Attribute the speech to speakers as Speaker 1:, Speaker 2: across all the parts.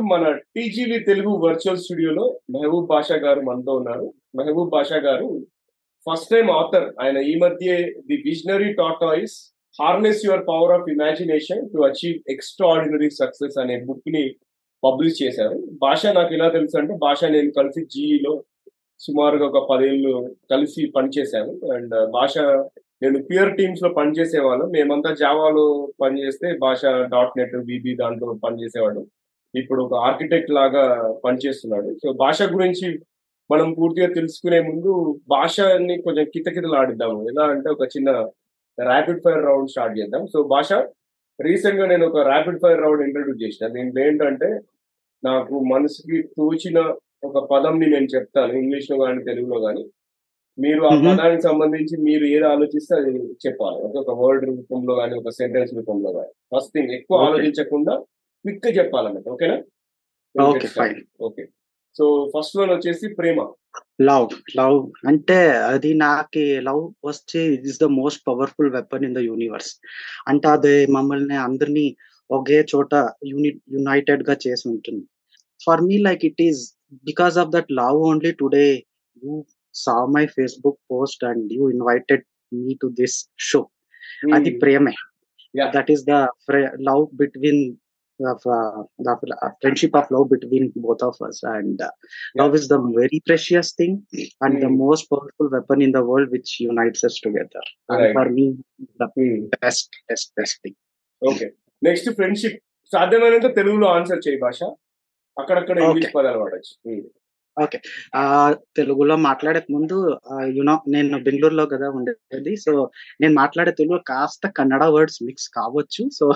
Speaker 1: మన TGV Telugu virtual స్టూడియోలో మెహబూబ్ బాషా గారు మనతో ఉన్నారు. మెహబూబ్ బాషా గారు ఫస్ట్ టైం ఆథర్ ఆయన ఈ మధ్య the visionary tortoise harness your power of imagination to achieve extraordinary success అనే బుక్ని పబ్లిష్ చేశారు. భాష నాకు ఎలా తెలుసు అంటే భాష నేను కలిసి జీఈలో సుమారుగా ఒక పదేళ్ళు కలిసి పనిచేశాను. అండ్ భాష నేను ప్యూర్ టీమ్స్లో పనిచేసేవాళ్ళం. మేమంతా జావాలో పనిచేస్తే భాష డాట్ నెట్ బీబీ దాంట్లో పనిచేసేవాడు ఇప్పుడు ఒక ఆర్కిటెక్ట్ లాగా పనిచేస్తున్నాడు. సో భాష గురించి మనం పూర్తిగా తెలుసుకునే ముందు భాషని కొంచెం కితకితలు ఆడిద్దాము ఎలా అంటే ఒక చిన్న ర్యాపిడ్ ఫైర్ రౌండ్ స్టార్ట్ చేద్దాం. సో భాష రీసెంట్గా నేను ఒక ర్యాపిడ్ ఫైర్ రౌండ్ ఇంట్రడ్యూస్ చేసిన. దీంట్లో ఏంటంటే నాకు మనసుకి తోచిన ఒక పదంని నేను చెప్తాను. ఇంగ్లీష్లో కానీ తెలుగులో కానీ మీరు ఆ. పదానికి సంబంధించి మీరు ఏది ఆలోచిస్తే అది చెప్పాలి. ఒక వర్డ్ రూపంలో కానీ ఒక సెంటెన్స్ రూపంలో కానీ ఫస్ట్ థింగ్ ఎక్కువ. ఆలోచించకుండా క్విక్గా చెప్పాలన్నమాట. ఓకేనా?
Speaker 2: Okay, fine.
Speaker 1: Okay. So first one వచ్చేసి ప్రేమ.
Speaker 2: లవ్ లవ్ అంటే అది నాకు లవ్ వచ్చి is the most powerful weapon in the universe అంటే అది మమ్మల్ని అందరినీ ఒకే చోట యూనిట్ యునైటెడ్గా చేసి ఉంటుంది. For me like it is because of that love only today you saw my Facebook post and you invited me to this show అది ప్రేమే. That is the love between friendship of love between both of us and love is the very precious thing and the
Speaker 1: Mm.
Speaker 2: most powerful weapon in the world which unites us together. And
Speaker 1: Right.
Speaker 2: for me the best best best thing.
Speaker 1: Okay next friendship సాధ్యమైనంత తెలుగులో answer చేయి భాష. అక్కడక్కడ English
Speaker 2: Okay.
Speaker 1: పదాలు వాడచ్చు.
Speaker 2: ఆ తెలుగులో మాట్లాడే ముందు యునో నేను బెంగళూరులో కదా ఉండేది. సో నేను మాట్లాడే తెలుగు కాస్త కన్నడ వర్డ్స్ మిక్స్ కావచ్చు. సో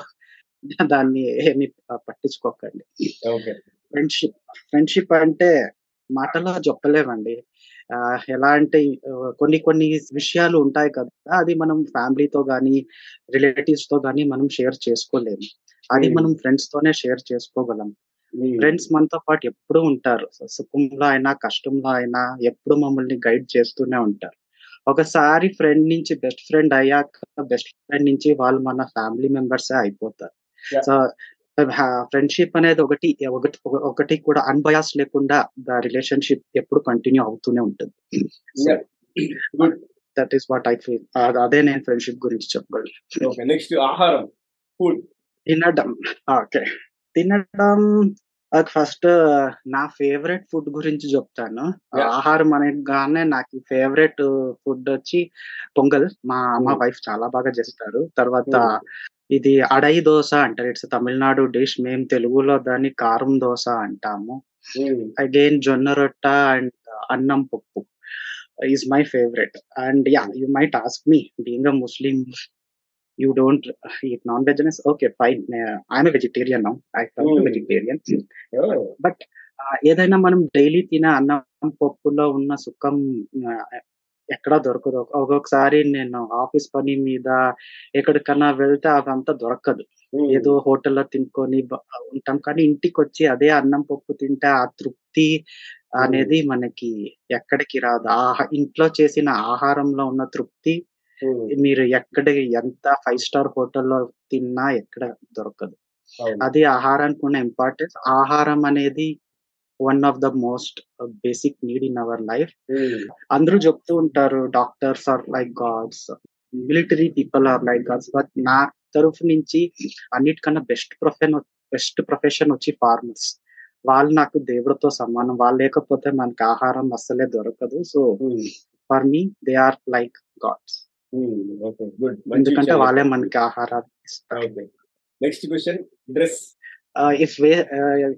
Speaker 2: దాన్ని ఏమి పట్టించుకోకండి. ఫ్రెండ్షిప్ ఫ్రెండ్షిప్ అంటే మాటలో చెప్పలేమండి ఎలా అంటే కొన్ని కొన్ని విషయాలు ఉంటాయి కదా అది మనం ఫ్యామిలీతో గానీ రిలేటివ్స్తో గానీ మనం షేర్ చేసుకోలేము. అది. మనం ఫ్రెండ్స్ తోనే షేర్ చేసుకోగలం. ఫ్రెండ్స్ మనతో పాటు ఎప్పుడూ ఉంటారు. సుఖంలో అయినా కష్టంలో అయినా ఎప్పుడు మమ్మల్ని గైడ్ చేస్తూనే ఉంటారు. ఒకసారి ఫ్రెండ్ నుంచి బెస్ట్ ఫ్రెండ్ అయ్యాక బెస్ట్ ఫ్రెండ్ నుంచి వాళ్ళు మన ఫ్యామిలీ మెంబర్స్ అయిపోతారు. ఫ్రెండ్షిప్ అనేది ఒకటి ఒకటి ఒకటి కూడా అన్బయాస్ లేకుండా ద రిలేషన్షిప్ ఎప్పుడు కంటిన్యూ అవుతూనే ఉంటుంది. That is what I feel అదే నేను ఫ్రెండ్షిప్ గురించి చెప్పగలను.
Speaker 1: నెక్స్ట్ ఆహారం ఫుడ్
Speaker 2: తినడం. ఓకే. తినడం ఫస్ట్ నా ఫేవరెట్ ఫుడ్ గురించి చెప్తాను. ఆహారం అనగానే నాకు ఫేవరెట్ ఫుడ్ వచ్చి పొంగల్. మా మా
Speaker 1: Hmm.
Speaker 2: వైఫ్ చాలా బాగా చేస్తారు. తర్వాత ఇది అడై దోశ అంటారు. It's Tamil Nadu dish. మేము తెలుగులో దాన్ని కారం దోశ అంటాము. అగైన్ జొన్న rotte and annam pappu is my favourite and yeah you might ask me being a Muslim you don't eat non veg okay fine I'm vegetarian now I
Speaker 1: Hmm.
Speaker 2: Vegetarian but ఏదైనా మనం daily తినే అన్నం పప్పులో ఉన్న సుఖం ఆ, ఎక్కడా దొరకదు. ఒక్కొ- ఒక్కొక్కసారి నేను ఆఫీస్ పని మీద ఎక్కడికన్నా వెళ్తే అదంతా దొరకదు. ఏదో హోటల్లో తినుకొని ఉంటాం. కానీ ఇంటికి వచ్చి అదే అన్నం పప్పు తింటే ఆ తృప్తి అనేది మనకి ఎక్కడికి రాదు. ఆ ఇంట్లో చేసిన ఆహారంలో ఉన్న తృప్తి మీరు ఎక్కడ ఎంత ఫైవ్ స్టార్ హోటల్లో తిన్నా ఎక్కడ దొరకదు. అది ఆహారానికి ఉన్న ఇంపార్టెన్స్. ఆహారం అనేది one of the most basic need in our life అందరూ చెప్తూ ఉంటారు doctors are like gods military people are like gods but నా తరఫు నుంచి అన్నిటికన్నా బెస్ట్ ప్రొఫెషన్ బెస్ట్ ప్రొఫెషన్ వచ్చి ఫార్మర్స్ వాళ్ళు నాకు దేవుడితో సమానం. వాళ్ళు లేకపోతే మనకి ఆహారం అస్సలే దొరకదు. So for me they are like gods ఎందుకంటే వాళ్ళే మనకి ఆహారాలు ఇస్తారు.
Speaker 1: నెక్స్ట్ క్వశ్చన్ డ్రెస్
Speaker 2: ఇఫ్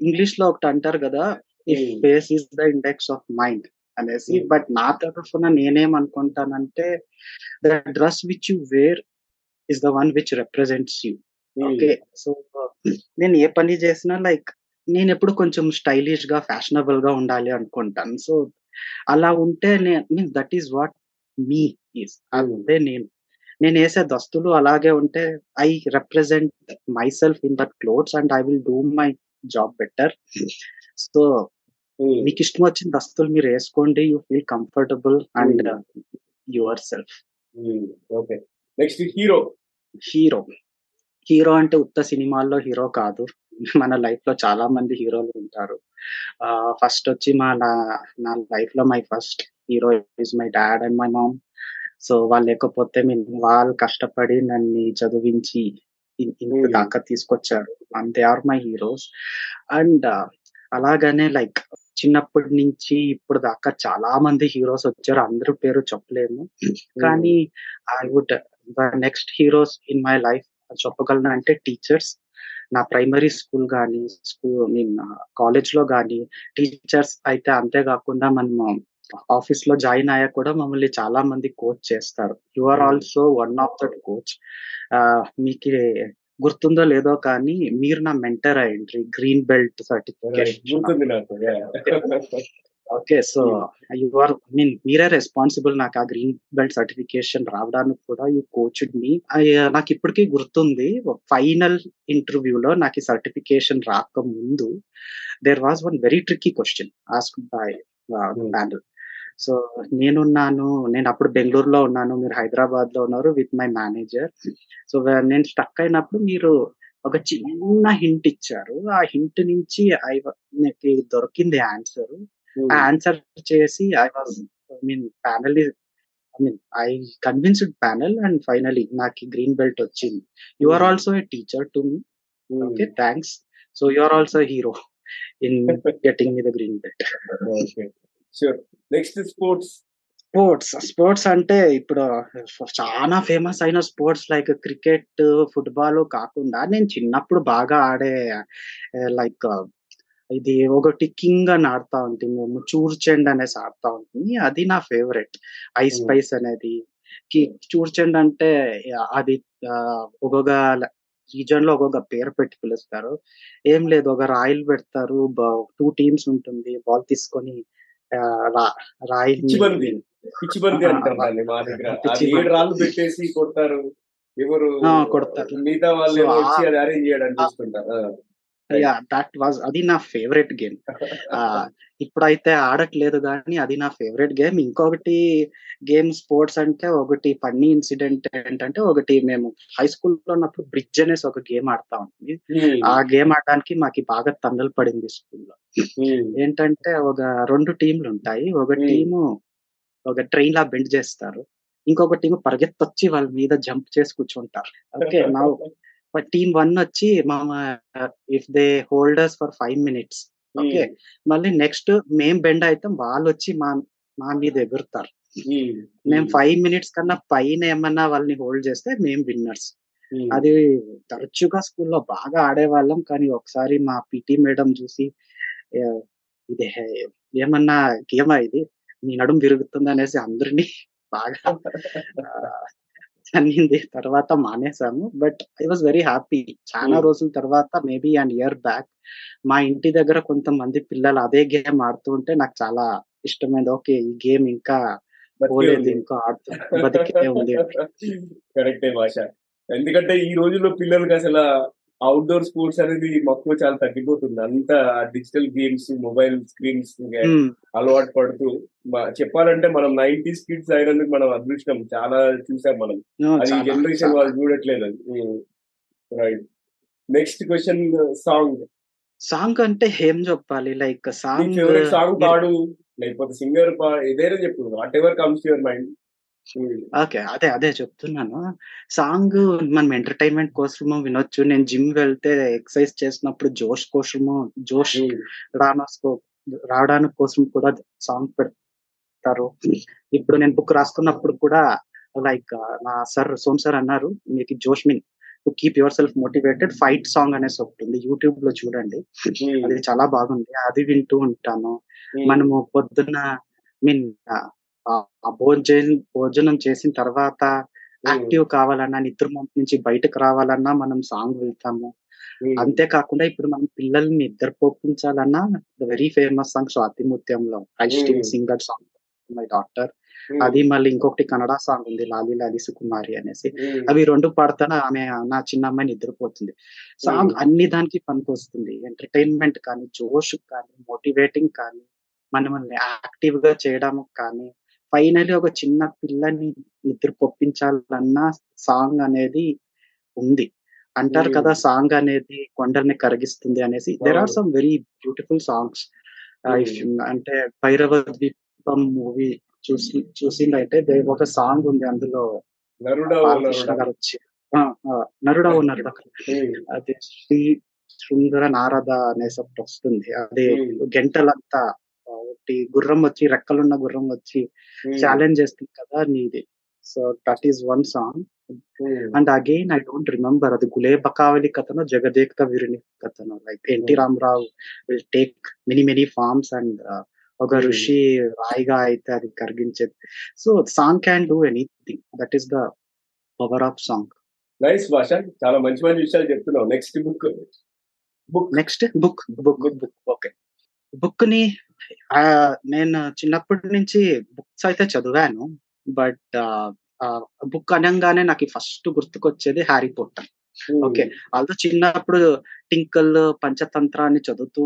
Speaker 2: ఇంగ్లీష్లో ఒకటి అంటారు కదా if face is the index of mind అనేసి.
Speaker 1: Hmm.
Speaker 2: బట్ నా తరఫున నేనేమనుకుంటానంటే the dress which you wear is the one which represents you okay so నేను ఏ పని చేసినా లైక్ నేను ఎప్పుడు కొంచెం స్టైలిష్గా ఫ్యాషనబుల్గా ఉండాలి అనుకుంటాను. సో అలా ఉంటే నేను that is what me is అదే నేను. నేను వేసే దస్తులు అలాగే ఉంటే I represent myself in that clothes and I will do my job better so మీకు ఇష్టం వచ్చిన దస్తులు మీరు వేసుకోండి. You feel comfortable and yourself
Speaker 1: okay next hero
Speaker 2: hero hero అంటే ఉత్త సినిమాల్లో హీరో కాదు. మన లైఫ్లో చాలా మంది హీరోలు ఉంటారు. ఫస్ట్ వచ్చి మా నా నా లైఫ్లో my first hero is my dad and my mom so వాళ్ళు లేకపోతే మేము వాళ్ళు కష్టపడి నన్ను చదివించి ఇంత. దాకా తీసుకొచ్చారు. And they are my heroes and అలాగనే లైక్ చిన్నప్పటి నుంచి ఇప్పుడు దాకా చాలా మంది హీరోస్ వచ్చారు. అందరి పేరు చెప్పలేము. కానీ I would the next heroes in my life చెప్పగలను అంటే టీచర్స్ నా ప్రైమరీ స్కూల్ కానీ స్కూల్ మీన్ కాలేజ్లో కానీ టీచర్స్ అయితే అంతేకాకుండా మనము ఆఫీస్లో జాయిన్ అయ్యా కూడా మమ్మల్ని చాలా మంది కోచ్ చేస్తారు. You are. Also one of that coach. మీకు గుర్తుందో లేదో కానీ మీరు నా మెంటర్ అయ్యండి. Green belt certification. Okay. So
Speaker 1: Hmm.
Speaker 2: You are mean మీరే రెస్పాన్సిబుల్ నాకు ఆ గ్రీన్ బెల్ట్ సర్టిఫికేషన్ రావడానికి కూడా యూ కోచ్ మీ. నాకు ఇప్పటికీ గుర్తుంది. ఫైనల్ ఇంటర్వ్యూలో నాకు ఈ సర్టిఫికేషన్ రాక ముందు there was one very tricky question ask by. Panel so నేనున్నాను నేను అప్పుడు బెంగళూరులో ఉన్నాను మీరు హైదరాబాద్లో ఉన్నారు విత్ మై మేనేజర్ సో నేను స్టక్ అయినప్పుడు మీరు ఒక చిన్న హింట్ ఇచ్చారు. ఆ హింట్ నుంచి ఐ నాకు దొరికింది ఆన్సర్
Speaker 1: Hmm.
Speaker 2: ఆ ఆన్సర్ చేసి I was I mean panel I mean I convinced panel and finally నాకు గ్రీన్ బెల్ట్ వచ్చింది. You are also a teacher to me. Okay thanks so you are also hero in getting me the green belt
Speaker 1: Next is sports.
Speaker 2: Sports sports అంటే ఇప్పుడు చాలా famous అయిన sports like cricket football కాకుండా నేను చిన్నప్పుడు బాగా ఆడే లైక్ ఇది ఒకటి కింగ్ అని ఆడుతా ఉంటుంది. మేము చూర్చెండ్ అనేసి ఆడుతా ఉంటుంది. అది నా ఫేవరెట్ ఐ
Speaker 1: Hmm.
Speaker 2: స్పైస్ అనేది. కి- చూర్చెండ్ అంటే అది ఒక్కొక్క రీజన్లో ఒక్కొక్క పేరు పెట్టి పిలుస్తారు. ఏం లేదు ఒక రాయిలు పెడతారు. టూ టీమ్స్ ఉంటుంది. బాల్ తీసుకొని రాయి
Speaker 1: అంటారు దాన్ని మా దగ్గర అది
Speaker 2: పిచ్చిబంది.
Speaker 1: ఏడు రాళ్ళు పెట్టేసి కొడతారు ఎవరు
Speaker 2: కొడతారు.
Speaker 1: మిగతా వాళ్ళు వచ్చి అది అరేంజ్ చేయడానికి.
Speaker 2: యా దట్ వాజ్ అది నా ఫేవరెట్ గేమ్ ఇప్పుడైతే ఆడట్లేదు కానీ అది నా ఫేవరెట్ గేమ్ ఇంకొకటి గేమ్ స్పోర్ట్స్ అంటే ఒకటి ఫన్నీ ఇన్సిడెంట్ ఏంటంటే ఒకటి మేము హై స్కూల్లో ఉన్నప్పుడు బ్రిడ్జ్ అనేసి ఒక గేమ్ ఆడుతా ఉంటుంది
Speaker 1: Hmm.
Speaker 2: ఆ గేమ్ ఆడడానికి మాకు బాగా తందలు పడింది స్కూల్లో
Speaker 1: Hmm.
Speaker 2: ఏంటంటే ఒక రెండు టీంలు ఉంటాయి. ఒక
Speaker 1: Hmm.
Speaker 2: టీము ఒక ట్రైన్ లా బెండ్ చేస్తారు. ఇంకొక టీం పరిగెత్తొచ్చి వాళ్ళ మీద జంప్ చేసి కూర్చుంటారు. ఓకే నా టీమ్ వన్ వచ్చి మా if they holders for five minutes okay
Speaker 1: Hmm.
Speaker 2: మళ్ళీ నెక్స్ట్ మేం బెండ్ అయితే వాళ్ళు వచ్చి మా మా మీద ఎగురుతారు
Speaker 1: Hmm.
Speaker 2: మేము ఫైవ్ మినిట్స్ కన్నా పైన ఏమన్నా వాళ్ళని హోల్డ్ చేస్తే మేము విన్నర్స్
Speaker 1: Hmm.
Speaker 2: అది తరచుగా స్కూల్లో బాగా ఆడేవాళ్ళం కానీ ఒకసారి మా పిటి మేడం చూసి "ఏ, ఇది ఏమన్నా గేమా ఇది మీ నడుము విరుగుతుంది అనేసి అందరినీ బాగా ఆ, అనింది తర్వాత మానేసాము but I was very happy. చాలా
Speaker 1: Hmm.
Speaker 2: రోజుల తర్వాత మేబీ అన్ ఇయర్ బ్యాక్ మా ఇంటి దగ్గర కొంతమంది పిల్లలు అదే గేమ్ ఆడుతూ ఉంటే నాకు చాలా ఇష్టమైంది. ఓకే ఈ గేమ్ ఇంకా పోలేదు. ఇంకా ఆడుతూ బతికే ఉంది
Speaker 1: కరెక్టే భాష. ఎందుకంటే ఈ రోజుల్లో పిల్లలకి అసలు అవుట్డోర్ స్పోర్ట్స్ అనేది మక్కువ చాలా తగ్గిపోతుంది. అంతా డిజిటల్ గేమ్స్ మొబైల్ స్క్రీన్స్. అలవాటు పడుతూ చెప్పాలంటే మనం నైన్టీస్ కిడ్స్ అయినందుకు మనం అదృష్టం చాలా చూసాం మనం. అది జనరేషన్. వాళ్ళు చూడట్లేదు అది. Right next question song
Speaker 2: song అంటే ఏం చెప్పాలి? లైక్ సాంగ్
Speaker 1: ఫేవరెట్ సాంగ్ పాడు లేకపోతే సింగర్ పా ఏదైనా చెప్పు. Whatever comes your mind
Speaker 2: okay. అదే అదే చెప్తున్నాను. సాంగ్ మనం ఎంటర్టైన్మెంట్ కోసము వినొచ్చు. నేను జిమ్ వెళ్తే ఎక్సర్సైజ్ చేసినప్పుడు జోష్ కోసము జోష్ రావడానికి రావడానికి కోసం కూడా సాంగ్ పెడతారు. ఇప్పుడు నేను బుక్ రాసుకున్నప్పుడు కూడా లైక్ నా సార్ సోమ్ సార్ అన్నారు మీకు జోష్ mean to keep yourself motivated fight song అనేసి ఒకటి ఉంది యూట్యూబ్లో చూడండి అది చాలా బాగుంది. అది వింటూ ఉంటాను. మనము పొద్దున్న మీన్ భోజనం భోజనం చేసిన తర్వాత యాక్టివ్ కావాలన్నా నిద్ర మొంపు నుంచి బయటకు రావాలన్నా మనం సాంగ్ వెళ్తాము. అంతేకాకుండా ఇప్పుడు మనం పిల్లల్ని నిద్ర పోపించాలన్నా వెరీ ఫేమస్ సాంగ్ స్వాతి ముత్యంలో. సింగర్ సాంగ్ మై డాక్టర్ అది మళ్ళీ ఇంకొకటి కన్నడ సాంగ్ ఉంది లాలి లాలి సుకుమారి అనేసి. అవి రెండు పాడతాను ఆమె నా చిన్న అమ్మాయి నిద్రపోతుంది. సాంగ్. అన్ని దానికి పనికొస్తుంది. ఎంటర్టైన్మెంట్ కానీ జోష్ కానీ మోటివేటింగ్ కానీ మనల్ని యాక్టివ్గా చేయడం కానీ ఫైనలీ ఒక చిన్న పిల్లని నిద్ర పొప్పించాలన్న సాంగ్ అనేది ఉంది అంటారు. కదా సాంగ్ అనేది కొండల్ని కరిగిస్తుంది అనేసి there are. Some very beautiful songs. అంటే భైరవ ద్వీపం మూవీ చూసి చూసిందైతే దే- ఒక సాంగ్ ఉంది అందులో బాలకృష్ణ గారు వచ్చి నరుడా
Speaker 1: Hmm.
Speaker 2: అది శ్రీ సుందర నారద అనేసి వస్తుంది అది. గంటలంతా ఒకటి గుర్రం వచ్చి రెక్కలున్న గుర్రం వచ్చి. ఛాలెంజ్ చేస్తుంది కదా నీది. So that is one song. And again I don't remember అది గులే బకావలి కథను జగదేక్త వీరుని కథను. Like NT. Ramarao will take many many forms and ఒక. ఋషి రాయిగా అయితే అది కరిగించేది. So song can do anything that is the power of song
Speaker 1: nice Bhasha చాలా మంచి మంచి విషయాలు చెప్తున్నావు. Next book book
Speaker 2: next book book book okay బుక్ని నేను చిన్నప్పటి నుంచి బుక్స్ అయితే చదివాను. బట్ బుక్ అనగానే నాకు ఫస్ట్ గుర్తుకొచ్చేది హ్యారీ పోటర్ ఓకే. ఆల్తో చిన్నప్పుడు టింకల్ పంచతంత్రాన్ని చదువుతూ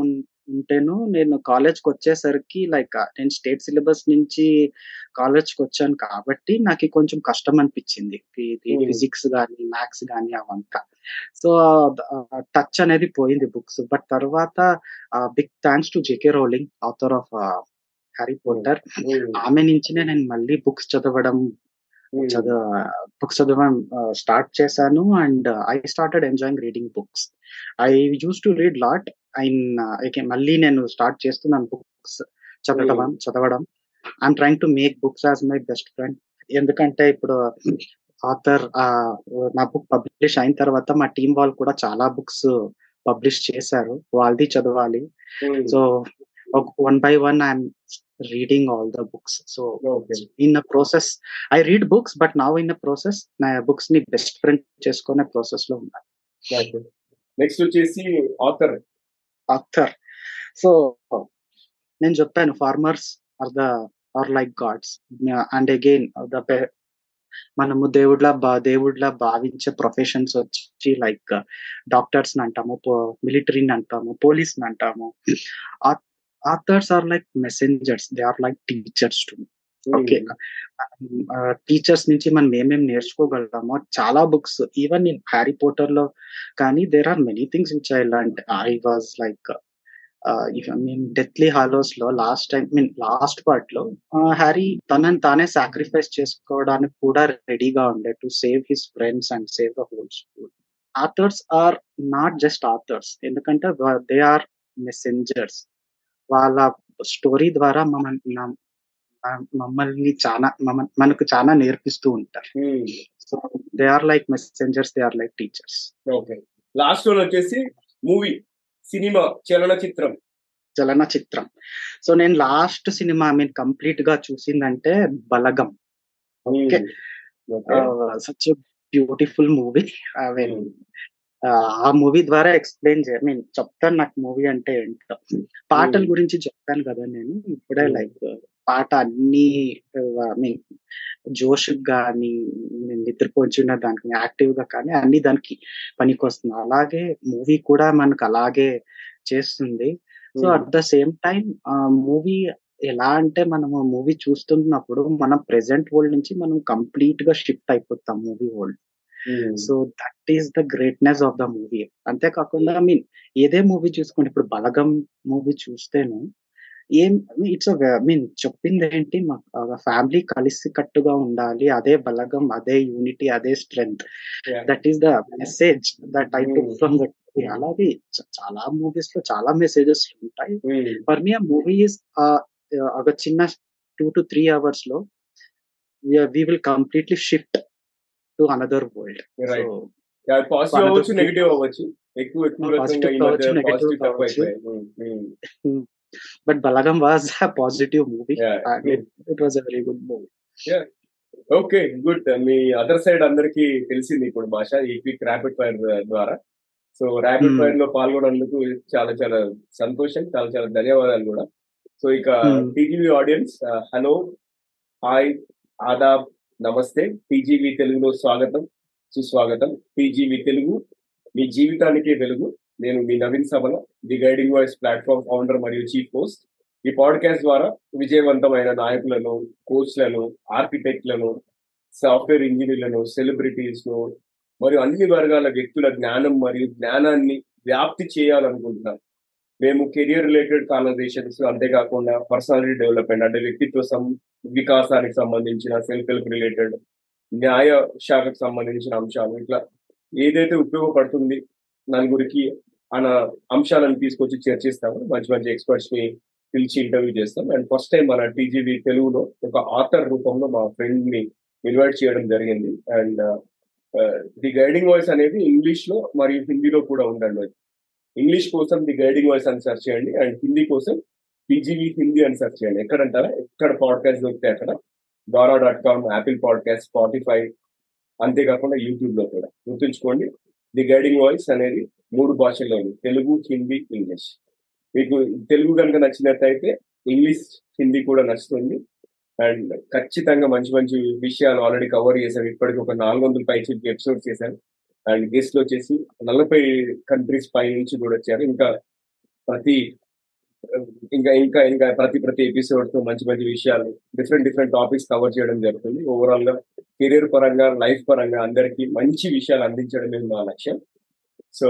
Speaker 2: ఉంటేను నేను కాలేజ్కి వచ్చేసరికి లైక్ నేను స్టేట్ సిలబస్ నుంచి కాలేజ్కి వచ్చాను కాబట్టి నాకు కొంచెం కష్టం అనిపించింది. ఫిజిక్స్ కానీ మ్యాథ్స్ కానీ అవంతా. సో టచ్ అనేది పోయింది బుక్స్. బట్ తర్వాత big thanks to JK Rowling author of Harry Potter ఆమె నుంచినే నేను మళ్ళీ బుక్స్ చదవడం చదువు బుక్స్ చదవడం స్టార్ట్ చేశాను. And I started enjoying reading books. I use to read lot. I మళ్ళీ నేను స్టార్ట్ చేస్తున్నాను బుక్స్ చదవడం చదవడం. I'm trying to make books as my best friend ఎందుకంటే ఇప్పుడు ఆథర్ నా బుక్ పబ్లిష్ అయిన తర్వాత మా టీం వాళ్ళు కూడా చాలా బుక్స్ పబ్లిష్ చేశారు. వాళ్ళది చదవాలి. So one by one I'm reading all the books so in a process I read books but now in a process నా బుక్స్ని బెస్ట్ ఫ్రెండ్ చేసుకునే ప్రాసెస్లో ఉన్నాను
Speaker 1: నెక్స్ట్ వచ్చేసి ఆథర్
Speaker 2: అథర్ సో నేను చెప్పాను farmers are the are like gods and again the మనము దేవుడ్లా బా దేవుడ్లా భావించే ప్రొఫెషన్స్ వచ్చి లైక్ డాక్టర్స్ అంటాము మిలిటరీని అంటాము పోలీస్ అంటాము. Authors are like messengers they are like teachers to okay. Teachers నుంచి మనం ఏమేమి నేర్చుకోగలమో చాలా బుక్స్ ఈవెన్ ఇన్ హ్యారీ పోటర్లో కానీ there are many things which I learn I was like mean deathly హాలోస్లో last time mean last పార్ట్లో Harry తనని తానే సాక్రిఫైస్ చేసుకోవడానికి కూడా రెడీగా ఉండే to save his friends and save the whole school authors are not just authors ఎందుకంటే they are messengers వాళ్ళ story ద్వారా మనం మమ్మల్ని చాలా మనకు చాలా నేర్పిస్తూ ఉంటారు. So they are like messengers they are like teachers
Speaker 1: okay last one వచ్చేసి మూవీ సినిమా చలనచిత్రం.
Speaker 2: చలనచిత్రం. సో నేను లాస్ట్ సినిమా ఐ మీన్ కంప్లీట్గా చూసిందంటే Balagam. Okay such beautiful movie I mean ఆ మూవీ ద్వారా ఎక్స్ప్లెయిన్ చేయ మీన్ చెప్తాను నాకు మూవీ అంటే ఏంటో. పాటల గురించి చెప్పాను కదా నేను. ఇప్పుడే లైక్ పాట అన్ని మీన్ జోష్ కానీ నిద్రపోచిన దానికి యాక్టివ్గా కానీ అన్ని దానికి పనికి వస్తుంది అలాగే మూవీ కూడా మనకు అలాగే చేస్తుంది. So at the same time movie ఎలా అంటే మనము మూవీ చూస్తున్నప్పుడు మనం ప్రెసెంట్ వరల్డ్ నుంచి మనం కంప్లీట్గా షిఫ్ట్ అయిపోతాం movie world. So that is the greatness of the movie. అంతేకాకుండా ఐ మీన్ ఏదే మూవీ చూసుకోండి. ఇప్పుడు బలగం మూవీ చూస్తేను ఏం ఇట్స్ మీన్ చెప్పింది ఏంటి ఫ్యామిలీ కలిసి కట్టుగా ఉండాలి. అదే బలగం అదే యూనిటీ అదే strength that is the message that I took from that అలాగే చాలా మూవీస్లో చాలా మెసేజెస్ ఉంటాయి. ఫర్ మీ ఆ మూవీ ఇస్ ఒక చిన్న టూ టు త్రీ అవర్స్లో we will completely shift to another world
Speaker 1: positive అవ్వచ్చు నెగిటివ్ అవ్వచ్చు. ఎక్కువ ఎక్కువ
Speaker 2: but Balagam was a positive movie it was a very good movie
Speaker 1: okay good me other side అందరికి తెలిసింది ఇప్పుడు భాష ఈ క్విక్ ర్యాపిడ్ ఫైర్ ద్వారా. సో ర్యాపిడ్ ఫైర్లో పాల్గొన్నందుకు చాలా చాలా సంతోషం చాలా చాలా ధన్యవాదాలు కూడా. సో ఇక టీజీవీ ఆడియన్స్ హలో హాయ్ ఆదాబ్ నమస్తే. టీజీవీ తెలుగులో స్వాగతం సుస్వాగతం. టీజీవీ తెలుగు మీ జీవితానికే వెలుగు. నేను మీ నవీన్ సభలో the guiding voice platform founder మరియు చీఫ్ హోస్ట్. ఈ పాడ్కాస్ట్ ద్వారా విజయవంతమైన నాయకులను కోచ్లను ఆర్కిటెక్ట్లను సాఫ్ట్వేర్ ఇంజనీర్లను సెలబ్రిటీస్ను మరియు అన్ని వర్గాల వ్యక్తుల జ్ఞానం మరియు జ్ఞానాన్ని వ్యాప్తి చేయాలనుకుంటున్నాం మేము కెరియర్ రిలేటెడ్ కాన్వర్సేషన్స్ అంతేకాకుండా పర్సనాలిటీ డెవలప్మెంట్ అంటే వ్యక్తిత్వ సం వికాసానికి సంబంధించిన సెల్ఫ్ హెల్ప్ రిలేటెడ్ న్యాయ శాఖకు సంబంధించిన అంశాలు ఇట్లా ఏదైతే ఉపయోగపడుతుంది నలుగురికి అన్న అంశాలను తీసుకొచ్చి చర్చిస్తాము మంచి మంచి ఎక్స్పర్ట్స్ని పిలిచి ఇంటర్వ్యూ చేస్తాం. అండ్ ఫస్ట్ టైం మన టీజీవి తెలుగులో ఒక ఆథర్ రూపంలో మా ఫ్రెండ్ని ఇన్వైట్ చేయడం జరిగింది. అండ్ ది గైడింగ్ వాయిస్ అనేది ఇంగ్లీష్లో మరియు హిందీలో కూడా ఉండండి. ఇంగ్లీష్ కోసం ది గైడింగ్ వాయిస్ అని సెర్చ్ చేయండి. అండ్ హిందీ కోసం టీజీవీ హిందీ అని సెర్చ్ చేయండి. ఎక్కడంటారా? ఎక్కడ పాడ్కాస్ట్ దొరికితే అక్కడ? డారా dot com Apple podcast Spotify అంతేకాకుండా యూట్యూబ్లో కూడా. గుర్తుంచుకోండి. ది గైడింగ్ వాయిస్ అనేది మూడు భాషల్లో తెలుగు హిందీ ఇంగ్లీష్. మీకు తెలుగు కనుక నచ్చినట్టయితే ఇంగ్లీష్ హిందీ కూడా నచ్చుతుంది. అండ్ ఖచ్చితంగా మంచి మంచి విషయాలు ఆల్రెడీ కవర్ చేశాను ఇప్పటికి ఒక నాలుగు వందల పై ఎపిసోడ్స్ చేశాను అండ్ గెస్ట్ వచ్చేసి నలభై కంట్రీస్ పై నుంచి కూడా వచ్చారు. ఇంకా ప్రతి ఇంకా ఇంకా ఇంకా ప్రతి ప్రతి ఎపిసోడ్తో మంచి మంచి విషయాలు డిఫరెంట్ డిఫరెంట్ టాపిక్స్ కవర్ చేయడం జరుగుతుంది. ఓవరాల్గా కెరీర్ పరంగా లైఫ్ పరంగా అందరికీ మంచి విషయాలు అందించడమే మా లక్ష్యం. సో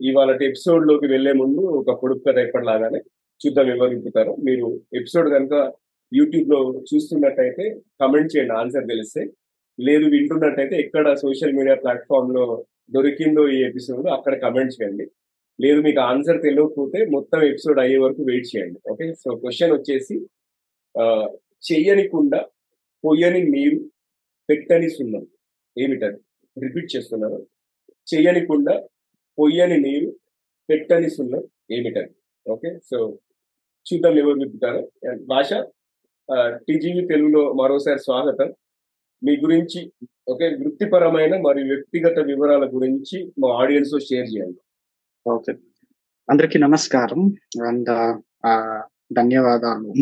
Speaker 1: ఇవాళ ఎపిసోడ్లోకి వెళ్ళే ముందు ఒక పొడుపు కథ ఎప్పటిలాగానే చూద్దాం ఎవరు మీరు ఎపిసోడ్ కనుక యూట్యూబ్లో చూస్తున్నట్టయితే కమెంట్ చేయండి ఆన్సర్ తెలిస్తే. లేదు వింటున్నట్టయితే ఎక్కడ సోషల్ మీడియా ప్లాట్ఫామ్లో దొరికిందో ఈ ఎపిసోడ్ అక్కడ కమెంట్ చేయండి. లేదు మీకు ఆన్సర్ తెలియకపోతే మొత్తం ఎపిసోడ్ అయ్యే వరకు వెయిట్ చేయండి. ఓకే? సో క్వశ్చన్ వచ్చేసి చెయ్యని కుండ పొయ్యని నీరు పెట్టని సున్నం. ఏమిటది? రిపీట్ చేస్తున్నారు చెయ్యని కుండ పొయ్యని నీరు పెట్టని సున్నం ఏమిటని ఓకే సో చూద్దాం ఎవరు చెప్తారు. భాష టీజీవీ తెలుగులో మరోసారి స్వాగతం. మీ గురించి ఓకే వృత్తిపరమైన మరియు వ్యక్తిగత వివరాల గురించి మా ఆడియన్స్తో షేర్ చేయండి.
Speaker 2: ఓకే అందరికి నమస్కారం. అండ్ ధన్యవాదాలు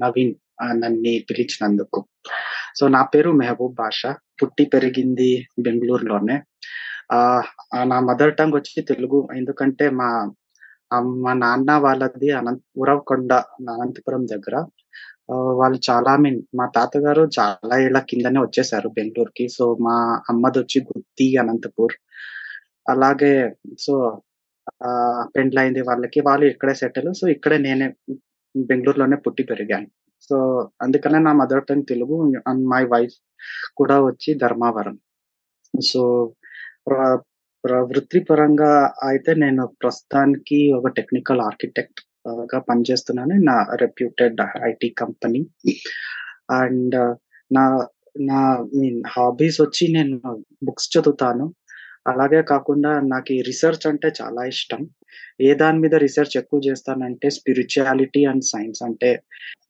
Speaker 2: నవీన్ నన్ను పిలిచినందుకు. సో నా పేరు మెహబూబ్ బాషా. పుట్టి పెరిగింది బెంగళూరులోనే. నా మదర్ టంగ్ వచ్చి తెలుగు. ఎందుకంటే మా మా నాన్న వాళ్ళది అనంత ఉరవకొండ అనంతపురం దగ్గర. వాళ్ళు చాలా మీన్ మా తాతగారు చాలా ఏళ్ళ కిందనే వచ్చేసారు బెంగళూరుకి. సో మా అమ్మది వచ్చి గుత్తి అనంతపూర్. అలాగే సో పెండ్లైంది వాళ్ళకి. వాళ్ళు ఇక్కడే సెటిల్. సో ఇక్కడే నేనే బెంగళూరులోనే పుట్టి పెరిగాను. సో అందుకనే నా mother tongue Telugu. And my wife కూడా వచ్చి ధర్మావరం. సో వృత్తిపరంగా అయితే నేను ప్రస్తుతానికి ఒక టెక్నికల్ ఆర్కిటెక్ట్గా పనిచేస్తున్నాను. నా రెప్యూటెడ్ ఐటీ కంపెనీ. అండ్ నా నా మీన్ హాబీస్ వచ్చి నేను బుక్స్ చదువుతాను. అలాగే కాకుండా నాకు ఈ రీసెర్చ్ అంటే చాలా ఇష్టం. ఏ దాని మీద రీసెర్చ్ ఎక్కువ చేస్తానంటే స్పిరిచువాలిటీ అండ్ సైన్స్. అంటే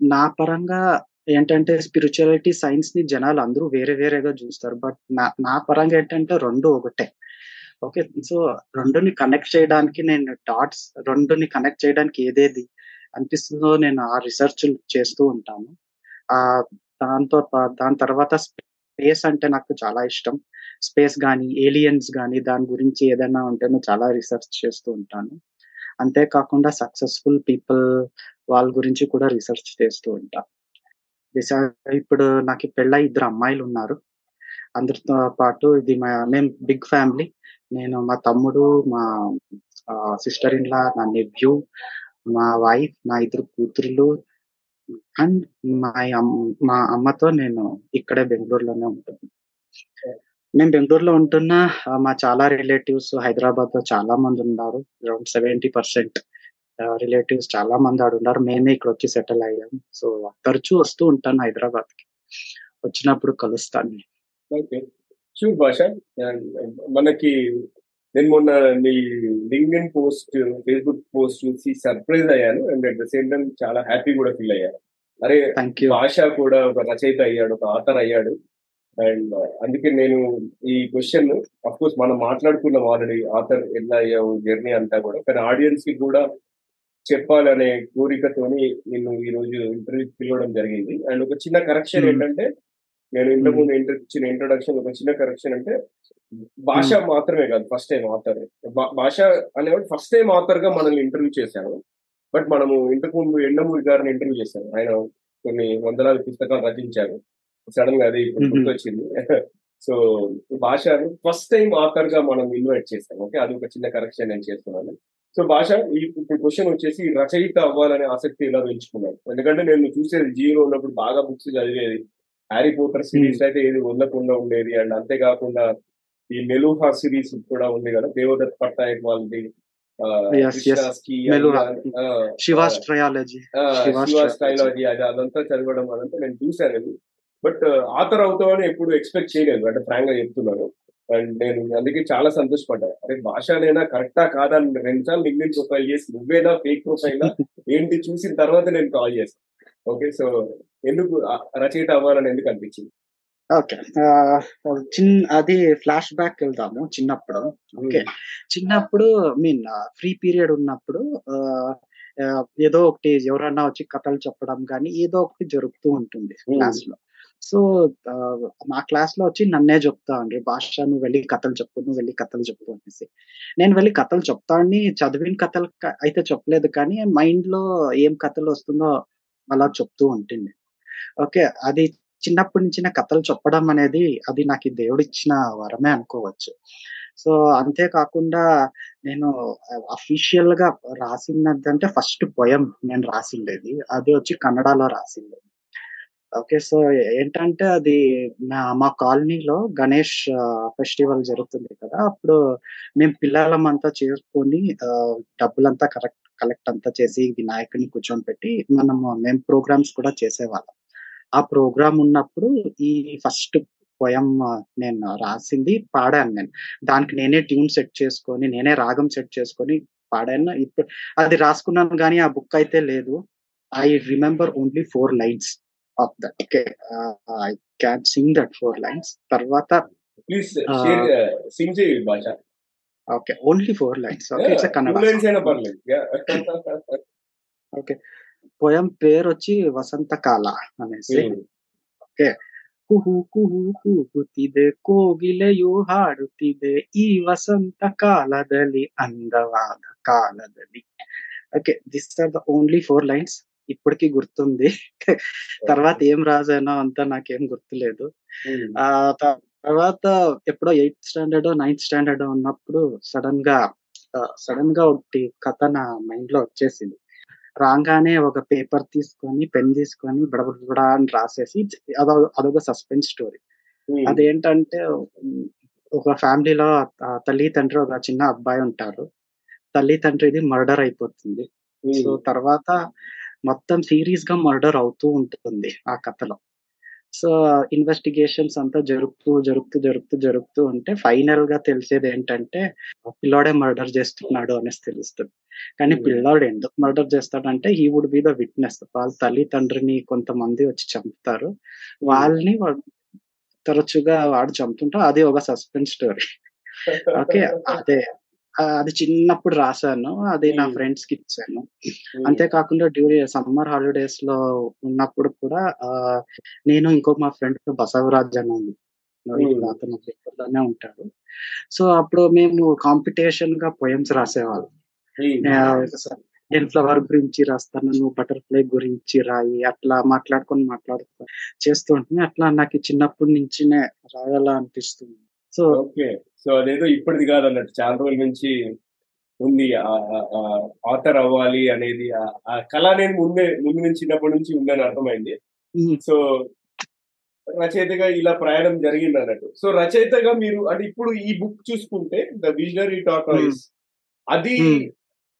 Speaker 2: నా పరంగా ఏంటంటే స్పిరిచువాలిటీ సైన్స్ని జనాలు అందరూ వేరే వేరేగా చూస్తారు. బట్ నా నా పరంగా ఏంటంటే రెండు ఒకటే. ఓకే సో రెండుని కనెక్ట్ చేయడానికి నేను డాట్స్ రెండుని కనెక్ట్ చేయడానికి ఏదేది అనిపిస్తుందో నేను ఆ రీసెర్చ్ చేస్తూ ఉంటాను. ఆ దాంతో దాని తర్వాత స్పేస్ అంటే నాకు చాలా ఇష్టం. స్పేస్ కానీ ఏలియన్స్ కానీ దాని గురించి ఏదైనా ఉంటే నేను చాలా రీసెర్చ్ చేస్తూ ఉంటాను. అంతేకాకుండా సక్సెస్ఫుల్ పీపుల్ వాళ్ళ గురించి కూడా రీసెర్చ్ చేస్తూ ఉంటాను ఇప్పుడు నాకు పెళ్ళై ఇద్దరు అమ్మాయిలు ఉన్నారు. అందరితో పాటు ఇది మా మేము బిగ్ ఫ్యామిలీ. నేను మా తమ్ముడు మా సిస్టర్ ఇన్లా నా నెవ్యూ మా వైఫ్ నా ఇద్దరు కూతురులు అండ్ మా మా అమ్మతో నేను ఇక్కడే బెంగళూరులోనే ఉంటున్నాను నేను బెంగళూరులో ఉంటున్న మా చాలా రిలేటివ్స్ హైదరాబాద్లో చాలా మంది ఉన్నారు. అరౌండ్ సెవెంటీ పర్సెంట్ రిలేటివ్స్ చాలా మంది ఆడు ఉన్నారు. మేమే ఇక్కడ వచ్చి సెటిల్ అయ్యాం. సో తరచూ వస్తూ ఉంటాను హైదరాబాద్కి వచ్చినప్పుడు కలుస్తాను.
Speaker 1: షూర్ భాష. మనకి నేను మొన్న నీ లింక్ఇన్ పోస్ట్ ఫేస్బుక్ పోస్ట్ చూసి సర్ప్రైజ్ అయ్యాను. And at the same time చాలా హ్యాపీ కూడా ఫీల్ అయ్యాను అరే భాష కూడా ఒక రచయిత అయ్యాడు ఒక ఆథర్ అయ్యాడు. అండ్ అందుకే నేను ఈ క్వశ్చన్ అఫ్ కోర్స్ మనం మాట్లాడుకున్నాం ఆల్రెడీ ఆథర్ ఎలా అయ్యావు జర్నీ అంతా కూడా. కానీ ఆడియన్స్కి కూడా చెప్పాలనే కోరికతోని నిన్ను ఈ రోజు ఇంటర్వ్యూ పిలవడం జరిగింది. అండ్ ఒక చిన్న కరెక్షన్ ఏంటంటే నేను ఇంతకు ముందు ఇచ్చిన ఇంట్రొడక్షన్ ఒక చిన్న కరెక్షన్ అంటే భాష మాత్రమే కాదు ఫస్ట్ టైం ఆథర్ భాష అనేవాడు ఫస్ట్ టైం ఆథర్గా మనల్ని ఇంటర్వ్యూ చేశాను బట్ మనము ఇంతకు ముందు ఎండమూరి గారిని ఇంటర్వ్యూ చేశాను ఆయన కొన్ని వందలాది పుస్తకాలు రచించారు సడన్గా అది ఇప్పుడు గుర్తొచ్చింది. సో భాష ఫస్ట్ టైం ఆథర్గా మనం ఇన్వైట్ చేస్తాం ఓకే? అది ఒక చిన్న కరెక్షన్ నేను చేస్తున్నాను. సో భాష ఈ ఇప్పుడు క్వశ్చన్ వచ్చేసి రచయిత అవ్వాలనే ఆసక్తి ఎలా పెంచుకున్నాను ఎందుకంటే నేను చూసేది జీలో ఉన్నప్పుడు బాగా బుక్స్ చదివేది. హ్యారీ పోటర్ సిరీస్ అయితే ఏది వదలకుండా ఉండేది. అండ్ అంతేకాకుండా ఈ మెలూహా సిరీస్ కూడా ఉంది కదా దేవదత్ పట్నాయక్ వాళ్ళది.
Speaker 2: ట్రయాలజీ
Speaker 1: అది అదంతా చదవడం అదంతా నేను చూశాను. బట్ ఆథర్ అవుతామని ఎప్పుడు ఎక్స్పెక్ట్ చేయలేదు. అంటే ఫ్రాంక్గా చెప్తున్నాను. అండ్ నేను అందుకే చాలా సంతోషపడ్డాను. అరే భాషనేనా కరెక్టా కాదా రెండు సార్లు లింక్డిన్ ప్రొఫైల్ చేసి నువ్వేనా ఫేక్ ప్రొఫైల్? ఏంటి చూసిన తర్వాత నేను కాల్ చేస్తాను ఓకే సో ఎందుకు రచయిత అవ్వాలని ఎందుకు అనిపించింది?
Speaker 2: ఓకే చిన్న అది ఫ్లాష్ బ్యాక్ వెళ్దాము చిన్నప్పుడు. ఓకే చిన్నప్పుడు మీన్ ఫ్రీ పీరియడ్ ఉన్నప్పుడు ఏదో ఒకటి ఎవరన్నా వచ్చి కథలు చెప్పడం కానీ ఏదో ఒకటి జరుగుతూ ఉంటుంది. క్లాస్లో సో మా క్లాస్లో వచ్చి నన్నే చెప్తా అండి. భాష నువ్వు వెళ్ళి కథలు చెప్పు నువ్వు వెళ్ళి కథలు చెప్పు అనేసి. నేను వెళ్ళి కథలు చెప్తా చదివిన కథలు అయితే చెప్పలేదు కానీ మైండ్లో ఏం కథలు వస్తుందో అలా చెప్తూ ఉంటుంది. ఓకే అది చిన్నప్పటి నుంచి నా కథలు చెప్పడం అనేది అది నాకు దేవుడిచ్చిన వరమే అనుకోవచ్చు. సో అంతేకాకుండా నేను అఫీషియల్గా రాసినదంటే ఫస్ట్ పొయం నేను రాసిండేది. అది వచ్చి కన్నడలో రాసిండేది ఓకే సో ఏంటంటే అది మా- మా కాలనీలో గణేష్ ఫెస్టివల్ జరుగుతుంది కదా అప్పుడు మేము పిల్లలం అంతా చేసుకొని డబ్బులంతా కరెక్ట్ కలెక్ట్ అంతా చేసి వినాయకుని కూర్చొని పెట్టి మనము మేము ప్రోగ్రామ్స్ కూడా చేసేవాళ్ళం. ఆ ప్రోగ్రామ్ ఉన్నప్పుడు ఈ ఫస్ట్ పోయం నేను రాసింది పాడాను నేను. దానికి నేనే ట్యూన్ సెట్ చేసుకొని నేనే రాగం సెట్ చేసుకొని పాడాను. ఇప్పుడు అది రాసుకున్నాను కానీ ఆ బుక్ అయితే లేదు. I remember only four lines. Of that okay I can sing that four lines తర్వాత
Speaker 1: ప్లీజ్ సింగ్ చేయి Bhasha
Speaker 2: okay only four lines okay it's Kannada okay poem పేరు వచ్చి వసంతకాల అనేసి
Speaker 1: ఓకే
Speaker 2: ಕುಹು ಕುಹು ಕೂಗುತ್ತಿದೆ ಕೋಗಿಲೆಯು ಹಾಡುತ್ತಿದೆ ಈ ವಸಂತ ಕಾಲದಲ್ಲಿ ಅಂದವಾದ ಕಾಲದಲ್ಲಿ okay this are the only four lines ఇప్పటికి గుర్తుంది. తర్వాత ఏం రాసానో అంతా నాకేం గుర్తులేదు. ఆ తర్వాత ఎప్పుడో ఎయిత్ స్టాండర్డ్ నైన్త్ స్టాండర్డ్ ఉన్నప్పుడు సడన్గా సడన్గా ఒకటి కథ నా మైండ్లో వచ్చేసింది. రాగానే ఒక పేపర్ తీసుకొని పెన్ తీసుకొని బడబడా అని రాసేసి అదో అదొక సస్పెన్స్ స్టోరీ. అదేంటంటే ఒక ఫ్యామిలీలో తల్లి తండ్రి ఒక చిన్న అబ్బాయి ఉంటారు. తల్లి తండ్రిది మర్డర్ అయిపోతుంది. సో తర్వాత మొత్తం సీరియస్గా మర్డర్ అవుతూ ఉంటుంది ఆ కథలో. సో ఇన్వెస్టిగేషన్స్ అంతా జరుపుతూ జరుపుతూ జరుపుతూ జరుపుతూ ఉంటే ఫైనల్గా తెలిసేది ఏంటంటే పిల్లోడే మర్డర్ చేస్తున్నాడు అనేసి తెలుస్తుంది. కానీ
Speaker 1: Hmm.
Speaker 2: పిల్లోడు ఎందుకు మర్డర్ చేస్తాడంటే he would be the witness వాళ్ళ తల్లి తండ్రిని కొంతమంది వచ్చి చంపుతారు. వాళ్ళని వాడు తరచుగా వాడు చంపుతుంటా అది ఒక సస్పెన్స్ స్టోరీ ఓకే అదే. అది చిన్నప్పుడు రాశాను అది నా. ఫ్రెండ్స్కి ఇచ్చాను. అంతేకాకుండా డ్యూరీ సమ్మర్ హాలిడేస్లో ఉన్నప్పుడు కూడా నేను ఇంకో మా ఫ్రెండ్ బసవరాజ్ అని ఉంది. అతను లోనే ఉంటాడు సో అప్పుడు మేము కాంపిటీషన్గా పోయమ్స్ రాసేవాళ్ళం. నేను ఫ్లవర్ గురించి రాస్తాను నువ్వు బటర్ఫ్లై గురించి రాయి అట్లా మాట్లాడుకొని మాట్లాడుకో చేస్తూ ఉంటుంది అట్లా నాకు చిన్నప్పటి నుంచినే రాయాలా అనిపిస్తుంది సో
Speaker 1: ఓకే. సో అదేదో ఇప్పటిది కాదు అన్నట్టు చాలా రోజుల నుంచి ఉంది ఆథర్ అవ్వాలి అనేది ఆ- కళ అనేది ముందే ముందు నుంచి చిన్నప్పటి నుంచి ఉందని అర్థమైంది. సో రచయితగా ఇలా ప్రయాణం జరిగింది అన్నట్టు సో రచయితగా మీరు అంటే ఇప్పుడు ఈ బుక్ చూసుకుంటే ద విజనరీ టాటాయిస్ అది.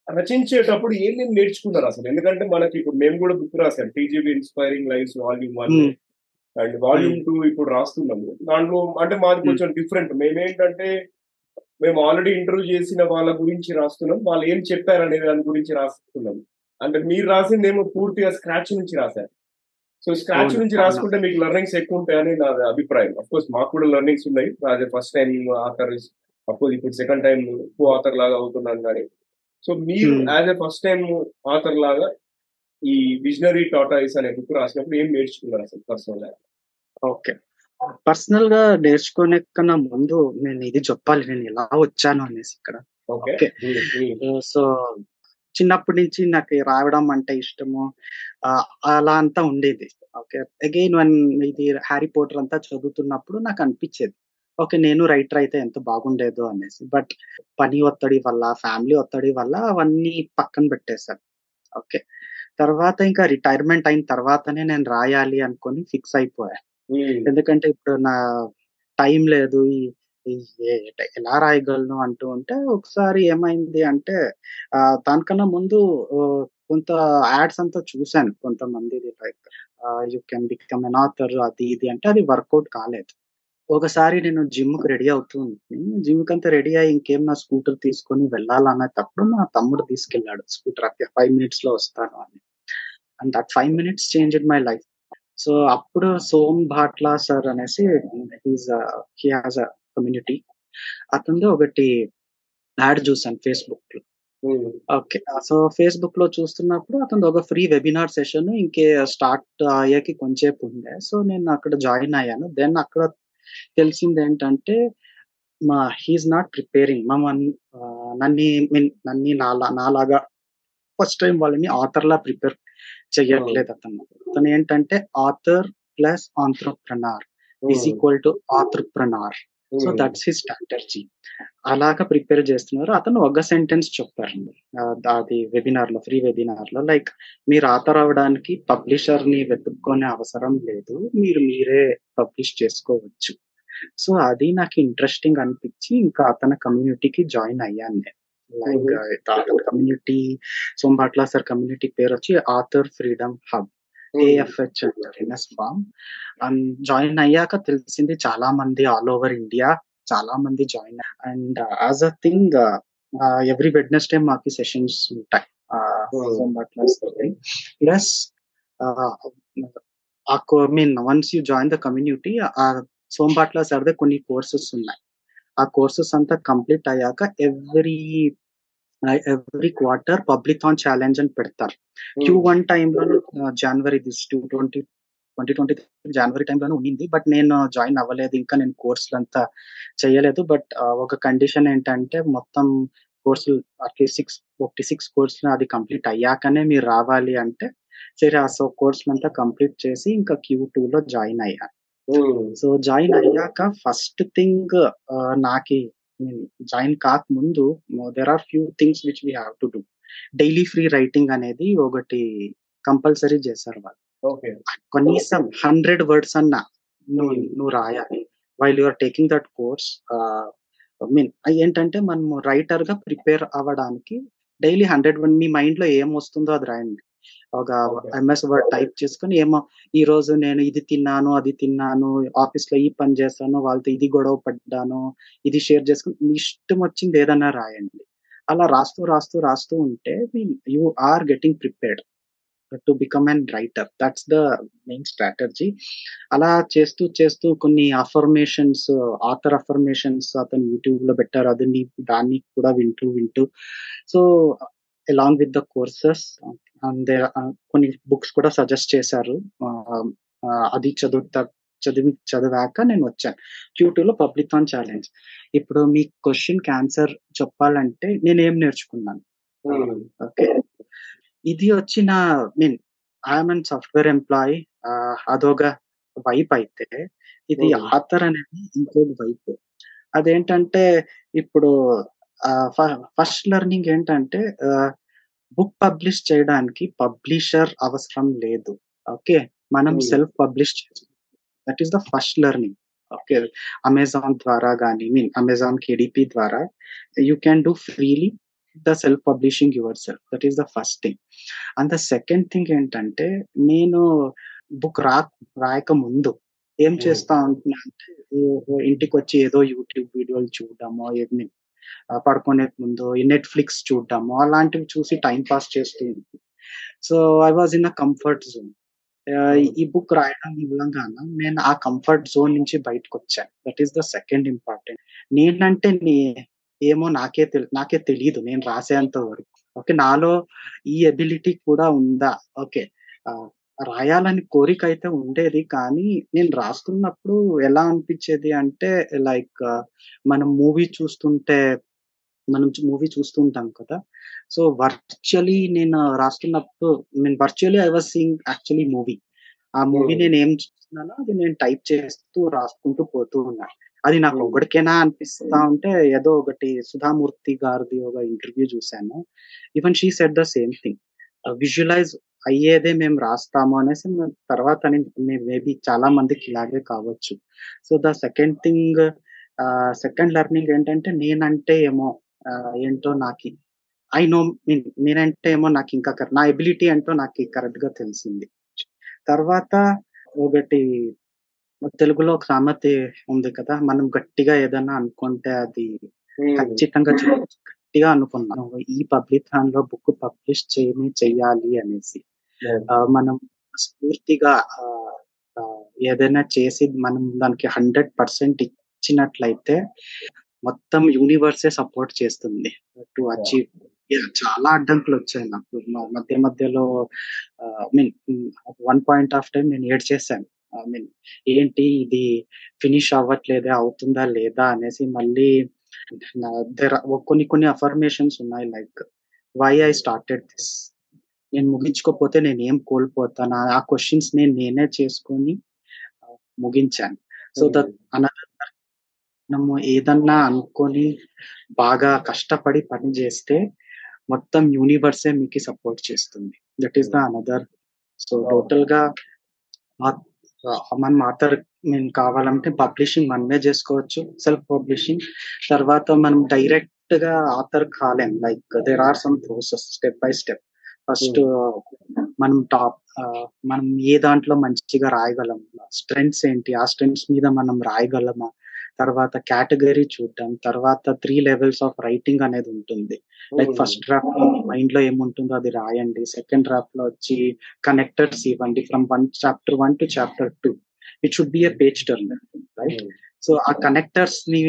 Speaker 1: రచించేటప్పుడు ఏం నేను నేర్చుకున్నారు అసలు? ఎందుకంటే మనకి ఇప్పుడు మేము కూడా బుక్ రాసాం. TGB inspiring life volume one and volume two ఇప్పుడు రాస్తున్నాము దాంట్లో అంటే మాది కొంచెం డిఫరెంట్. మేమేంటంటే మేము ఆల్రెడీ ఇంటర్వ్యూ చేసిన వాళ్ళ గురించి రాస్తున్నాం. వాళ్ళు ఏం చెప్పారు అనే దాని గురించి రాస్తున్నాం. అంటే మీరు రాసింది ఏమో పూర్తిగా స్క్రాచ్ నుంచి రాశారు. సో స్క్రాచ్ నుంచి. రాసుకుంటే మీకు లెర్నింగ్స్ ఎక్కువ ఉంటాయని నా అభిప్రాయం. అఫ్ కోర్స్ మాకు కూడా లెర్నింగ్స్ ఉన్నాయి. అదే first time author of course ఇప్పుడు సెకండ్ టైం కో ఆథర్ లాగా అవుతున్నాను కానీ. సో మీరు
Speaker 2: Hmm.
Speaker 1: As a first time author లాగా ఈ విజనరీ టాటాయిస్ అనే బుక్ రాసినప్పుడు ఏం నేర్చుకున్నారు అసలు పర్సనల్గా
Speaker 2: ఓకే పర్సనల్గా నేర్చుకునే కన్నా ముందు నేను ఇది చెప్పాలి నేను ఎలా వచ్చాను అనేసి ఇక్కడ
Speaker 1: ఓకే.
Speaker 2: సో చిన్నప్పటి నుంచి నాకు రావడం అంటే ఇష్టము అలా అంతా ఉండేది ఓకే అగైన్ వన్ ఇది హ్యారీ పోటర్ అంతా చదువుతున్నప్పుడు నాకు అనిపించేది ఓకే. నేను రైటర్ అయితే ఎంత బాగుండేదో అనేసి. బట్ పని ఒత్తిడి వల్ల, ఫ్యామిలీ ఒత్తిడి వల్ల అవన్నీ పక్కన పెట్టేసాను. ఓకే. తర్వాత ఇంకా రిటైర్మెంట్ అయిన తర్వాతనే నేను రాయాలి అనుకోని ఫిక్స్ అయిపోయా. ఎందుకంటే ఇప్పుడు నా టైం లేదు. ఎలా రాయగలను అంటూ ఉంటే ఒకసారి ఏమైంది అంటే దానికన్నా ముందు కొంత యాడ్స్ అంతా చూసాను. కొంతమందిది like you can become an author అది ఇది అంటే అది వర్కౌట్ కాలేదు. ఒకసారి నేను జిమ్‌కి రెడీ అవుతూ ఉంటిని. జిమ్‌కంతా రెడీ అయ్యి ఇంకేం నా స్కూటర్ తీసుకొని వెళ్ళాలనేటప్పుడు మా తమ్ముడు తీసుకెళ్ళాడు స్కూటర్ అక్కడ 5 మినిట్స్‌లో వస్తాను అని. And that 5 minutes changed my life. So, అప్పుడు సోమ్ భాట్లా సార్ అనేసి he's he has a community. అతనిది ఒకటి యాడ్ చూసాను ఫేస్‌బుక్‌లో.
Speaker 1: హ్మ్.
Speaker 2: ఓకే. సో, ఫేస్‌బుక్‌లో చూస్తున్నప్పుడు అతనిది ఒక ఫ్రీ వెబినార్ సెషన్ ఇంకే స్టార్ట్ అయ్యేకి కొంచేపు ఉండే. సో, నేను అక్కడ జాయిన్ అయ్యాను. దెన్ అక్కడ తెలిసిందేంటంటే మా హి ఈస్ నాట్ ప్రిపేరింగ్ ఆహ్, నన్ని మీన్ నన్ని నాలా నాలాగా ఫస్ట్ టైమ్ వాళ్ళని ఆథర్‌లా ప్రిపేర్
Speaker 1: హ్మ్.
Speaker 2: చెయ్యట్లేదు అతను. అతనేంటంటే author plus entrepreneur is
Speaker 1: hmm.
Speaker 2: Equal to entrepreneur. So. That's his strategy. అలాగా ప్రిపేర్ చేస్తున్నారు. అతను ఒక సెంటెన్స్ చెప్పారండి. అది వెబినార్‌లో ఫ్రీ వెబినార్‌లో లైక్ మీరు ఆథర్ అవ్వడానికి పబ్లిషర్‌ని వెతుక్కునే అవసరం లేదు. మీరు మీరే పబ్లిష్ చేసుకోవచ్చు. సో, అది నాకు ఇంట్రెస్టింగ్ అనిపిచ్చి ఇంకా అతని కమ్యూనిటీకి జాయిన్ అయ్యాను నేను. Like community Som Bhatla sir community పేరొచ్చి author freedom hub. AFH a spam. And join అయ్యాక తెలిసింది చాలా మంది ఆల్ ఓవర్ ఇండియా చాలా మంది join and as a thing every Wednesday మాకి సెషన్స్ ఉంటాయి. ప్లస్ ఆ mean once you join the community ah, Som Bhatla సార్‌ది కొన్ని కోర్సెస్ ఉన్నాయి. ఆ కోర్సెస్ అంతా కంప్లీట్ అయ్యాక every every quarter publithon challenge అని పెడతారు. క్యూ1 టైమ్‌లోనే ఆహ్, జనవరి దిస్ 220 2023 జనవరి టైమ్‌లోనే ఉండింది. బట్ నేను జాయిన్ అవ్వలేదు. ఇంకా నేను కోర్సులంతా చేయలేదు. బట్ ఒక కండిషన్ ఏంటంటే మొత్తం కోర్సులు అట్‌లీస్ట్ 6 ఒకటి 6 కోర్సులు అది కంప్లీట్ అయ్యాకనే మీరు రావాలి అంటే, సరే ఆ సో కోర్సులంతా కంప్లీట్ చేసి ఇంకా క్యూ2లో జాయిన్ అయ్యా.
Speaker 1: హ్మ్.
Speaker 2: సో, జాయిన్ అయ్యాక ఫస్ట్ థింగ్ నాకి జాయిన్ కాకముందు there are few things which we have to do. Daily free writing అనేది ఒకటి కంపల్సరీ చేశారు వాళ్ళు. కనీసం 100 వర్డ్స్ అన్నా నువ్వు
Speaker 1: హ్మ్.
Speaker 2: నువ్వు రాయాలి. While you are taking that course mean ఏంటంటే మనము రైటర్‌గా ప్రిపేర్ అవ్వడానికి డైలీ 100 వర్డ్ మీ మైండ్‌లో ఏమొస్తుందో అది రాయండి. ఒక. ఎంఎస్ వర్డ్ టైప్ చేసుకొని ఏమో ఈరోజు నేను ఇది తిన్నాను, అది తిన్నాను, ఆఫీస్‌లో ఈ పని చేశాను, వాళ్ళతో ఇది గొడవ పడ్డాను, ఇది షేర్ చేసుకొని మీ ఇష్టం వచ్చింది ఏదన్నా రాయండి. అలా రాస్తూ, రాస్తూ, రాస్తూ ఉంటే you are getting prepared to become an writer. That's the main strategy. అలా చేస్తూ, చేస్తూ కొన్ని అఫర్మేషన్స్ ఆథర్ అఫర్మేషన్స్ అతను యూట్యూబ్‌లో పెట్టారు. అది నీ దాన్ని కూడా వింటూ, వింటూ so, along with the courses and కొన్ని బుక్స్ కూడా సజెస్ట్ చేశారు. అది చదువుతా చదివి చదివాక నేనొచ్చాను. క్యూ2లో పబ్లిథాన్ ఛాలెంజ్. ఇప్పుడు మీ క్వెషన్‌కి ఆన్సర్ చెప్పాలంటే నేనేం నేర్చుకున్నాను? ఆహ్,
Speaker 1: హ్మ్.
Speaker 2: ఓకే. ఇది వచ్చి నా mean I am an software employee అదొక వైప్ అయితే, ఇది. ఆథర్ అనేది ఇంకొక వైపు. అదేంటంటే ఇప్పుడు ఫస్ట్ లెర్నింగ్ ఏంటంటే బుక్ పబ్లిష్ చేయడానికి పబ్లిషర్ అవసరం లేదు. ఓకే. మనం
Speaker 1: హ్మ్.
Speaker 2: Self publish that is the first learning. Okay. Amazon ద్వారా గాని మీన్ అమెజాన్ కేడీపీ ద్వారా you can do freely the self publishing yourself. That is the first thing. And the second thing ఏంటంటే నేను book రా రాయకముందు ఏం
Speaker 1: హ్మ్.
Speaker 2: చేస్తా ఉంటున్నా అంటే ఓహో! ఇంటికొచ్చి ఏదో యూట్యూబ్ వీడియోలు చూడడమో, పడుకునే ముందు ఈ నెట్‌ఫ్లిక్స్ చూడడమో అలాంటివి చూసి టైమ్ పాస్ చేస్తూ. So, I was in a comfort zone. ఈ బుక్ రాయడం మూలంగాన నేను ఆ కంఫర్ట్ జోన్ నుంచి బయటకొచ్చాను. That is the second important. నేనంటే నే ఏమో నాకే తెల్ నాకే తెలీదు నేను రాసేంత వరకు. ఓకే. నాలో ఈ ఎబిలిటీ కూడా ఉందా? ఓకే. రాయాలని కోరికైతే ఉండేది. కానీ నేను రాస్తున్నప్పుడు ఎలా అనిపిచ్చేది అంటే లైక్ మనం మూవీ చూస్తుంటే మనం మూవీ చూస్తూ ఉంటాం కదా! సో, వర్చువల్లీ నేను రాస్తున్నప్పుడు నేను virtually I was seeing actually movie. ఆ మూవీ. నేనేం చూస్తున్నానో అది నేను టైప్ చేస్తూ రాసుకుంటూ పోతూ ఉన్నా. అది నాకు. ఒకటికేనా అనిపిస్తా ఉంటే ఏదో ఒకటి సుధామూర్తి గారిది ఒక ఇంటర్వ్యూ చూశాను even she set the same thing visualise అయ్యేదే మేము రాస్తాము అనేసి తర్వాత మేబీ చాలా మందికి ఇలాగే కావచ్చు. So the second thing second learning ఏంటంటే నేనంటే ఏమో ఏంటో నాకు ఐ నో మీన్ నేనంటే ఏమో నాకు ఇంకా కరెక్ట్ నా ఎబిలిటీ ఏంటో నాకు కరెక్ట్గా తెలిసింది. తర్వాత ఒకటి తెలుగులో ఒక సామెత ఉంది కదా మనం గట్టిగా ఏదైనా అనుకుంటే అది ఖచ్చితంగా. గట్టిగా అనుకున్నాను ఈ పబ్లిక్లో బుక్ పబ్లిష్ చేయని చెయ్యాలి అనేసి. మనం స్ఫూర్తిగా ఏదైనా చేసి మనం దానికి హండ్రెడ్ పర్సెంట్ ఇచ్చినట్లయితే మొత్తం యూనివర్సే సపోర్ట్ చేస్తుంది టు అచీవ్. చాలా అడ్డంకులు వచ్చాయి నాకు. మధ్య మధ్యలో mean one point of time నేను ఏడ్ చేశాను ఐ మీన్ ఏంటి ఇది ఫినిష్ అవ్వట్లేదా అవుతుందా లేదా అనేసి మళ్ళీ కొన్ని కొన్ని అఫర్మేషన్స్ ఉన్నాయి. Like why I started this? నేను ముగించుకోకపోతే నేను ఏం కోల్పోతాను? ఆ క్వశ్చన్స్ నేను నేనే చేసుకొని ముగించాను. సో దట్ అనదర్ మనము ఏదన్నా అనుకొని బాగా కష్టపడి పని చేస్తే మొత్తం యూనివర్సే మీకు సపోర్ట్ చేస్తుంది. That is the another so టోటల్గా మనం ఆథర్ మేము కావాలంటే పబ్లిషింగ్ మనమే చేసుకోవచ్చు సెల్ఫ్ పబ్లిషింగ్ తర్వాత మనం డైరెక్ట్గా author కాలేం. Like there are some process step by step first మనం టాప్ మనం ఏ దాంట్లో మంచిగా రాయగలం స్ట్రెంగ్స్ ఏంటి? ఆ స్ట్రెంగ్స్ మీద మనం రాయగలమా? తర్వాత కేటగిరీ చూడటం తర్వాత త్రీ లెవెల్స్ ఆఫ్ రైటింగ్ అనేది ఉంటుంది. లైక్ ఫస్ట్ డ్రాఫ్ట్లో మైండ్లో ఏముంటుందో అది రాయండి. సెకండ్ డ్రాఫ్ట్లో వచ్చి కనెక్టర్స్ ఇవ్వండి. From one chapter one to chapter two. It should be a page turner right? So ఆ కనెక్టర్స్ని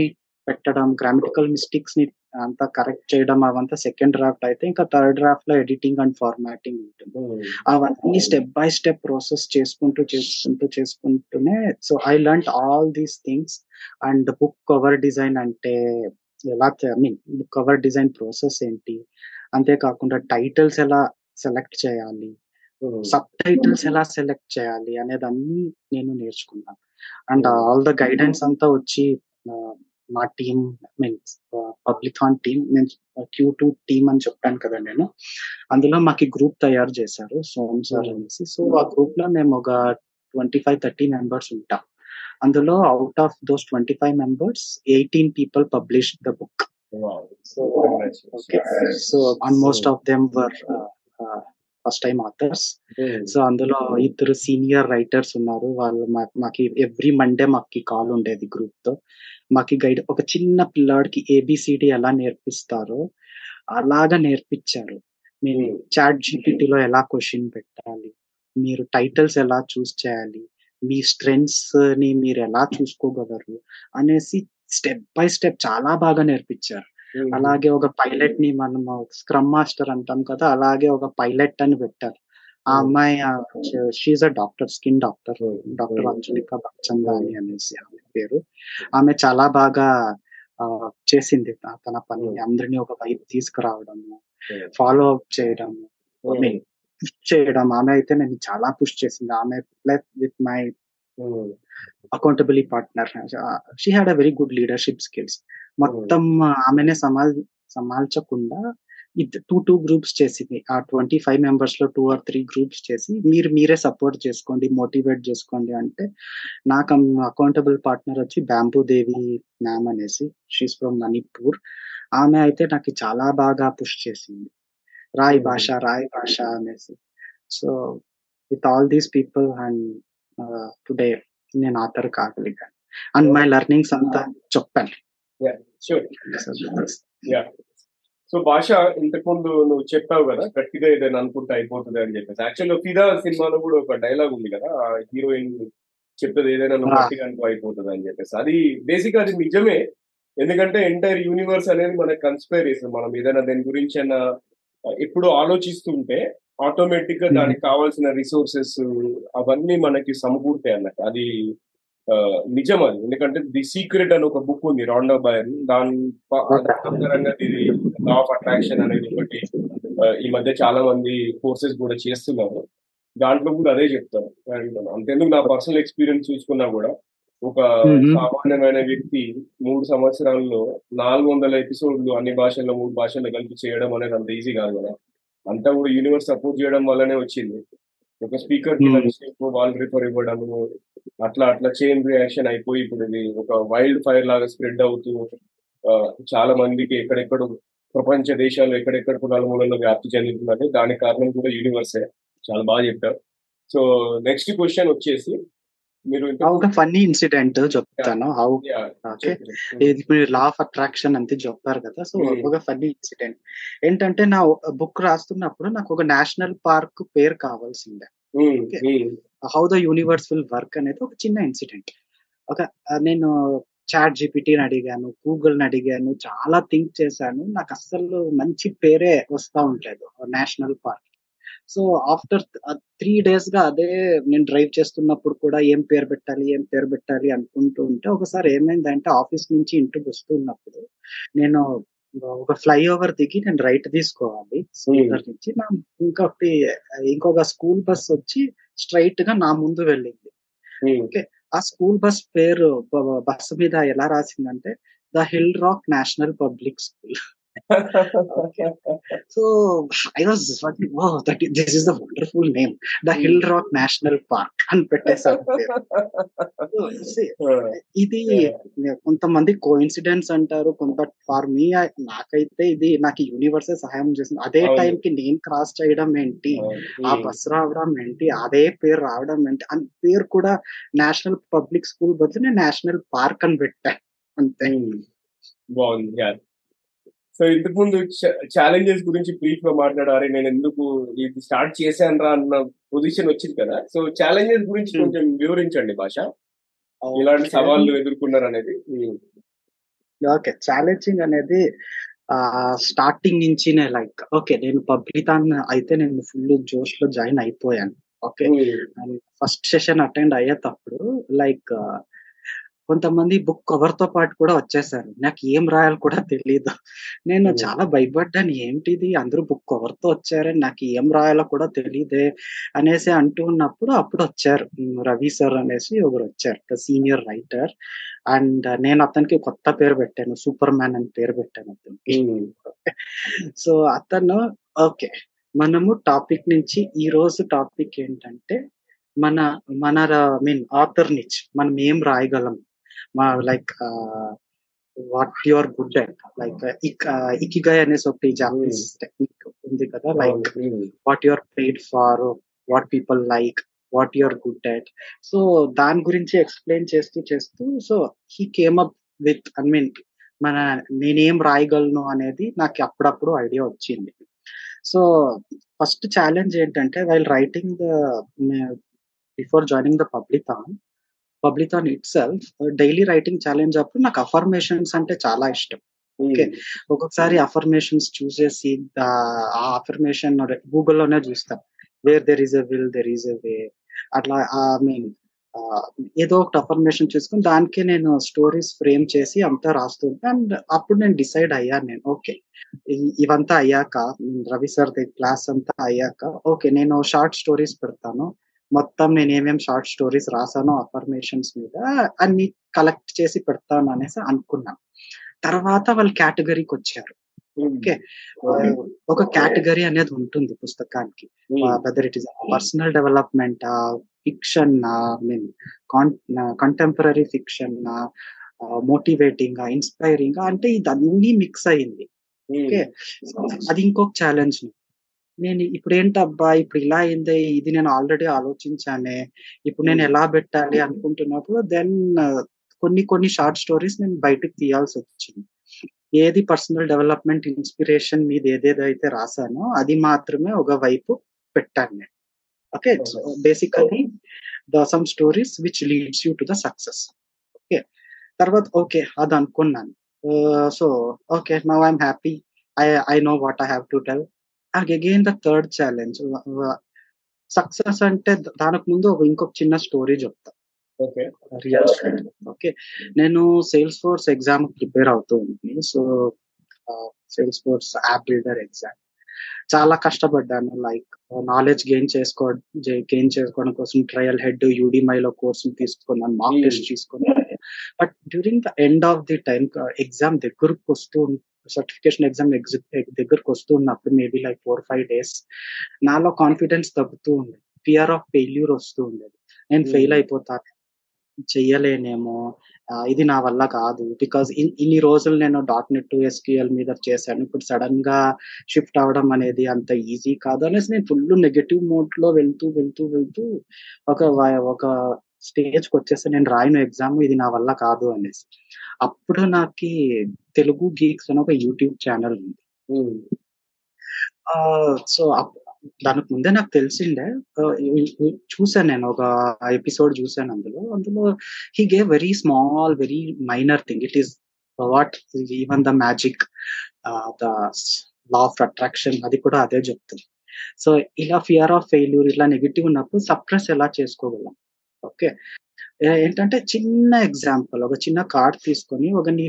Speaker 2: పెట్టడం గ్రామటికల్ మిస్టేక్స్ని అంతా కరెక్ట్ చేయడం అవంతా సెకండ్ డ్రాఫ్ట్ అయితే ఇంకా థర్డ్ డ్రాఫ్ట్లో ఎడిటింగ్ అండ్ ఫార్మాటింగ్ ఉంటుంది. అవన్నీ స్టెప్ బై స్టెప్ ప్రాసెస్ చేసుకుంటూ చేసుకుంటూ చేసుకుంటూనే so I learn all these things and book cover design అంటే ఎలా I mean book cover design process ఏంటి? అంతేకాకుండా టైటిల్స్ ఎలా సెలెక్ట్ చేయాలి? సబ్ టైటిల్స్ ఎలా సెలెక్ట్ చేయాలి? అనేది అన్ని నేను నేర్చుకున్నాను అండ్ ఆల్ ద గైడెన్స్ అంతా వచ్చి మా team means Publicon team నేను క్యూ టూ టీమ్ అని చెప్పాను కదా నేను. అందులో మాకు గ్రూప్ తయారు చేశారు సోమ్ సార్
Speaker 1: Hmm.
Speaker 2: అనేసి. సో ఆ గ్రూప్లో మేము ఒక ట్వంటీ ఫైవ్ థర్టీ మెంబర్స్ ఉంటాం. అందులో out of those twenty five members eighteen people publish the book. So almost of them were first time authors so అందులో ఇద్దరు సీనియర్ రైటర్స్ ఉన్నారు. వాళ్ళు మాకి ఎవ్రీ మండే మాకి కాల్ ఉండేది గ్రూప్తో. మాకి గైడ్ ఒక చిన్న పిల్లాడికి ఏబిసిడి ఎలా నేర్పిస్తారో అలాగా నేర్పించారు. మీరు
Speaker 1: Hmm.
Speaker 2: చాట్ జీపీటీలో ఎలా క్వశ్చన్ పెట్టాలి? మీరు టైటిల్స్ ఎలా చూస్ చేయాలి? మీ స్ట్రెంగ్స్ని మీరు ఎలా చూసుకోగలరు? అనేసి స్టెప్ బై స్టెప్ చాలా బాగా నేర్పించారు. అలాగే ఒక పైలట్ని మనం స్క్రమ్ మాస్టర్ అంటాం కదా అలాగే ఒక పైలట్ అని పెట్టారు. ఆ. అమ్మాయి she a doctor skin doctor. Doctor. Anjalika Bhakchandani అనేసి ఆమె పేరు. ఆమె చాలా బాగా చేసింది తన పని. అందరినీ ఒక వైపు తీసుకురావడము ఫాలో అప్ చేయడము పుష్ చేయడం. ఆమె అయితే నేను చాలా పుష్ చేసింది. ఆమె plus with my accountability partner she had a very good leadership skills మొత్తం ఆమెనే సమాల్ సమాల్చకుండా టూ టూ గ్రూప్స్ చేసింది. ఆ ట్వంటీ ఫైవ్ మెంబర్స్లో టూ ఆర్ త్రీ గ్రూప్స్ చేసి మీరు మీరే సపోర్ట్ చేసుకోండి మోటివేట్ చేసుకోండి అంటే నాకు అకౌంటబుల్ పార్ట్నర్ వచ్చి బ్యాంబూ దేవి మ్యామ్ అనేసి షీస్ ఫ్రమ్ మణిపూర్ ఆమె అయితే నాకు చాలా బాగా పుష్ చేసింది. రాయ్
Speaker 1: Hmm.
Speaker 2: భాష రాయ్ భాష అనేసి. So with all these people and today నేను ఆథర్ కాగలిగాను అండ్ మై లెర్నింగ్స్ అంతా చెప్పాను
Speaker 1: యా సో భాష ఇంతకు ముందు నువ్వు చెప్పావు కదా గట్టిగా ఏదైనా అనుకుంటే అయిపోతుంది అని చెప్పేసి. యాక్చువల్ ఫిదా సినిమాలో కూడా ఒక డైలాగ్ ఉంది కదా హీరోయిన్ చెప్పేది ఏదైనా నువ్వు. గట్టిగా అనుకో అయిపోతుంది అని చెప్పేసి. అది బేసిక్ అది నిజమే. ఎందుకంటే ఎంటైర్ యూనివర్స్ అనేది మనకు కన్స్పైర్ చేస్తుంది. మనం ఏదైనా దాని గురించి అయినా ఎప్పుడు ఆలోచిస్తుంటే
Speaker 2: ఆటోమేటిక్గా.
Speaker 1: దానికి కావాల్సిన రిసోర్సెస్ అవన్నీ మనకి సమకూరుతాయి అన్నట్టు. అది నిజం అది ఎందుకంటే ది సీక్రెట్ అని ఒక బుక్ ఉంది రాండో బయర్ దాని ప-
Speaker 2: Okay.
Speaker 1: ఆధారంగా ఇది లా ఆఫ్ అట్రాక్షన్ అనేది ఒకటి ఈ మధ్య చాలా మంది కోర్సెస్ కూడా చేస్తున్నారు. దాంట్లో కూడా అదే చెప్తారు. అండ్ అంతెందుకు నా పర్సనల్ ఎక్స్పీరియన్స్ చూసుకున్నా కూడా ఒక సామాన్యమైన వ్యక్తి మూడు సంవత్సరాల్లో నాలుగు వందల ఎపిసోడ్లు అన్ని భాషల్లో మూడు భాషల్లో కలిపి చేయడం అనేది అంత ఈజీ కాదు కదా. అంతా కూడా యూనివర్స్ సపోర్ట్ చేయడం వల్లనే వచ్చింది. ఒక స్పీకర్కి వాల్ రిఫర్ ఇవ్వడము అట్లా అట్లా చైన్ రియాక్షన్ అయిపోయి ఇప్పుడు ఇది ఒక వైల్డ్ ఫైర్ లాగా స్ప్రెడ్ అవుతూ చాలా మందికి ఎక్కడెక్కడ ప్రపంచ దేశాలు ఎక్కడెక్కడ నలుమూలలో వ్యాప్తి చెందుతుందంటే దానికి కారణం కూడా యూనివర్సే చాలా బాగా చెప్పారు. సో నెక్స్ట్ క్వశ్చన్ వచ్చేసి మీరు
Speaker 2: ఒక ఫన్నీ ఇన్సిడెంట్ చెప్తాను. హౌ ఓకే ఇది మీరు లా ఆఫ్ అట్రాక్షన్ అంతే చెప్పారు కదా. సో ఒక ఫన్నీ ఇన్సిడెంట్ ఏంటంటే నా బుక్ రాస్తున్నప్పుడు నాకు ఒక నేషనల్ పార్క్ పేరు కావాల్సిందే. How the universe will work అనేది ఒక చిన్న ఇన్సిడెంట్ ఒక నేను చాట్ జీపీటీని అడిగాను గూగుల్ని అడిగాను చాలా థింక్ చేశాను. నాకు అస్సలు మంచి పేరే వస్తూ ఉండలేదు. National park so after three డేస్గా అదే నేను డ్రైవ్ చేస్తున్నప్పుడు కూడా ఏం పేరు పెట్టాలి ఏం పేరు పెట్టాలి అనుకుంటూ ఉంటే ఒకసారి ఏమైందంటే ఆఫీస్ నుంచి ఇంటికి వస్తున్నప్పుడు నేను ఒక ఫ్లైఓవర్ దిగి నేను రైట్ తీసుకోవాలి. స్కూటర్ నుంచి నా ఇంకొకటి ఇంకొక స్కూల్ బస్ వచ్చి స్ట్రైట్గా నా ముందు వెళ్ళింది. ఓకే. ఆ స్కూల్ బస్ పేరు బస్సు మీద ఎలా రాసిందంటే the hill rock national public school. So I was oh that this is the wonderful name the hill rock national park అని పెట్టేశారు ఇది కొంతమంది కోఇన్సిడెన్స్ అంటారు కొంత ఫార్ మీ నాకైతే ఇది నాకు యూనివర్సే సహాయం చేసింది. అదే టైం కి నేను క్రాస్ చేయడం ఏంటి ఆ బస్ రావడం ఏంటి అదే పేరు రావడం ఏంటి అని పేరు కూడా నేషనల్ పబ్లిక్ స్కూల్ బదులు నేను నేషనల్ పార్క్ అని పెట్టా. అంతే.
Speaker 1: బాగుంది. సో ఇంతకు ముందు ఛాలెంజెస్ గురించి బ్రీఫ్గా మాట్లాడారు. నేను ఎందుకు ఇది స్టార్ట్ చేశాను రా అన్న పొజిషన్ వచ్చింది కదా. సో ఛాలెంజెస్ గురించి కొంచెం వివరించండి భాష. ఇలాంటి సవాళ్ళు ఎదుర్కొన్నారు అనేది
Speaker 2: ఓకే ఛాలెంజింగ్ అనేది స్టార్టింగ్ నుంచినే లైక్ ఓకే నేను పబ్లితాన్ అయితే నేను ఫుల్ జోష్లో జాయిన్ అయిపోయాను ఓకే ఫస్ట్ సెషన్ అటెండ్ అయ్యేటప్పుడు లైక్ కొంతమంది బుక్ కవర్తో పాటు కూడా వచ్చేసారు. నాకు ఏం రాయాలి కూడా తెలియదు నేను చాలా భయపడ్డాను. ఏంటిది? అందరూ బుక్ కవర్తో వచ్చారని నాకు ఏం రాయాలో కూడా తెలియదే అనేసి అంటూ ఉన్నప్పుడు అప్పుడు వచ్చారు. రవి సార్ అనేసి ఒకరు వచ్చారు. సీనియర్ రైటర్ అండ్ నేను అతనికి కొత్త పేరు పెట్టాను. సూపర్ మ్యాన్ అని పేరు పెట్టాను అతనికి. సో అతను ఓకే. మనము టాపిక్ నుంచి ఈ రోజు టాపిక్ ఏంటంటే మన మన మీన్ ఆథర్ నిచ్ మనం ఏం రాయగలం like what you're good at like ikigai అనేసి ఒకటి జాపనీస్ టెక్నిక్ ఉంది కదా like what you're paid for what people like what you're good at so దాని గురించి ఎక్స్ప్లెయిన్ చేస్తూ చేస్తూ so he came up with I mean మన నేనేం రాయగలను అనేది నాకు అప్పుడప్పుడు ఐడియా వచ్చింది. సో ఫస్ట్ ఛాలెంజ్ ఏంటంటే while writing the before joining the Publicon Publicon itself daily writing challenge అప్పుడు నాకు అఫర్మేషన్స్ అంటే చాలా ఇష్టం. ఓకే ఒక్కొక్కసారి అఫర్మేషన్స్ చూసేసి ఆ అఫర్మేషన్ గూగుల్లోనే చూస్తాం. Where there is a will there is a way అట్లా ఐ మీన్ ఏదో ఒకటి అఫర్మేషన్ చూసుకుని దానికే నేను స్టోరీస్ ఫ్రేమ్ చేసి అంతా రాస్తుంటే అండ్ అప్పుడు నేను డిసైడ్ అయ్యాను నేను. ఓకే ఇవంతా అయ్యాక రవి సార్ క్లాస్ అంతా అయ్యాక ఓకే నేను షార్ట్ స్టోరీస్ పెడతాను. మొత్తం నేను ఏమేం షార్ట్ స్టోరీస్ రాసానో అఫర్మేషన్స్ మీద అన్ని కలెక్ట్ చేసి పెడతాను అనేసి అనుకున్నాను తర్వాత వాళ్ళు కేటగిరీకి వచ్చారు. ఓకే? ఒక కేటగిరీ అనేది ఉంటుంది పుస్తకానికి. Whether it is personal development fiction mean contemporary fiction motivating inspiring అంటే ఇదన్నీ మిక్స్ అయింది. ఓకే? అది ఇంకొక ఛాలెంజ్ నేను ఇప్పుడు ఏంటబ్బా ఇప్పుడు ఇలా అయింది ఇది నేను ఆల్రెడీ ఆలోచించానే ఇప్పుడు నేను ఎలా పెట్టాలి అనుకుంటున్నప్పుడు దెన్ కొన్ని కొన్ని షార్ట్ స్టోరీస్ నేను బయటకు తీయాల్సి వచ్చింది. ఏది పర్సనల్ డెవలప్మెంట్ ఇన్స్పిరేషన్ మీద ఏదేదైతే రాసానో అది మాత్రమే ఒక వైపు పెట్టాను నేను. Okay basically the some stories which leads you to the success. Okay తర్వాత ఓకే అది అనుకున్నాను. So okay now I'm happy. I I know what I have to tell. Again the third challenge. Success అంటే దానికి ముందు ఒక ఇంకొక చిన్న story చెప్తా. Real story. ఓకే. నేను సేల్స్ ఫోర్స్ ఎగ్జామ్ ప్రిపేర్ అవుతూ ఉంది so Salesforce app builder exam. చాలా కష్టపడ్డాను. లైక్ నాలెడ్జ్ గెయిన్ చేసుకో గెయిన్ చేసుకోవడం కోసం ట్రయల్ హెడ్ యూడిమైలో కోర్సు తీసుకున్నాను. Mock
Speaker 1: Hmm.
Speaker 2: టెస్ట్ తీసుకున్నాను. But during the end of the time exam దగ్గరకు వస్తూ సర్టిఫికేషన్ ఎగ్జామ్ దగ్గరకు వస్తూ ఉన్నప్పుడు maybe like four five days నాలో కాన్ఫిడెన్స్ తగ్గుతూ ఉండేది. ఫియర్ ఆఫ్ ఫెయిల్యూర్ వస్తూ ఉండేది. నేను
Speaker 1: Hmm.
Speaker 2: ఫెయిల్ అయిపోతాను చెయ్యలేనేమో ఇది నా వల్ల కాదు. బికాస్ ఇన్ని రోజులు నేను. డాట్ నెట్ ఎస్క్యూఎల్ మీద చేశాను. ఇప్పుడు సడన్గా షిఫ్ట్ అవడం అనేది అంత ఈజీ కాదు. అనేసి నేను ఫుల్ నెగటివ్ మోడ్లో వెళ్తూ వెళ్తూ వెళ్తూ ఒక ఒక స్టేజ్కి వచ్చేసి నేను రాయను ఎగ్జామ్ ఇది నా వల్ల కాదు అనేసి. అప్పుడు నాకు తెలుగు గీక్స్ అని ఒక యూట్యూబ్ ఛానల్ ఉంది. సో దానికి ముందే నాకు తెలిసిండే చూశాను నేను ఒక ఎపిసోడ్ చూశాను అందులో. అందులో he gave very small very minor thing it is what even the magic the law of attraction అది కూడా అదే చెప్తుంది. సో ఇలా ఫియర్ ఆఫ్ ఫెయిల్యూర్ ఇలా నెగిటివ్ ఉన్నప్పుడు సప్రెస్ ఎలా చేసుకోగలం? ఓకే. ఏంటంటే చిన్న ఎగ్జాంపుల్ ఒక చిన్న కార్డ్ తీసుకొని ఒక నీ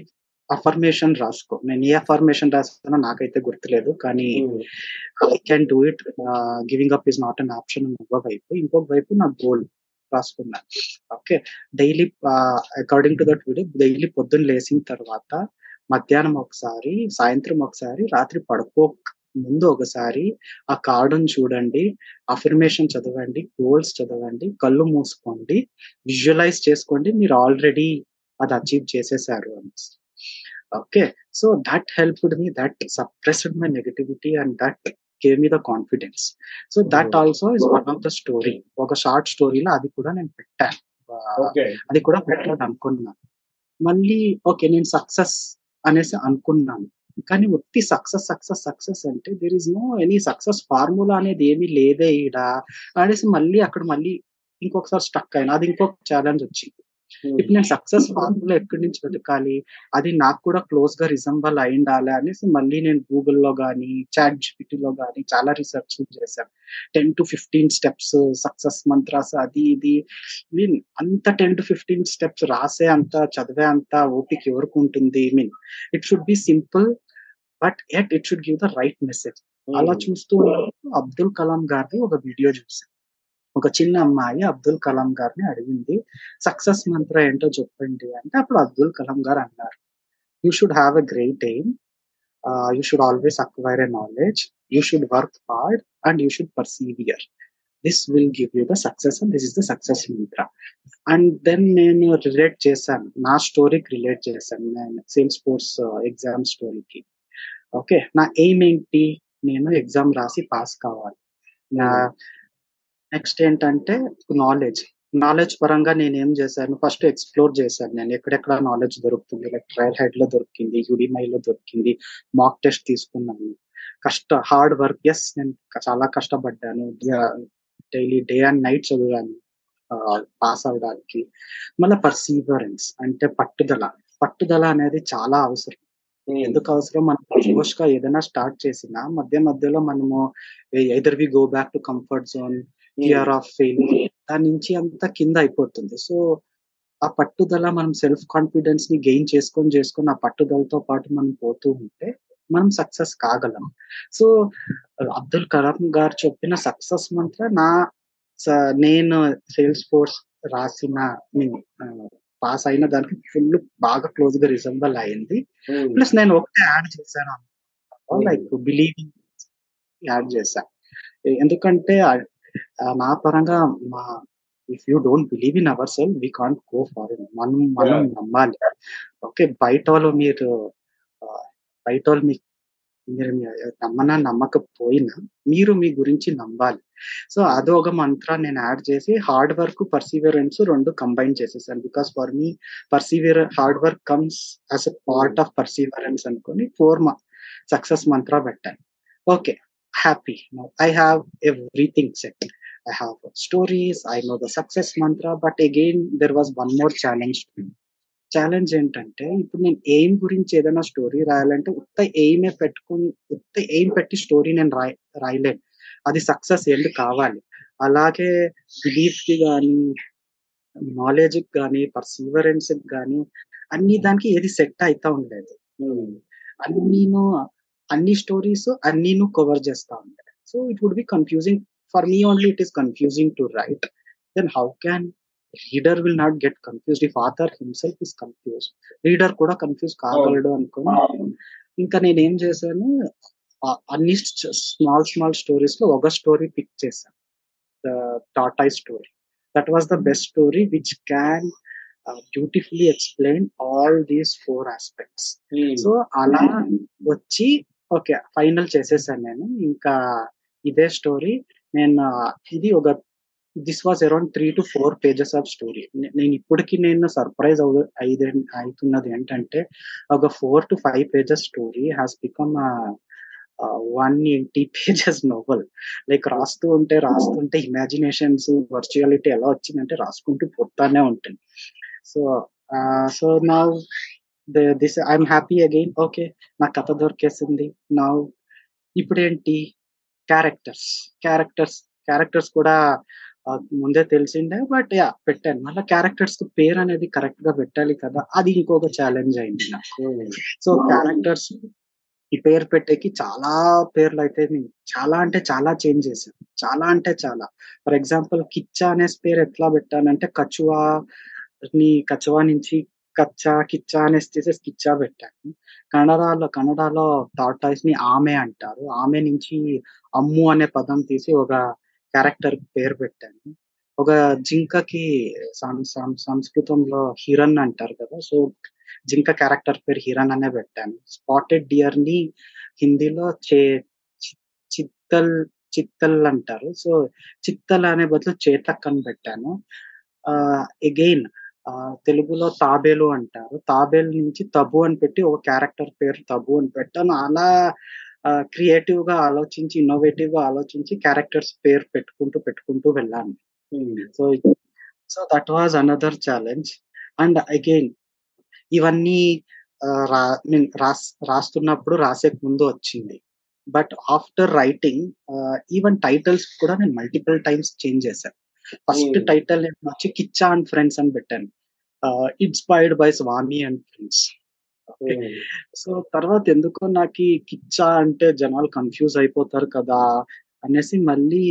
Speaker 2: అఫర్మేషన్ రాసుకో. నేను ఏ అఫర్మేషన్ రాస్తానో నాకైతే గుర్తులేదు కానీ I can do it. Giving up is not an option ఒక వైపు ఇంకొక వైపు నా గోల్ రాసుకున్నా. Okay. Daily according to that video daily పొద్దున్న లేచిన తర్వాత మధ్యాహ్నం ఒకసారి సాయంత్రం ఒకసారి రాత్రి పడుకో ముందు ఒకసారి ఆ కార్డును చూడండి అఫర్మేషన్ చదవండి గోల్స్ చదవండి కళ్ళు మూసుకోండి విజువలైజ్ చేసుకోండి మీరు ఆల్రెడీ అది అచీవ్ చేసేసారు అనేసి. Okay so that helped me that suppressed my negativity and that gave me the confidence so that. Also is one of the story ఒక షార్ట్ స్టోరీలో అది కూడా నేను పెట్టాను. అది కూడా పెట్టాలి అనుకున్నాను. మళ్ళీ ఓకే నేను సక్సెస్ అనేసి అనుకున్నాను. కానీ ఒట్టి సక్సెస్ సక్సెస్ సక్సెస్ అంటే there is no any success formula అనేది ఏమీ లేదే ఈడ. అనేసి మళ్ళీ అక్కడ మళ్ళీ ఇంకొకసారి స్టక్ అయినా అది ఇంకొక ఛాలెంజ్ వచ్చింది.
Speaker 1: ఉమ్,
Speaker 2: ఇప్పుడు నేను సక్సెస్ ఫార్ములా ఎక్కడి నుంచి వెతకాలి? అది నాకు కూడా క్లోజ్గా రిజంబల్ అయి ఉండాలి అనేసి మళ్ళీ నేను గూగుల్లో కానీ చాట్ జీపీటీలో కానీ చాలా రీసెర్చ్ చేశాను. Ten to fifteen steps success mantras అది ఇది. మీన్ అంత టెన్ టు ఫిఫ్టీన్ స్టెప్స్ రాసే అంత చదివే అంత ఓపిక ఎవరికి ఉంటుంది? Mean it should be simple but at it should give the right message. అలా చూస్తూ ఉన్నప్పుడు అబ్దుల్ కలాం గారిది ఒక వీడియో చూసాను ఒక చిన్న అమ్మాయి అబ్దుల్ కలాం గారిని అడిగింది సక్సెస్ మంత్ర ఏంటో చెప్పండి అంటే అప్పుడు అబ్దుల్ కలాం గారు అన్నారు you should have a great aim you should always acquire a knowledge you should work hard and you should persevere this will give you the success and this is the success mantra and then నేను relate చేశాను నా స్టోరీకి relate చేశాను నేను Salesforce exam స్టోరీకి okay. నా aim ఏంటి? నేను ఎగ్జామ్ రాసి పాస్ కావాలి. నా నెక్స్ట్ ఏంటంటే నాలెడ్జ్. నాలెడ్జ్ పరంగా నేను ఏం చేశాను? ఫస్ట్ ఎక్స్ప్లోర్ చేశాను నేను. ఎక్కడెక్కడ నాలెడ్జ్ దొరుకుతుంది? లైక్ ట్రయల్ హెడ్లో దొరికింది యూడిమైలో దొరికింది మాక్ టెస్ట్ తీసుకున్నాను. కష్ట హార్డ్ వర్క్. ఎస్ నేను చాలా కష్టపడ్డాను. డైలీ డే అండ్ నైట్ చదివాను. పాస్ అవడానికి మళ్ళీ పర్సీవరెన్స్ అంటే పట్టుదల. పట్టుదల అనేది చాలా అవసరం. ఎందుకు అవసరం? మనం జోష్గా ఏదైనా స్టార్ట్ చేసినా మధ్య మధ్యలో మనము either we go back to comfort zone fear of failing దాని నుంచి అంతా కింద అయిపోతుంది. సో ఆ పట్టుదల మనం సెల్ఫ్ కాన్ఫిడెన్స్ని గెయిన్ చేసుకొని చేసుకొని ఆ పట్టుదలతో పాటు మనం పోతూ ఉంటే మనం సక్సెస్ కాగలం. సో అబ్దుల్ కలాం గారు చెప్పిన సక్సెస్ మంత్ర నా నేను సేల్స్ ఫోర్స్ రాసిన మీన్ పాస్ అయిన దానికి ఫుల్ బాగా క్లోజ్గా రిజంబల్ అయింది ప్లస్ నేను ఒకటే యాడ్ చేశాను లైక్ బిలీవింగ్ యాడ్ చేశాను ఎందుకంటే నా పరంగా మా if you don't believe in our self we can't go far మనం మనం. నమ్మాలి. ఓకే బయట వాళ్ళు మీరు బయట వాళ్ళు మీ మీరు మీ- నమ్మనా నమ్మకపోయినా మీరు మీ గురించి నమ్మాలి. సో అదో ఒక మంత్ర నేను యాడ్ చేసి హార్డ్ వర్క్ పర్సీవియరెన్స్ రెండు కంబైన్ చేసేసాను. Because for me persevere hard work comes as a part of perseverance అనుకుని ఫోర్ సక్సెస్ మంత్ర పెట్టాను. Okay happy. I have everything set. I have stories I know the success mantra but again there was one more challenge challenge ఏంటంటే ఇప్పుడు నేను aim గురించి ఏదైనా story రాయాలంటే ఉత్త ఎయిమే పెట్టుకుని ఉత్త ఎయిమ్ పెట్టి స్టోరీ నేను రాయ రాయలేను. అది సక్సెస్ ఎండ్ కావాలి. అలాగే బిలీఫ్కి కానీ నాలెడ్జ్కి కానీ పర్సీవరెన్స్కి కానీ అన్ని దానికి ఏది సెట్ అవుతా ఉండలేదు అన్నీను అన్ని స్టోరీస్ అన్ని నువ్వు కవర్ చేస్తా ఉంటాయి so it would be confusing for me only it is confusing to write then how can reader will not get confused if author himself is confuse reader కూడా కన్ఫ్యూజ్ కాగలడు అనుకుని. ఇంకా నేను ఏం చేశాను? అన్ని స్మాల్ స్మాల్ స్టోరీస్లో ఒక స్టోరీ పిక్ చేశాను Tata story that was the best story which can beautifully explain all these four aspects so అలా వచ్చి ఓకే ఫైనల్ చేసేసాను నేను. ఇంకా ఇదే స్టోరీ నేను ఇది ఒక this was around three to four pages of story నేను ఇప్పటికి నేను సర్ప్రైజ్ అవు అయితే అవుతున్నది ఏంటంటే ఒక four to five pages story has become one eighty pages novel like రాస్తూ ఉంటే రాస్తుంటే ఇమాజినేషన్స్ వర్చువాలిటీ ఎలా వచ్చిందంటే రాసుకుంటూ పోతానే ఉంటుంది సో సో నా this I'm happy again okay నా కథ దొరికేసింది. నా ఇప్పుడేంటి? క్యారెక్టర్స్ క్యారెక్టర్స్ క్యారెక్టర్స్ కూడా ముందే తెలిసిండే బట్ యా పెట్టాను. మళ్ళీ క్యారెక్టర్స్కి పేరు అనేది కరెక్ట్గా పెట్టాలి కదా అది ఇంకొక ఛాలెంజ్ అయింది నాకు. సో క్యారెక్టర్స్ ఈ పేరు పెట్టేకి చాలా పేర్లు అయితే చాలా అంటే చాలా చేంజ్ చేశాను. చాలా అంటే చాలా. ఫర్ ఎగ్జాంపుల్ కిచ్చా అనే పేరు ఎట్లా పెట్టానంటే కచువా ని కచువా నుంచి కచ్చా కిచ్చా అనేసి చేసేసి కిచ్చా పెట్టాను. కన్నడలో కన్నడలో టాటాయిస్ని ఆమె అంటారు. ఆమె నుంచి అమ్ము అనే పదం తీసి ఒక క్యారెక్టర్ పేరు పెట్టాను. ఒక జింకకి సంస్కృతంలో హిరణ్ అంటారు కదా సో జింక క్యారెక్టర్ పేరు హిరణ్ అనే పెట్టాను. స్పాటెడ్ డియర్ని హిందీలో చే చిత్తల్ చిత్తల్ అంటారు. సో చిత్తల్ అనే బదులు చేతక్ అని పెట్టాను. అగైన్ తెలుగులో తాబేలు అంటారు. తాబేలు నుంచి తబు అని పెట్టి ఒక క్యారెక్టర్ పేరు తబు అని పెట్టాను. అలా క్రియేటివ్గా ఆలోచించి ఇన్నోవేటివ్గా ఆలోచించి క్యారెక్టర్స్ పేరు పెట్టుకుంటూ పెట్టుకుంటూ వెళ్ళాను. So so that was another challenge and again ఇవన్నీ రాస్ రాస్తున్నప్పుడు రాసే ముందు వచ్చింది. But after writing even titles కూడా నేను మల్టిపుల్ టైమ్స్ చేంజ్ చేశాను ఫస్ట్ టైటిల్ వచ్చి కిచ్చా అండ్ ఫ్రెండ్స్ అని పెట్టాను. Inspired by Swami and friends so తర్వాత ఎందుకో నాకు కిచ్చా అంటే జనాలు కన్ఫ్యూజ్ అయిపోతారు కదా అనేసి మళ్ళీ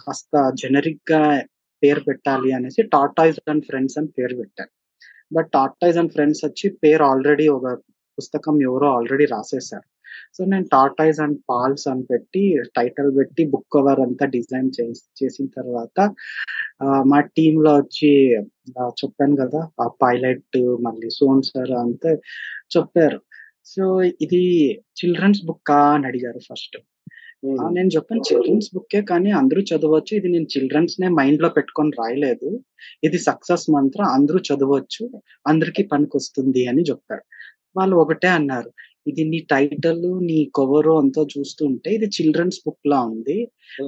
Speaker 2: కాస్త జెనరిక్గా పేరు పెట్టాలి అనేసి టాటాయిస్ అండ్ ఫ్రెండ్స్ అని పేరు పెట్టాను బట్ టాటాయిస్ అండ్ ఫ్రెండ్స్ వచ్చి పేరు ఆల్రెడీ ఒక పుస్తకం ఎవరో ఆల్రెడీ రాసేసారు సో నేను టాటాయిస్ అండ్ పాల్స్ అని పెట్టి టైటిల్ పెట్టి బుక్ కవర్ అంతా డిజైన్ చేసిన తర్వాత మా టీమ్లో వచ్చి చెప్పాను కదా ఆ పైలట్ మళ్ళీ సోన్ సార్ అంతా చెప్పారు. సో ఇది చిల్డ్రన్స్ బుక్ అని అడిగారు ఫస్ట్. నేను చెప్పాను చిల్డ్రన్స్ బుక్కే కానీ అందరూ చదవచ్చు. ఇది నేను చిల్డ్రన్స్ నే మైండ్లో పెట్టుకొని రాయలేదు. ఇది సక్సెస్ మంత్ర. అందరూ చదవచ్చు. అందరికి పనికొస్తుంది అని చెప్పారు. వాళ్ళు ఒకటే అన్నారు. ఇది నీ టైటిల్ నీ కవర్ అంతా చూస్తుంటే ఇది చిల్డ్రన్స్ బుక్ లా ఉంది.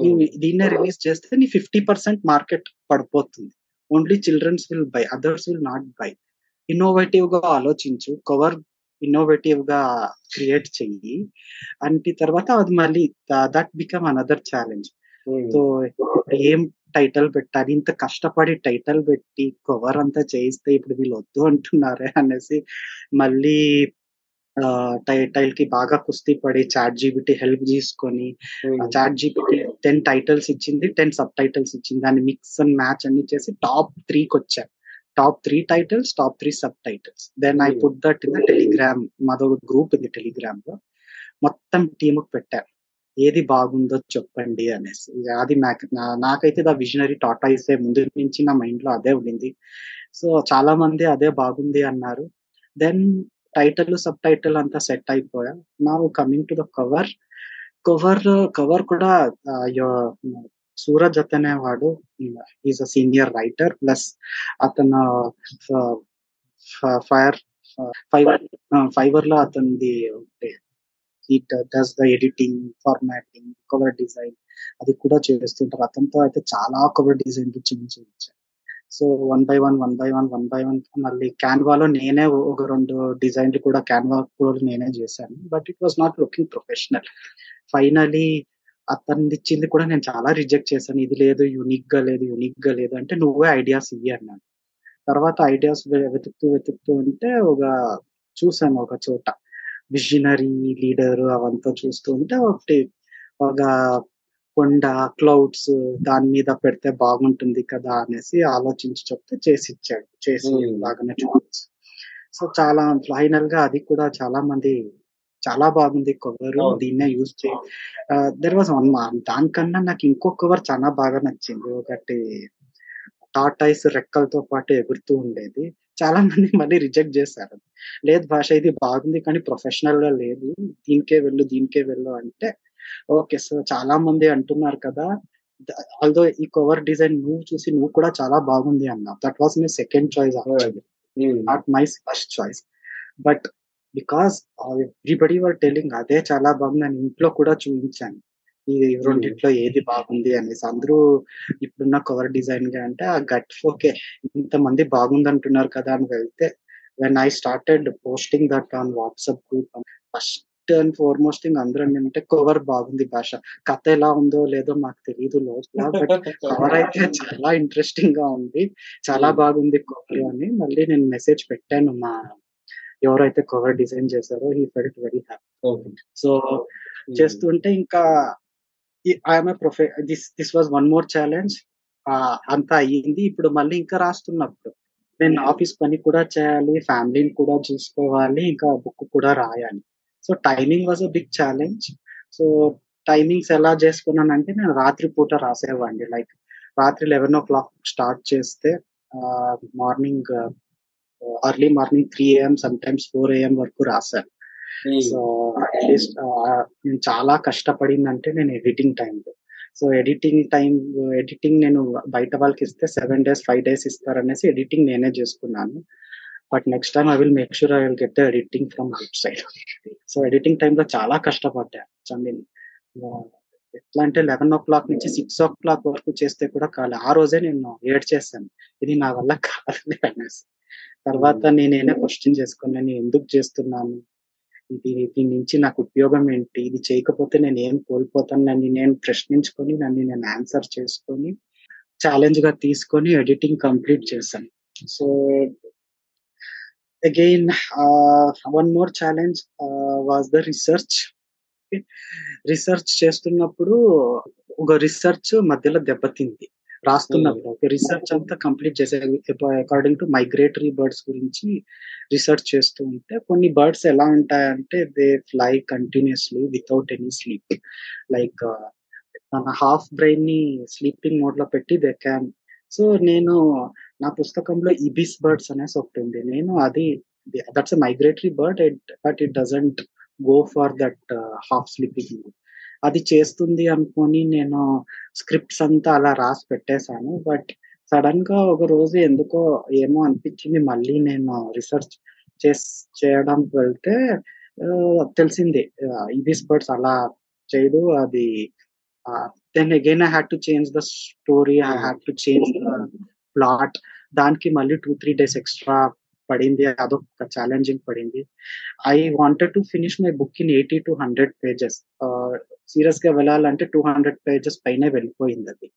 Speaker 2: నువ్వు దీన్నే రిలీజ్ చేస్తే నీ ఫిఫ్టీ పర్సెంట్ మార్కెట్ పడిపోతుంది. Only children's will buy others will not buy. ఇన్నోవేటివ్గా ఆలోచించు కవర్ ఇన్నోవేటివ్గా క్రియేట్ చెయ్యి. అంటే తర్వాత అది మళ్ళీ that become another challenge. So ఏం టైటిల్ పెట్టాలి? ఇంత కష్టపడి టైటిల్ పెట్టి కవర్ అంతా చేయిస్తే ఇప్పుడు వీళ్ళు వద్దు అంటున్నారే అనేసి మళ్ళీ టైటిల్కి బాగా కుస్తీ పడి చాట్ జీబీటీ హెల్ప్ తీసుకొని చాట్ జీబీటీ టెన్ టైటిల్స్ ఇచ్చింది టెన్ సబ్ టైటిల్స్ ఇచ్చింది. దాన్ని మిక్స్ అండ్ మ్యాచ్ అన్ని చేసి టాప్ త్రీకి వచ్చాను top three titles top three subtitles. Then I put that in the Telegram మాదో group ఉంది టెలిగ్రామ్లో మొత్తం టీమ్ పెట్టారు ఏది బాగుందో చెప్పండి అనేసి. అది నాకైతే ద విజనరీ టాటాయిసే ముందు నుంచి నా మైండ్లో అదే ఉండింది. సో చాలా మంది అదే బాగుంది అన్నారు. దెన్ టైటిల్ సబ్ టైటిల్ అంతా సెట్ అయిపోయా. నా coming to the cover cover cover కూడా సూరజ్ అతనే వాడు is a senior writer plus అతను ఫైర్ ఫైవర్ ఫైవర్లో అతనిది it does the editing formatting cover design అది కూడా చేస్తుంటారు. అతనితో అయితే చాలా కవర్ డిజైన్ చేంజ్ చేయించాను so one by one one by one one by one మళ్ళీ క్యాన్వాలో నేనే ఒక రెండు డిజైన్లు కూడా క్యాన్వా కూడా నేనే చేశాను. But it was not looking professional finally అతన్ని ఇచ్చింది కూడా నేను చాలా రిజెక్ట్ చేశాను. ఇది లేదు యూనిక్గా లేదు యూనిక్గా లేదు అంటే నువ్వే ఐడియాస్ ఇయ్యి అన్నాను తర్వాత ఐడియాస్ వెతుకుతూ వెతుకుతూ ఉంటే ఒక చూసాను ఒక చోట. విజనరీ లీడర్ అవంతా చూస్తూ ఉంటే ఒకటి ఒక కొండ క్లౌడ్స్ దాని మీద పెడితే బాగుంటుంది కదా అనేసి ఆలోచించి చెప్తే చేసి ఇచ్చాడు చేసి. బాగానే చూపించి. సో చాలా ఫైనల్గా అది కూడా చాలా మంది చాలా బాగుంది కవర్. దీన్నే యూజ్ చే దెర్ వాజ్ వన్ దానికన్నా నాకు ఇంకో కవర్ చాలా బాగా నచ్చింది. ఒకటి టాటాయిస్ రెక్కలతో పాటు ఎగురుతూ ఉండేది. చాలా మంది మళ్ళీ రిజెక్ట్ చేశారు. లేదు భాష ఇది బాగుంది కానీ ప్రొఫెషనల్గా లేదు. దీనికే వెళ్ళు దీనికే వెళ్ళు అంటే ఓకే సో చాలా మంది అంటున్నారు కదా. ఆల్దో ఈ కవర్ డిజైన్ నువ్వు చూసి నువ్వు కూడా చాలా బాగుంది అన్నా. That was my second choice not my first choice but because everybody were telling అదే చాలా బాగుంది. అని ఇంట్లో కూడా చూపించాను. ఈ రెండిట్లో ఏది బాగుంది అనేసి. అందరూ ఇప్పుడున్న కవర్ డిజైన్గా అంటే ఆ గట్ ఓకే ఇంతమంది బాగుంది అంటున్నారు కదా అని వెళ్తే when I started posting that on WhatsApp group first and foremost thing అందరూ అంటే కవర్ బాగుంది భాష. కథ ఎలా ఉందో లేదో మాకు తెలియదు లోపల బట్ కవర్ అయితే చాలా ఇంట్రెస్టింగ్గా ఉంది. చాలా బాగుంది కవర్ అని. మళ్ళీ నేను మెసేజ్ పెట్టాను మా ఎవరైతే కవర్ డిజైన్ చేశారో he felt very happy so చేస్తుంటే ఇంకా I'm ప్రొఫె this this was one more challenge అంతా అయ్యింది. ఇప్పుడు మళ్ళీ ఇంకా రాస్తున్నప్పుడు నేను ఆఫీస్ పని కూడా చేయాలి ఫ్యామిలీని కూడా చూసుకోవాలి ఇంకా బుక్ కూడా రాయాలి. So timing was a big challenge so timings ఎలా చేసుకున్నానంటే నేను రాత్రి పూట రాసేవాడిని. లైక్ రాత్రి లెవెన్ ఓ క్లాక్ స్టార్ట్ చేస్తే morning early morning three AM sometimes four AM వరకు రాశాను. సో అట్లీస్ట్ నేను చాలా కష్టపడిందంటే నేను ఎడిటింగ్ టైంలో సో ఎడిటింగ్ టైం ఎడిటింగ్ నేను బయట వాళ్ళకి ఇస్తే సెవెన్ డేస్ ఫైవ్ డేస్ ఇస్తారనేసి ఎడిటింగ్ నేనే చేసుకున్నాను. But next time I will make sure I will get the editing from outside so editing టైంలో చాలా కష్టపడ్డాను ఐ మీన్ ఎట్లా అంటే లెవెన్ ఓ క్లాక్ నుంచి సిక్స్ ఓ క్లాక్ వరకు చేస్తే కూడా కాలే. ఆ రోజే నేను ఏడ్ చేశాను. ఇది నా వల్ల కాదు అనేసి. తర్వాత నేనేనే క్వశ్చన్ చేసుకుని నేను ఎందుకు చేస్తున్నాను? ఇది దీని నుంచి నాకు ఉపయోగం ఏంటి? ఇది చేయకపోతే నేను ఏం కోల్పోతాను? నన్ను నేను ప్రశ్నించుకొని నన్ను నేను ఆన్సర్ చేసుకొని ఛాలెంజ్గా తీసుకొని ఎడిటింగ్ కంప్లీట్ చేశాను. So again one more challenge was the research research చేస్తున్నప్పుడు ఒక రీసెర్చ్ మధ్యలో దెబ్బతింది రాస్తున్నప్పుడు. ఒక రీసెర్చ్ అంతా కంప్లీట్ చేసే అకార్డింగ్ టు మైగ్రేటరీ బర్డ్స్ గురించి రీసెర్చ్ చేస్తూ ఉంటే కొన్ని బర్డ్స్ ఎలా ఉంటాయంటే they fly continuously without any sleep like మన హాఫ్ బ్రెయిన్ని స్లీపింగ్ మోడ్లో పెట్టి దే క్యాన్ సో నేను నా పుస్తకంలో ఇబిస్ బర్డ్స్ అనేసి ఒకటి ఉంది. నేను అది that's migratory bird but it doesn't go for that half sleeping అది చేస్తుంది అనుకొని నేను స్క్రిప్ట్స్ అంతా అలా రాసి పెట్టేశాను. బట్ సడన్గా ఒక రోజు ఎందుకో ఏమో అనిపించింది. మళ్ళీ నేను రీసెర్చ్ చేస్ చేయడం వెళ్తే uh, తెలిసింది. Uh, ఇబిస్ బర్డ్స్ అలా చేయదు. అది then again I had to change the story I had to change the plot దానికి మళ్ళీ టూ త్రీ డేస్ ఎక్స్ట్రా పడింది. అదొక ఛాలెంజింగ్ పడింది. I wanted to finish my book in eighty to hundred pages సీరియస్గా వెళ్ళాలంటే టూ హండ్రెడ్ పేజెస్ పైనే వెళ్ళిపోయింది అది.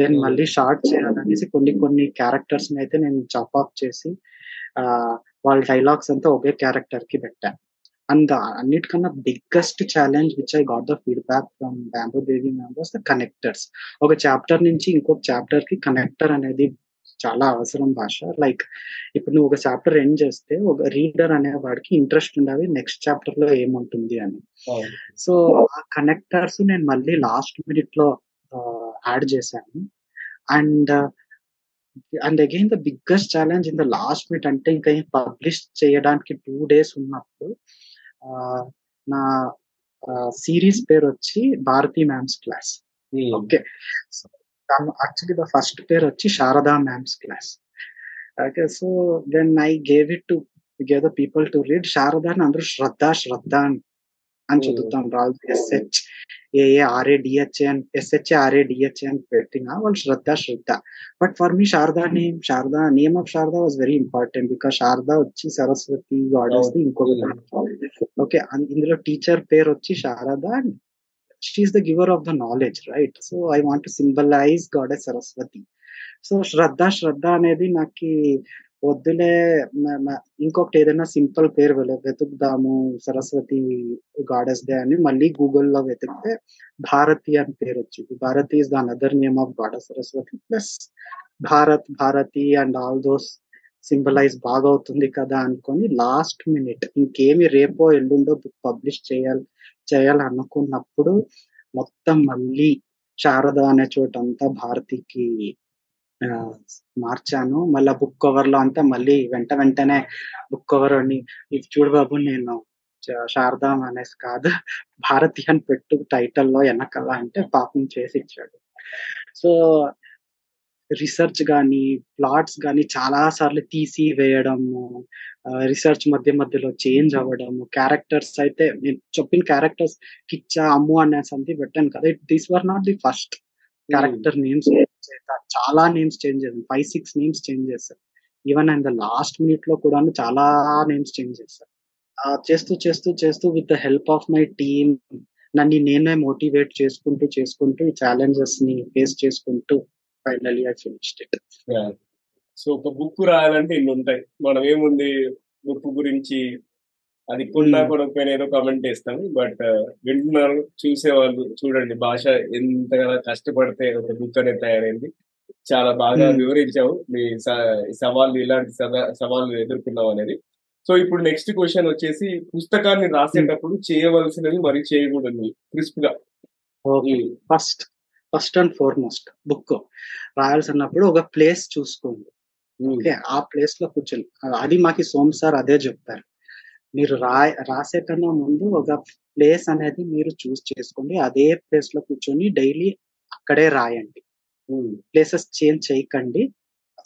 Speaker 2: దెన్ మళ్ళీ షార్ట్ చేయాలనేసి కొన్ని కొన్ని క్యారెక్టర్స్ అయితే నేను చాప్ ఆఫ్ చేసి వాళ్ళ డైలాగ్స్ అంతా ఒకే క్యారెక్టర్కి పెట్టాను అండ్ అన్నిటికన్నా biggest challenge which I got the feedback from bamboo దేవి మెంబర్స్ ద కనెక్టర్స్ ఒక చాప్టర్ నుంచి ఇంకొక చాప్టర్కి కనెక్టర్ అనేది చాలా అవసరం భాష. లైక్ ఇప్పుడు నువ్వు ఒక చాప్టర్ ఎండ్ చేస్తే ఒక రీడర్ అనే వాడికి ఇంట్రెస్ట్ ఉండాలి నెక్స్ట్ చాప్టర్లో ఏముంటుంది అని. సో ఆ కనెక్టర్స్ నేను మళ్ళీ లాస్ట్ మినిట్లో యాడ్ చేశాను. And and again the biggest challenge in the last minute అంటే ఇంకా పబ్లిష్ చేయడానికి టూ డేస్ ఉన్నప్పుడు నా సిరీస్ పేరు వచ్చి Bharati ma'am's class. Okay. Actually the first పేరు వచ్చి Sharada ma'am's class okay so then I gave it to gave the people to read Sharada అని అందరూ శ్రద్ధ శ్రద్ధ అని చదువుతాం రాదు S H A A R A D H A అని S H R A DHA అని పెట్టిన వాళ్ళు Shraddha Shraddha. But for me Sharada name Sharada name of Sharada was very important because Sharada వచ్చి సరస్వతి గాడెస్ ఇంకొకటి okay ఇందులో teacher పేరు వచ్చి Sharada she is the giver of the knowledge right so I want symbolise goddess Saraswati so Shraddha Shraddha అనేది నాకు వద్దులే ఇంకొకటి ఏదైనా సింపుల్ పేరు వెతుకుదాము సరస్వతి గాడెస్ డే అని మళ్ళీ గూగుల్లో వెతికితే భారతి అని పేరు వచ్చింది. Bharati is the another name of goddess Saraswati plus Bharat Bharati and all those symbolize బాగా అవుతుంది కదా అనుకొని లాస్ట్ మినిట్ ఇంకేమి రేపో ఎల్లుండో బుక్ పబ్లిష్ చేయాలి చేయాలనుకున్నప్పుడు మొత్తం మళ్ళీ శారద అనే చోట అంతా భారతికి మార్చాను. మళ్ళీ బుక్ కవర్లో అంతా మళ్ళీ వెంట వెంటనే బుక్ కవర్ అని ఇది చూడు బాబు నేను శారదాం అనేసి కాదు భారతి అని పెట్టు టైటిల్లో వెనకాల అంటే పాపం చేసి ఇచ్చాడు. సో రీసెర్చ్ కానీ ప్లాట్స్ కానీ చాలా సార్లు తీసి వేయడము రీసెర్చ్ మధ్య మధ్యలో చేంజ్ అవ్వడము క్యారెక్టర్స్ అయితే నేను చెప్పిన క్యారెక్టర్స్ కిచ్చా అమ్ము అనేసి అంతే పెట్టాను కదా. These were not the first character names చాలా నేమ్స్ చేంజ్ చేశాను ఫైవ్ సిక్స్ నేమ్స్ చేంజ్ చేశాను ఈవెన్ అండ్ ద లాస్ట్ మినిట్లో కూడా చాలా నేమ్స్ చేంజ్ చేశాను ఆ, చేస్తూ చేస్తూ చేస్తూ with the help of my team నన్ను నేనే మోటివేట్ చేసుకుంటూ చేసుకుంటూ ఈ ఛాలెంజెస్ని ఫేస్ చేసుకుంటూ finally I finished. It
Speaker 1: so ఒక బుక్ రాయాలంటే ఇన్ని ఉంటాయి. మనం ఏముంది బుక్ గురించి? అది కొన్నా
Speaker 2: Hmm.
Speaker 1: కొనకపోయినా ఏదో కమెంట్ చేస్తాం బట్ వింటున్నారు చూసేవాళ్ళు చూడండి. భాష ఎంతగా కష్టపడితే ఒక బుక్ అనేది తయారైంది. చాలా బాగా
Speaker 2: Hmm.
Speaker 1: వివరించావు. మీ సవాళ్ళు ఇలాంటి సవాళ్ళు ఎదుర్కొన్నావు అనేది. సో ఇప్పుడు నెక్స్ట్ క్వశ్చన్ వచ్చేసి పుస్తకాన్ని రాసేటప్పుడు చేయవలసినవి మరి చేయకూడదు
Speaker 2: క్రిస్ప్గా first first and foremost book రాయాల్సినప్పుడు ఒక ప్లేస్ చూసుకోండి. ఓకే ఆ ప్లేస్లో కూర్చొని అది మాకి సోమ్ సార్ అదే చెప్తారు. మీరు రా రాసే కన్నా ముందు ఒక ప్లేస్ అనేది మీరు చూస్ చేసుకోండి. అదే ప్లేస్లో కూర్చొని డైలీ అక్కడే రాయండి. ప్లేసెస్ చేంజ్ చేయకండి.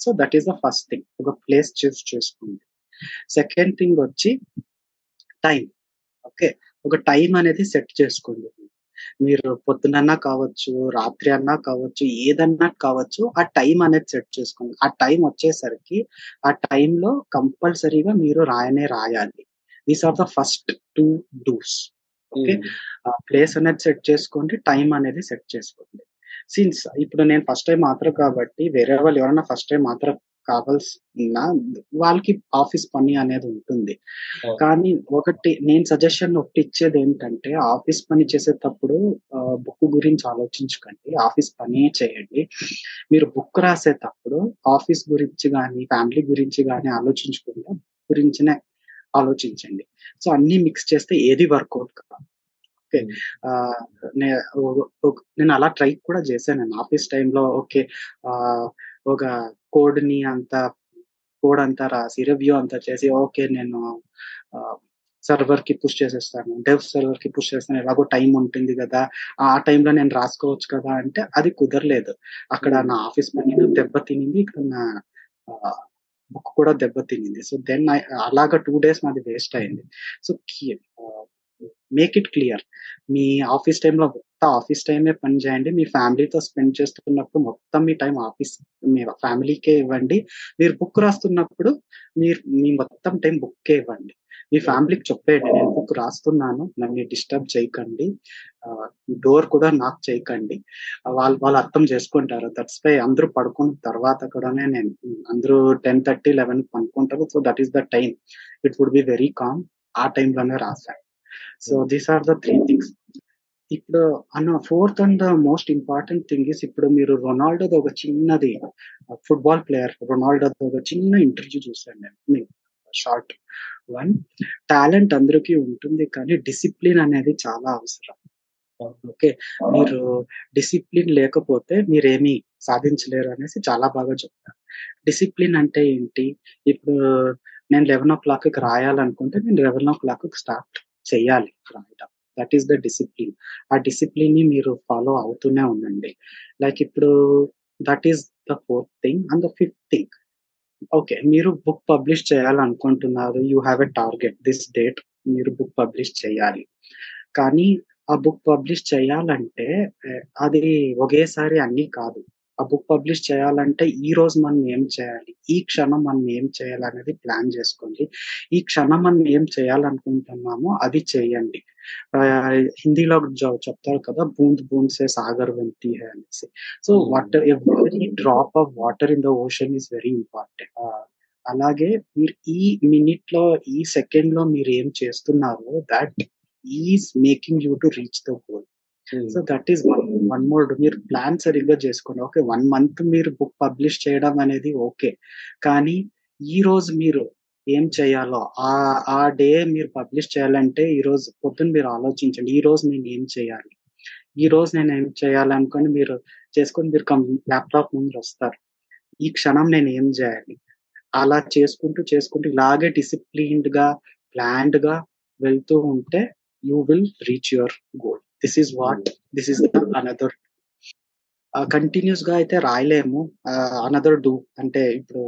Speaker 2: So that is the first thing ఒక ప్లేస్ చూస్ చేసుకోండి. సెకండ్ థింగ్ వచ్చి టైం ఓకే ఒక టైం అనేది సెట్ చేసుకోండి. మీరు పొద్దునన్నా కావచ్చు రాత్రి అన్నా కావచ్చు ఏదన్నా కావచ్చు ఆ టైం అనేది సెట్ చేసుకోండి. ఆ టైం వచ్చేసరికి ఆ టైంలో కంపల్సరీగా మీరు రాయనే రాయాలి. These are the first two dos. Okay? Place అనేది సెట్ చేసుకోండి టైం అనేది సెట్ చేసుకోండి. సిన్స్ ఇప్పుడు నేను ఫస్ట్ టైం మాత్రం కాబట్టి వేరే వాళ్ళు ఎవరైనా ఫస్ట్ టైం మాత్రం కావాల్సిన వాళ్ళకి ఆఫీస్ పని అనేది ఉంటుంది. కానీ ఒకటి నేను సజెషన్ ఒకటి ఇచ్చేది ఏంటంటే ఆఫీస్ పని చేసేటప్పుడు బుక్ గురించి ఆలోచించకండి. ఆఫీస్ పని చేయండి. మీరు బుక్ రాసేటప్పుడు ఆఫీస్ గురించి కానీ ఫ్యామిలీ గురించి కానీ ఆలోచించకుండా గురించినే ఆలోచించండి. సో అన్ని మిక్స్ చేస్తే ఏది వర్కౌట్ కాదు. ఓకే. నేను అలా ట్రై కూడా చేశాను. నేను ఆఫీస్ టైంలో ఓకే ఒక కోడ్ని అంతా కోడ్ అంతా రాసి రివ్యూ అంతా చేసి ఓకే నేను సర్వర్కి పుష్ చేసేస్తాను. డెవ్ సర్వర్కి పుష్ చేస్తాను. ఎలాగో టైం ఉంటుంది కదా ఆ టైంలో నేను రాసుకోవచ్చు కదా అంటే అది కుదరలేదు. అక్కడ నా ఆఫీస్ పని దెబ్బ తినింది ఇక్కడ నా బుక్ కూడా దెబ్బ తినింది. సో దెన్ అలాగా టూ డేస్ నాది వేస్ట్ అయింది. So make it clear. Me office టైంలో ఆఫీస్ టైమే పని చేయండి. మీ ఫ్యామిలీతో స్పెండ్ చేస్తున్నప్పుడు మొత్తం మీ టైం ఆఫీస్ మీ ఫ్యామిలీకే ఇవ్వండి. మీరు బుక్ రాస్తున్నప్పుడు మీరు మీ మొత్తం టైం బుక్కే ఇవ్వండి. మీ ఫ్యామిలీకి చెప్పేయండి నేను బుక్ రాస్తున్నాను నన్ను డిస్టర్బ్ చేయకండి. డోర్ కూడా నాక్ చేయకండి. వాళ్ళు వాళ్ళు అర్థం చేసుకుంటారు. దట్స్ వై అందరూ పడుకున్న తర్వాత కూడానే నేను అందరూ ten thirty eleven పనుకుంటారు. So that is the time it would be very calm ఆ టైంలోనే రాశాను so these are the three things ఇప్పుడు అన్న fourth and the most important thing is ఇప్పుడు మీరు రొనాల్డోది ఒక చిన్నది ఫుట్బాల్ ప్లేయర్ రొనాల్డోది ఒక చిన్న ఇంటర్వ్యూ చూసాను నేను షార్ట్ వన్ టాలెంట్ అందరికీ ఉంటుంది కానీ డిసిప్లిన్ అనేది చాలా అవసరం. ఓకే? మీరు డిసిప్లిన్ లేకపోతే మీరేమీ సాధించలేరు అనేసి చాలా బాగా చెప్తారు. డిసిప్లిన్ అంటే ఏంటి? ఇప్పుడు నేను లెవెన్ ఓ క్లాక్ రాయాలనుకుంటే నేను లెవెన్ ఓ క్లాక్ స్టార్ట్ చేయాలి రాయడం. దట్ ఈస్ ద డిసిప్లిన్ ఆ డిసిప్లిన్ని మీరు ఫాలో అవుతూనే ఉండండి. లైక్ ఇప్పుడు that is the fourth thing and the fifth thing okay మీరు బుక్ పబ్లిష్ చేయాలనుకుంటున్నారు. You have a target this date మీరు బుక్ పబ్లిష్ చేయాలి. కానీ ఆ బుక్ పబ్లిష్ చేయాలంటే అది ఒకేసారి అన్ని కాదు. ఆ బుక్ పబ్లిష్ చేయాలంటే ఈ రోజు మనం ఏం చేయాలి? ఈ క్షణం మనం ఏం చేయాలి అనేది ప్లాన్ చేసుకోండి. ఈ క్షణం మనం ఏం చేయాలనుకుంటున్నామో అది చేయండి. హిందీలో చెప్తారు కదా బూంద్ బూంద్ సే సాగర్ వెంతి హే అనేసి. So water every drop of water in the ocean is very important అలాగే మీరు ఈ మినిట్లో ఈ సెకండ్లో మీరు ఏం చేస్తున్నారో that is making you to reach the goal so that is one one more మీరు ప్లాన్ సరిగ్గా చేసుకోండి. ఓకే వన్ మంత్ మీరు బుక్ పబ్లిష్ చేయడం అనేది ఓకే కానీ ఈ రోజు మీరు ఏం చేయాలో ఆ ఆ డే మీరు పబ్లిష్ చేయాలంటే ఈ రోజు పొద్దున్న మీరు ఆలోచించండి. ఈ రోజు నేను ఏం చేయాలి? ఈ రోజు నేను ఏం చేయాలనుకొని మీరు చేసుకొని మీరు ల్యాప్టాప్ ముందు వస్తారు. ఈ క్షణం నేను ఏం చేయాలి? అలా చేసుకుంటూ చేసుకుంటూ ఇలాగే డిసిప్లిన్డ్గా ప్లాన్డ్గా వెళ్తూ ఉంటే you will reach your goal this is what this is another కంటిన్యూస్గా అయితే రాయలేము. Uh, అనదర్ డూ అంటే ఇప్పుడు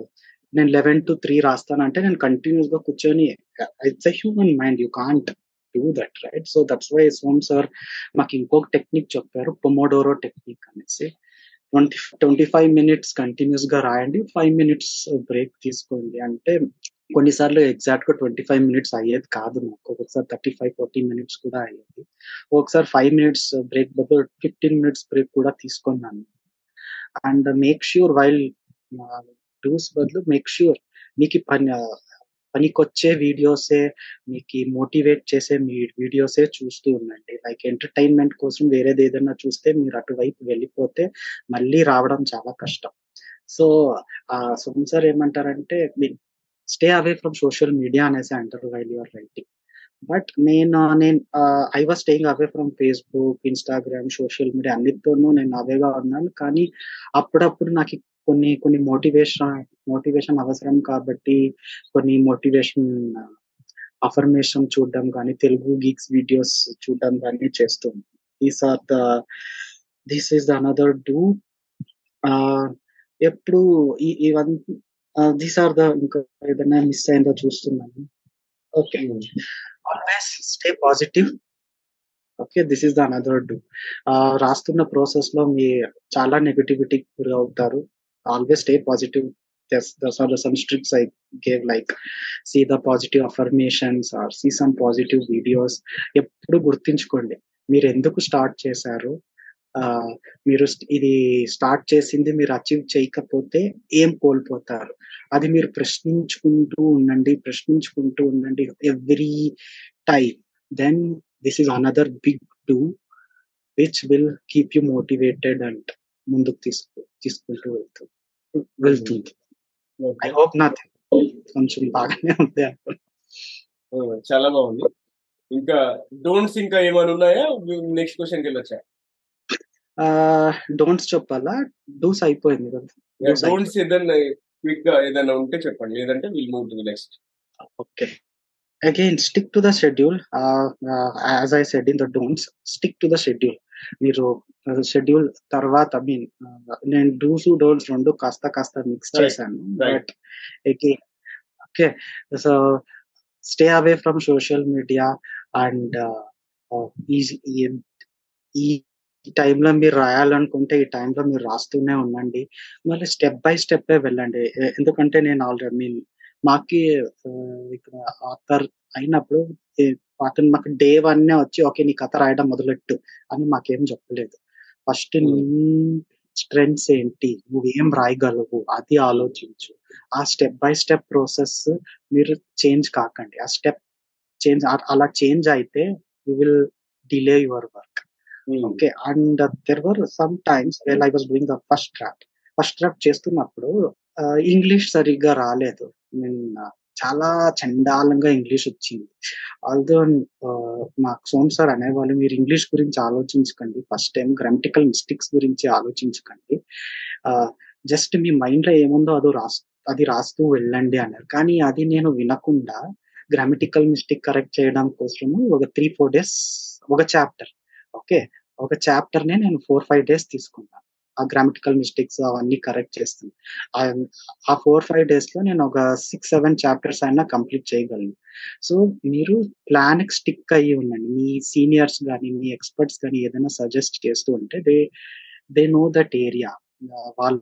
Speaker 2: నేను లెవెన్ టు త్రీ రాస్తానంటే నేను కంటిన్యూస్గా కూర్చొని it's a human mind you can't do that right so that's why Som sir మాకు ఇంకొక టెక్నిక్ చెప్పారు పొమోడోరో టెక్నిక్ అనేసి. ట్వంటీ ట్వంటీ ఫైవ్ మినిట్స్ కంటిన్యూస్గా రాయండి ఫైవ్ మినిట్స్ బ్రేక్ తీసుకోండి. అంటే కొన్నిసార్లు ఎగ్జాక్ట్గా ట్వంటీ ఫైవ్ మినిట్స్ అయ్యేది కాదు నాకు ఒకసారి థర్టీ ఫైవ్ ఫార్టీ మినిట్స్ కూడా అయ్యేది. ఒకసారి ఫైవ్ మినిట్స్ బ్రేక్ బదులు ఫిఫ్టీన్ మినిట్స్ బ్రేక్ కూడా తీసుకున్నాను. And make sure while dos బదులు మేక్ ష్యూర్ మీకు పని పనికొచ్చే వీడియోసే మీకు మోటివేట్ చేసే మీ వీడియోసే చూస్తూ ఉండండి. లైక్ ఎంటర్టైన్మెంట్ కోసం వేరేది ఏదైనా చూస్తే మీరు అటువైపు వెళ్ళిపోతే మళ్ళీ రావడం చాలా కష్టం. సో సోమ్ సార్ ఏమంటారంటే stay away from social media అనేసి అంటారు వైల్ యువర్ రైటింగ్ బట్ నేను నేను I was staying away from Facebook Instagram social media అన్నిటితోనూ నేను అవేగా ఉన్నాను. కానీ అప్పుడప్పుడు నాకు కొన్ని కొన్ని మోటివేషన్ మోటివేషన్ అవసరం కాబట్టి కొన్ని మోటివేషన్ అఫర్మేషన్ చూడడం కానీ తెలుగు గీక్స్ వీడియోస్ చూడడం కానీ చేస్తాం these are the this is the another do ఎప్పుడు ఇవన్నీ దీస్ ఆర్ ద ఇంకా ఏదైనా మిస్ అయిందో చూస్తున్నాను okay always stay positive okay this is the another do రాస్తున్న ప్రాసెస్లో మీ చాలా నెగటివిటీ గురి అవుతారు always stay positive those are some tricks I gave like see the positive affirmations or see some positive videos. ఎప్పుడు గుర్తించుకోండి. మీరు ఎందుకు స్టార్ట్ చేశారు? మీరు ఇది స్టార్ట్ చేసింది మీరు అచీవ్ చేయకపోతే ఏం కోల్పోతారు? అది మీరు ప్రశ్నించుకుంటూ ఉండండి ప్రశ్నించుకుంటూ ఉండండి every time then this is another big do which will keep you motivated and ముందుకు తీసుకు తీసుకుంటూ వెళ్తూ వెళ్తుంది. ఐ హోప్ నథింగ్ కొంచెం బాగానే ఉంది
Speaker 1: చాలా బాగుంది. ఇంకా డోంట్స్ ఇంకా ఏమైనా ఉన్నాయా? నెక్స్ట్ క్వశ్చన్ వెళ్ళొచ్చా?
Speaker 2: డోంట్స్ చెప్పాలా? డూస్ అయిపోయింది కదా.
Speaker 1: డోంట్స్ ఏదైనా క్విక్గా ఏదైనా ఉంటే చెప్పండి. లేదంటే will move to next
Speaker 2: okay. Again stick to the schedule as I said in the don'ts stick to the schedule మీరు షెడ్యూల్ తర్వాత మీన్ నేను డూస్ డోన్స్ రెండు కాస్త కాస్త మిక్స్ చేశాను. But again okay. So stay away from social media and ఈ టైంలో మీరు రాయాలనుకుంటే ఈ టైంలో మీరు రాస్తూనే ఉండండి. మళ్ళీ స్టెప్ బై స్టెప్ వెళ్ళండి. ఎందుకంటే నేను ఆల్రెడీ మీన్ మాకి ఇక్కడ ఆథర్ అయినప్పుడు అతను మాకు డే వన్ వచ్చి ఓకే నీ కథ రాయడం మొదలెట్టు అని మాకేం చెప్పలేదు. ఫస్ట్ నీ స్ట్రెంగ్స్ ఏంటి? నువ్వేం రాయగలవు? అది ఆలోచించు. ఆ స్టెప్ బై స్టెప్ ప్రాసెస్ మీరు చేంజ్ కాకండి. ఆ స్టెప్ చేంజ్ అలా చేంజ్ అయితే you will delay your work okay and there were some times well I was doing the first draft first draft చేస్తున్నప్పుడు ఇంగ్లీష్ సరిగ్గా రాలేదు. చాలా చండాలంగా ఇంగ్లీష్ వచ్చింది. ఆల్దో మాకు సోమ్ సార్ అనేవాళ్ళు మీరు ఇంగ్లీష్ గురించి ఆలోచించకండి. ఫస్ట్ టైం గ్రామటికల్ మిస్టేక్స్ గురించి ఆలోచించకండి. జస్ట్ మీ మైండ్లో ఏముందో అదో రాస్ అది రాస్తూ వెళ్ళండి అన్నారు. కానీ అది నేను వినకుండా గ్రామటికల్ మిస్టేక్ కరెక్ట్ చేయడం కోసము ఒక త్రీ ఫోర్ డేస్ ఒక చాప్టర్ ఓకే. ఒక చాప్టర్ నే నేను ఫోర్ ఫైవ్ డేస్ తీసుకున్నాను ఆ గ్రామటికల్ మిస్టేక్స్ అవన్నీ కరెక్ట్ చేస్తుంది ఆ ఫోర్ ఫైవ్ డేస్లో నేను ఒక సిక్స్ సెవెన్ చాప్టర్స్ అయినా కంప్లీట్ చేయగలను. సో మీరు ప్లాన్ స్టిక్ అయ్యి ఉండండి. మీ సీనియర్స్ కానీ మీ ఎక్స్పర్ట్స్ కానీ ఏదైనా సజెస్ట్ చేస్తూ ఉంటే they they know that area. వాళ్ళ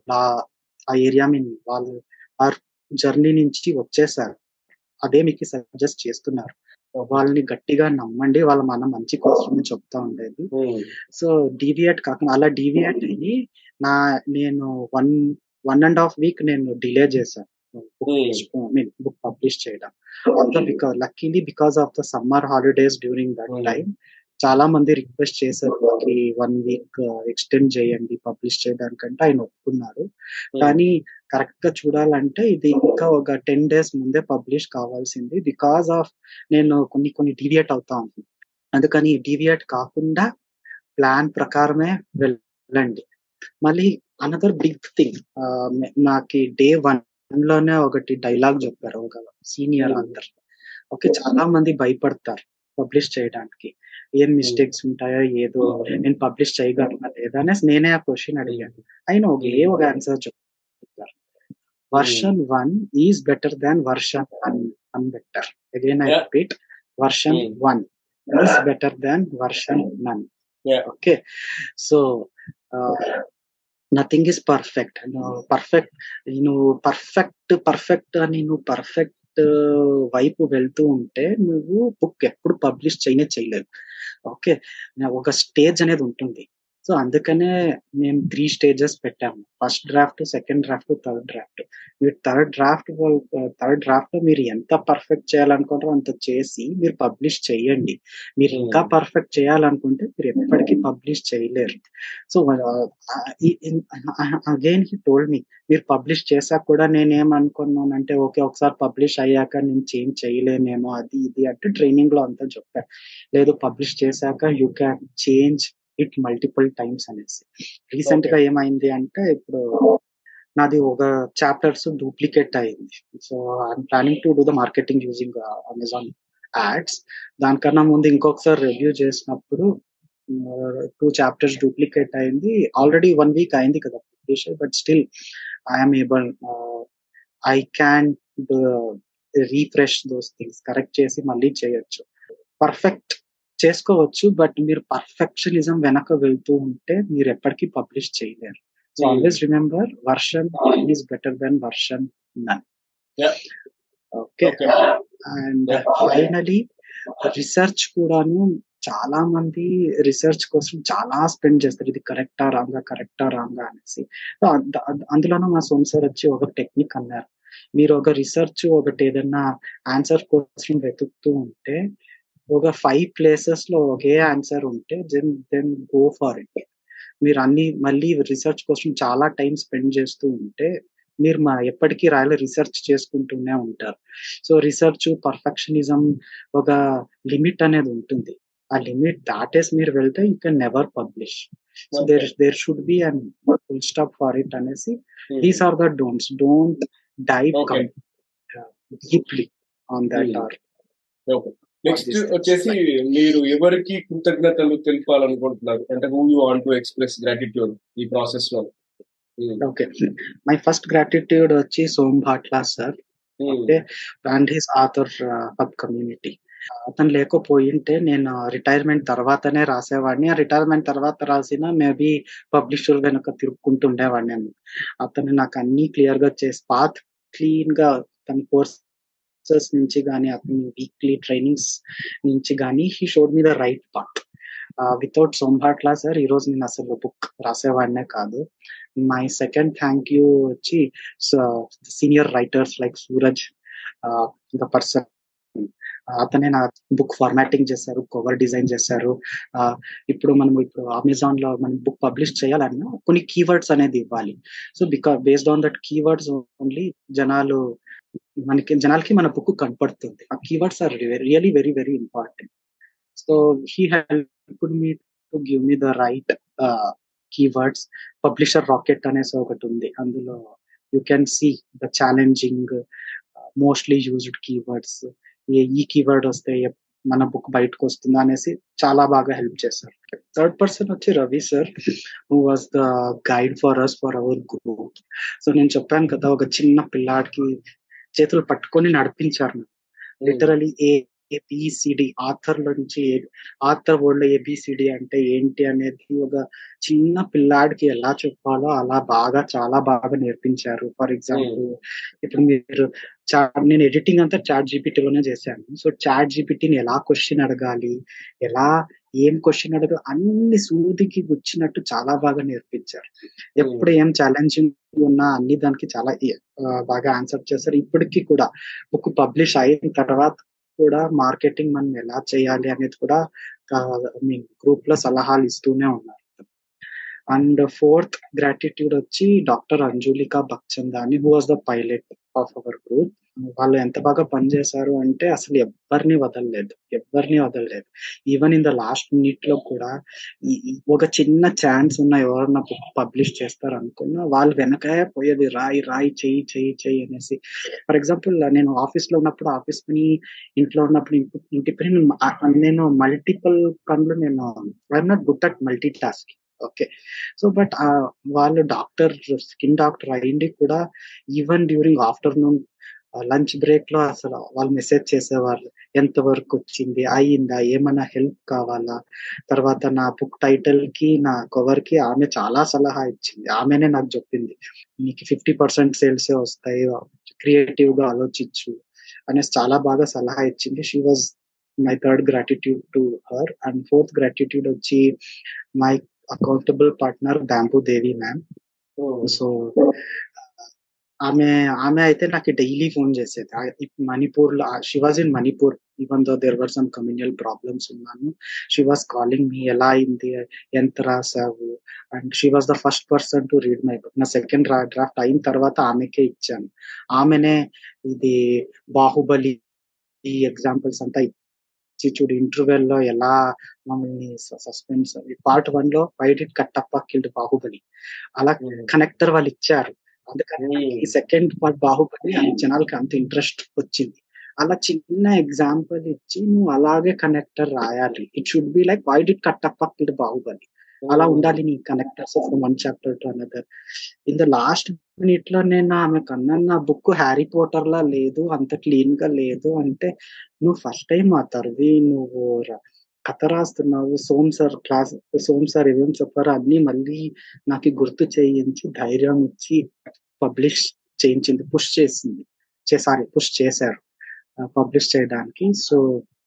Speaker 2: ఆ ఏరియా మీన్ వాళ్ళు ఆ జర్నీ నుంచి వచ్చేసారు. అదే మీకు సజెస్ట్ చేస్తున్నారు. వాళ్ళని గట్టిగా నమ్మండి వాళ్ళ మన మంచి కోసం చెప్తా ఉండేది. సో డీవియేట్ కాకుండా అలా డీవియేట్ అయ్యి నా నేను one one and half week నేను డిలే చేశాను మీన్ బుక్ పబ్లిష్ చేయడం. Also because luckily because of the summer holidays during that. Time చాలా మంది రిక్వెస్ట్ చేశారు మాకి వన్ వీక్ ఎక్స్టెండ్ చేయండి పబ్లిష్ చేయడానికంటే ఆయన ఒప్పుకున్నారు. కానీ కరెక్ట్గా చూడాలంటే ఇది ఇంకా ఒక టెన్ డేస్ ముందే పబ్లిష్ కావాల్సింది. బికాస్ ఆఫ్ నేను కొన్ని కొన్ని డీవియేట్ అవుతా ఉంటుంది అందుకని డీవియేట్ కాకుండా ప్లాన్ ప్రకారమే వెళ్ళండి. మళ్ళీ అనదర్ బిగ్ థింగ్ నాకు డే వన్లోనే ఒకటి డైలాగ్ చెప్పారు ఒక సీనియర్
Speaker 1: Hmm.
Speaker 2: అందరు. ఓకే చాలా మంది భయపడతారు పబ్లిష్ చేయడానికి. ఏం మిస్టేక్స్ ఉంటాయో ఏదో నేను పబ్లిష్ చేయగలనా లేదా అనేసి నేనే ఆ క్వశ్చన్ అడిగాను. ఆయన ఒకే ఒక ఆన్సర్ చెప్తారు version one is better than version one one better again I. Repeat version. One is better than version none. Okay so nothing is perfect perfect నువ్వు పర్ఫెక్ట్ పర్ఫెక్ట్ అని నువ్వు పర్ఫెక్ట్ వైపు వెళ్తూ ఉంటే నువ్వు బుక్ ఎప్పుడు పబ్లిష్ చేయనే చేయలేవు ఓకే ఒక స్టేజ్ అనేది ఉంటుంది. సో అందుకనే మేము త్రీ స్టేజెస్ పెట్టాము. First draft second draft third draft మీరు థర్డ్ డ్రాఫ్ట్ థర్డ్ డ్రాఫ్ట్లో మీరు ఎంత పర్ఫెక్ట్ చేయాలనుకుంటారో అంత చేసి మీరు పబ్లిష్ చేయండి. మీరు ఇంకా పర్ఫెక్ట్ చేయాలనుకుంటే మీరు ఎప్పటికీ పబ్లిష్ చేయలేరు. So again he told me మీరు పబ్లిష్ చేశాక కూడా నేనేమనుకున్నానంటే ఓకే ఒకసారి పబ్లిష్ అయ్యాక నేను చేంజ్ చేయలేనేమో అది ఇది అంటే ట్రైనింగ్లో అంతా చెప్పాను లేదు పబ్లిష్ చేశాక you can change it multiple times అనేసి. రీసెంట్గా ఏమైంది అంటే ఇప్పుడు నాది ఒక చాప్టర్స్ డూప్లికేట్ అయింది. So I'm planning to do the marketing using Amazon ads. దానికన్నా ముందు ఇంకొకసారి రివ్యూ చేసినప్పుడు టూ చాప్టర్స్ డూప్లికేట్ అయింది. ఆల్రెడీ వన్ వీక్ అయింది కదా but still I'm able I can refresh those things correct చేసి మళ్ళీ చేయొచ్చు. పర్ఫెక్ట్ చేసుకోవచ్చు బట్ మీరు పర్ఫెక్షనిజం వెనక వెళ్తూ ఉంటే మీరు ఎప్పటికీ పబ్లిష్ చేయలేరు. So always remember version is better then version none okay. And finally research కూడాను చాలా మంది రీసెర్చ్ కోసం చాలా స్పెండ్ చేస్తారు. ఇది కరెక్టా రాంగా కరెక్టా రాంగా అనేసి. అందులోనూ మా సోమ్ సార్ వచ్చి ఒక టెక్నిక్ అన్నారు. మీరు ఒక రీసెర్చ్ ఒకటి ఏదైనా ఆన్సర్ కోసం వెతుకుతూ ఉంటే ఒక ఫైవ్ ప్లేసెస్లో ఒకే ఆన్సర్ ఉంటే then then go for it మీరు అన్ని మళ్ళీ రీసెర్చ్ కోసం చాలా టైం స్పెండ్ చేస్తూ ఉంటే మీరు మా ఎప్పటికీ రాయలే రీసెర్చ్ చేసుకుంటూనే ఉంటారు. సో రీసెర్చ్ పర్ఫెక్షనిజం ఒక లిమిట్ అనేది ఉంటుంది. ఆ లిమిట్ దాటేసి మీరు వెళ్తే you can never publish so there there should be and full stop for it అనేసి these are the don'ts don't dive deeply on that or
Speaker 1: next వచ్చేసి మీరు ఎవరికి కృతజ్ఞతలు తెలపాలనుకుంటున్నారు? అంటే who you want to express gratitude ఈ ప్రాసెస్లో.
Speaker 2: Okay my first gratitude వచ్చి Som Bhatla sir okay and his author hub community అతను లేకపోయింటే నేను రిటైర్మెంట్ తర్వాతనే రాసేవాడిని. ఆ రిటైర్మెంట్ తర్వాత రాసిన మేబీ పబ్లిషర్ వెనుక తిరుక్కుంటుండేవాడిని అతను నాకు అన్ని క్లియర్గా చేసి పాత్ క్లీన్గా తన కోర్స్ నుంచి కానీ అతని వీక్లీ ట్రైనింగ్స్ నుంచి కానీ he showed me the right part without Sombhatla sir ఈ రోజు నేను అసలు బుక్ రాసేవాడినే కాదు. మై సెకండ్ థ్యాంక్ యూ వచ్చి senior writers like Suraj the person అతనే నా బుక్ ఫార్మాటింగ్ చేశారు కవర్ డిజైన్ చేశారు. ఇప్పుడు మనం ఇప్పుడు అమెజాన్లో మనం బుక్ పబ్లిష్ చేయాలన్నా కొన్ని కీవర్డ్స్ అనేది ఇవ్వాలి. So because based on that keywords only జనాలు మనకి జనాలకి మన బుక్ కనపడుతుంది. ఆ keywords are really very very important so he help me to give me the right keywords publisher rocket అనేసి ఒకటి ఉంది. అందులో you can see the challenging mostly used keywords ఈ కీవర్డ్ వస్తే మన బుక్ బయటకు వస్తుందా అనేసి చాలా బాగా హెల్ప్ చేశారు. థర్డ్ పర్సన్ వచ్చి Ravi sir who was the guide for us for our group so నేను చెప్పాను కదా ఒక చిన్న పిల్లాడికి చేతులు పట్టుకొని నడిపించారు. లిటరలీ ఏ ఏబిసిడి ఆథర్ నుంచి ఆథర్ వర్డ్లో ఏబిసిడి అంటే ఏంటి అనేది ఒక చిన్న పిల్లాడికి ఎలా చెప్పాలో అలా బాగా చాలా బాగా నేర్పించారు. ఫర్ ఎగ్జాంపుల్ ఇప్పుడు మీరు నేను ఎడిటింగ్ అంతా చాట్ జీపీటీలోనే చేశాను. సో చాట్ జీపీటీని ఎలా క్వశ్చన్ అడగాలి? ఎలా ఏం క్వశ్చన్ అడగ అన్ని సూదికి గుచ్చినట్టు చాలా బాగా నేర్పించారు. ఎప్పుడు ఏం ఛాలెంజింగ్ ఉన్నా అన్ని దానికి చాలా బాగా ఆన్సర్ చేస్తారు ఇప్పటికీ కూడా బుక్ పబ్లిష్ అయిన తర్వాత కూడా మార్కెటింగ్ మనం ఎలా చేయాలి అనేది కూడా మీ గ్రూప్లో సలహాలు ఇస్తూనే ఉన్నారు. అండ్ ఫోర్త్ గ్రాటిట్యూడ్ వచ్చి doctor Anjulika Bakchandani who was the pilot of our group వాళ్ళు ఎంత బాగా పనిచేశారు అంటే అసలు ఎవ్వరిని వదలలేదు. ఎవ్వరిని వదలలేదు. ఈవెన్ ఇన్ ద లాస్ట్ మినిట్లో కూడా ఒక చిన్న ఛాన్స్ ఉన్న ఎవరన్నా బుక్ పబ్లిష్ చేస్తారు అనుకున్నా వాళ్ళు వెనకే పోయేది రాయి రాయి చెయ్యి చెయ్యి చెయ్యి అనేసి. ఫర్ ఎగ్జాంపుల్ నేను ఆఫీస్లో ఉన్నప్పుడు ఆఫీస్ పని ఇంట్లో ఉన్నప్పుడు ఇంటి- పని నేను నేను మల్టిపుల్ పనులు నేను I'm not good at multi task okay so but వాళ్ళు డాక్టర్ స్కిన్ డాక్టర్ అయ్యింది కూడా ఈవెన్ డ్యూరింగ్ ఆఫ్టర్నూన్ లంచ్ బ్రేక్లో అసలు వాళ్ళు మెసేజ్ చేసేవాళ్ళు. ఎంత వరకు వచ్చింది? అయ్యిందా? ఏమైనా హెల్ప్ కావాలా? తర్వాత నా బుక్ టైటిల్కి నా కవర్కి ఆమె చాలా సలహా ఇచ్చింది. ఆమెనే నాకు చెప్పింది. నీకు ఫిఫ్టీ పర్సెంట్ సేల్స్ వస్తాయి. క్రియేటివ్గా ఆలోచించు. అనేసి చాలా బాగా సలహా ఇచ్చింది. She was my third gratitude to her and fourth gratitude వచ్చి my accountable partner Bambu Devi ma'am so ఆమె ఆమె అయితే నాకు డైలీ ఫోన్ చేసేది. మణిపూర్లో she was in Manipur even though there were some communal problems ఉన్నాను. షీ వాజ్ కాలింగ్ మీ ఎలా అయింది? ఎంత రాసావు? And she was the first person to read my book నా సెకండ్ డ్రాఫ్ట్ అయిన తర్వాత ఆమెకే ఇచ్చాను. ఆమెనే ఇది బాహుబలి ఈ ఎగ్జాంపుల్స్ అంతా చూడు ఇంటర్వెల్లో ఎలా మమ్మల్ని సస్పెన్స్ పార్ట్ వన్లో why'd it Kattappa killed Baahubali. అలా కనెక్టర్ వాళ్ళు ఇచ్చారు. అందుకని ఈ సెకండ్ పార్ట్ బాహుబలి జనాలకి అంత ఇంట్రెస్ట్ వచ్చింది. అలా చిన్న ఎగ్జాంపుల్ ఇచ్చి నువ్వు అలాగే కనెక్టర్ రాయాలి. It should be like why did Kattappa killed Baahubali. అలా ఉండాలి నీ connectors from one chapter to another in the last minute నేను ఆమె కన్నా నా బుక్ హ్యారీ పోటర్ లా లేదు అంత క్లీన్గా లేదు అంటే నువ్వు ఫస్ట్ టైం ఆ తర్వి నువ్వు కథ రాస్తున్నావు Som sir class Som sir ఏమేమి చెప్పారో అన్ని మళ్ళీ నాకు గుర్తు చేయించి ధైర్యం ఇచ్చి పబ్లిష్ చేయించింది పుష్ చేసింది సారీ పుష్ చేశారు పబ్లిష్ చేయడానికి. So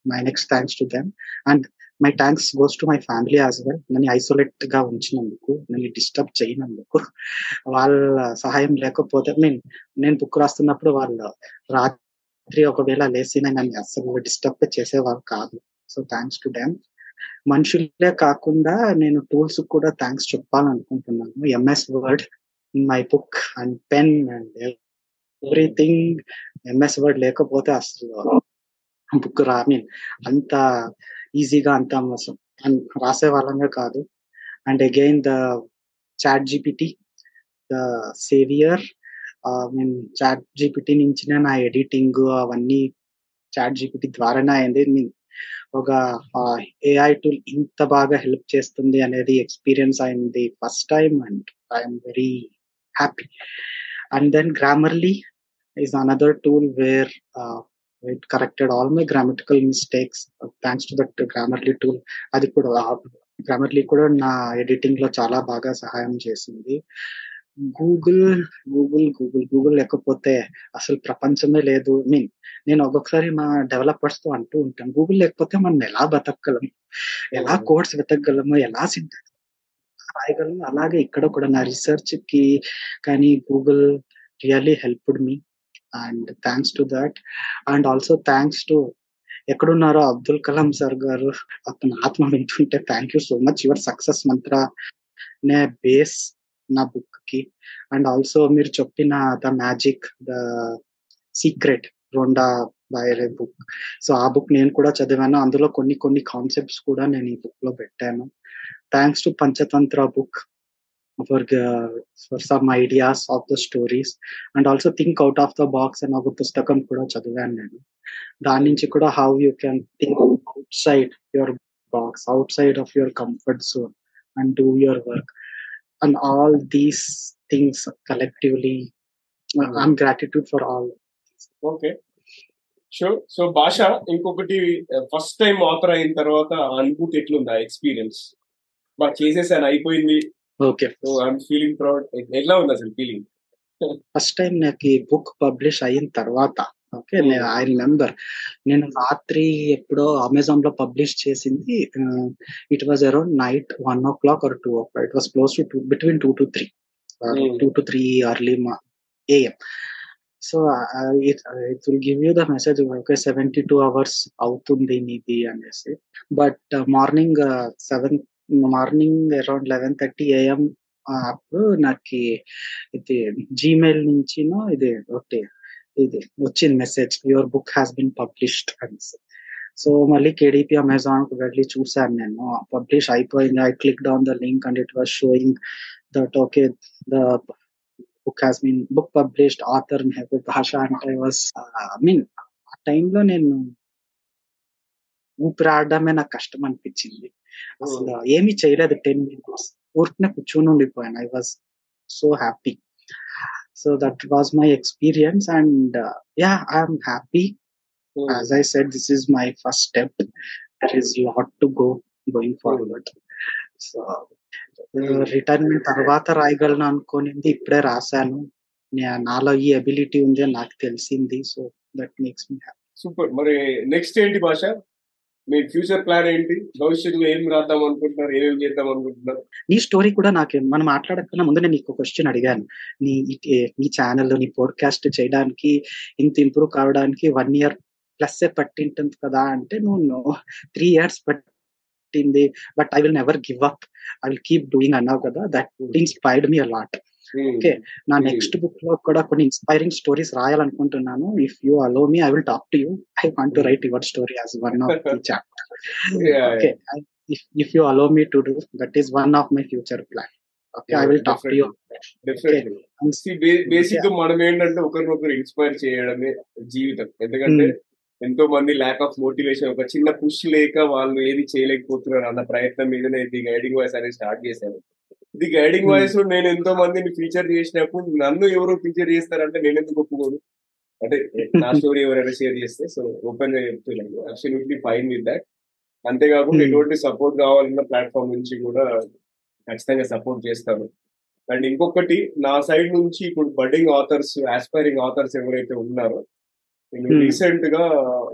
Speaker 2: my next thanks to them. And my thanks goes to my family as well నన్ను ఐసోలేట్గా ఉంచినందుకు నన్ను డిస్టర్బ్ చేయనందుకు. వాళ్ళ సహాయం లేకపోతే మీన్ నేను బుక్ రాస్తున్నప్పుడు వాళ్ళు రాత్రి ఒకవేళ లేసి నన్ను అస్సలు డిస్టర్బ్ చేసేవాళ్ళు కాదు. సో థ్యాంక్స్ టు డ్యామ్ మనుషులే కాకుండా నేను టూల్స్ కూడా థ్యాంక్స్ చెప్పాలనుకుంటున్నాను. MS Word my book and pen and everything MS Word లేకపోతే అసలు బుక్ రా మీన్ అంత ఈజీగా అంత రాసే వాళ్ళంగా కాదు. And again the ChatGPT the saviour mean ChatGPT నుంచి నా ఎడిటింగ్ అవన్నీ చాట్ జీపీటీ ద్వారానే అయింది. ఒక ఏఐ టూల్ ఇంత బాగా హెల్ప్ చేస్తుంది అనేది ఎక్స్పీరియన్స్ అయింది first time and I'm very happy. And then Grammarly is another tool where it corrected all my grammatical mistakes thanks to that Grammarly tool అది కూడా గ్రామర్లీ కూడా నా ఎడిటింగ్లో చాలా బాగా సహాయం చేసింది. గూగుల్ గూగుల్ గూగుల్ గూగుల్ లేకపోతే అసలు ప్రపంచమే లేదు. మీన్ నేను ఒక్కొక్కసారి మా డెవలపర్స్తో అంటూ ఉంటాను గూగుల్ లేకపోతే మనం ఎలా బతకగలం? ఎలా కోడ్స్ వెతకగలము? ఎలా సింటాక్స్ రాయగలము? అలాగే ఇక్కడ కూడా నా రీసెర్చ్కి కానీ Google really helped me and thanks to that and also thanks to ఎక్కడున్నారో అబ్దుల్ కలాం సార్ గారు అతని ఆత్మ వింటుంటే thank you so much your success mantra నే బేస్ నా బుక్కి. అండ్ ఆల్సో మీరు చెప్పిన the Magic the Secret Rhonda Byrne book so ఆ బుక్ నేను కూడా చదివాను. అందులో కొన్ని కొన్ని కాన్సెప్ట్స్ కూడా నేను ఈ బుక్లో పెట్టాను. Thanks to Panchatantra book for for some ideas of the stories and also think out of the box అని ఒక పుస్తకం కూడా చదివాను నేను. దాని నుంచి కూడా how you can think outside your box outside of your comfort zone and do your work and all these things collectively I'm gratitude for all
Speaker 1: okay sure so Basha ఇంకొకటి ఫస్ట్ టైం ఆథర్ అయిన తర్వాత అనుభూతి ఎట్లుందా experience బాగా చేసేసాను అయిపోయింది.
Speaker 2: Okay
Speaker 1: so I'm feeling proud ఎట్లా ఉంది అసలు ఫీలింగ్
Speaker 2: ఫస్ట్ టైం నాకు ఈ బుక్ పబ్లిష్ అయిన తర్వాత ఓకే ఐ రిమెంబర్ నేను రాత్రి ఎప్పుడో అమెజాన్లో పబ్లిష్ చేసింది it was around night one o'clock or two o'clock it was close to between two to three
Speaker 1: Hmm.
Speaker 2: Two to three early AM so it it will give you the message okay seventy two hours అవుతుంది నీది అనేసి. But morning seven morning around eleven thirty AM అప్పుడు నాకు ఇది Gmail నుంచి ఇది ఒకటి ఇది వచ్చింది message your book has been published అనేసి. సో మళ్ళీ కేడీపీ అమెజాన్కు వెళ్ళి చూసాను నేను. పబ్లిష్ అయిపోయింది. I click down the link and it was showing that okay the book has been book published author Mehboob Basha. అంటే వాస్ ఐ మీన్ ఆ టైంలో నేను ఊపిరాడమే నాకు కష్టం అనిపించింది అసలు ఏమీ చేయలేదు. టెన్ మినిట్స్ ఊరికనే కూర్చొని ఉండిపోయాను. I was so happy so that was my experience and yeah I'm happy as I said, this is my first step. There is a lot to go going forward. So retirement తర్వాత రాయగలను అనుకోనింది. ఇప్పుడే రాశాను. నాలో ఈ ability ఉంది అని నాకు తెలిసింది. So that makes me happy
Speaker 1: super మరి నెక్స్ట్ ఏంటి భాష? మీ ఫ్యూచర్ ప్లాన్ ఏంటి? భవిష్యత్తులో ఏం రాద్దాం అనుకుంటున్నారు? ఏమేమి చేద్దాం అనుకుంటున్నారు?
Speaker 2: నీ స్టోరీ కూడా నాకు మనం మాట్లాడకుండా ముందు నేను నీకు క్వశ్చన్ అడిగాను. నీ నీ ఛానల్ నీ పోడ్కాస్ట్ చేయడానికి ఇంత ఇంప్రూవ్ కావడానికి వన్ ఇయర్ ప్లస్ పట్టింటుంది కదా అంటే నువ్వు త్రీ ఇయర్స్ పట్టింది. But I will never give up I will keep doing అన్నావు కదా? That inspired me a lot Okay. నా. నెక్స్ట్ బుక్లో కూడా కొన్ని inspiring stories రాయాలనుకుంటున్నాను. If you allow me I will talk to you I want to write your story as one of the chapter okay if you allow me to do that is one of my future plan okay I will talk to you
Speaker 1: బేసిక్గా మనం ఏంటంటే ఒకరినొకరు inspire చేయడమే జీవితం. ఎందుకంటే ఎంతో మంది lack of motivation ఒక చిన్న పుష్ లేక వాళ్ళు ఏది చేయలేకపోతున్నారు అన్న ప్రయత్నం మీదనే ఇది గైడింగ్ వాయిస్ అనేది స్టార్ట్ చేశాను ఇది గైడింగ్
Speaker 2: Hmm.
Speaker 1: వాయిస్ నేను ఎంతో మందిని ఫీచర్ చేసినప్పుడు నన్ను ఎవరు ఫీచర్ చేస్తారంటే నేను ఎందుకు ఒప్పుకోను అంటే నా స్టోరీ ఎవరైనా షేర్ చేస్తే సో ఓపెన్గా చెప్తున్నాను అబ్సల్యూట్లీ ఫైన్ విత్ దాట్ అంతేకాకుండా
Speaker 2: Hmm.
Speaker 1: ఎటువంటి సపోర్ట్ కావాలన్న ప్లాట్ఫామ్ నుంచి కూడా ఖచ్చితంగా సపోర్ట్ చేస్తాను అండ్ ఇంకొకటి నా సైడ్ నుంచి ఇప్పుడు బడ్డింగ్ ఆథర్స్ ఆస్పైరింగ్ ఆథర్స్ ఎవరైతే ఉన్నారో నేను
Speaker 2: Hmm.
Speaker 1: రీసెంట్గా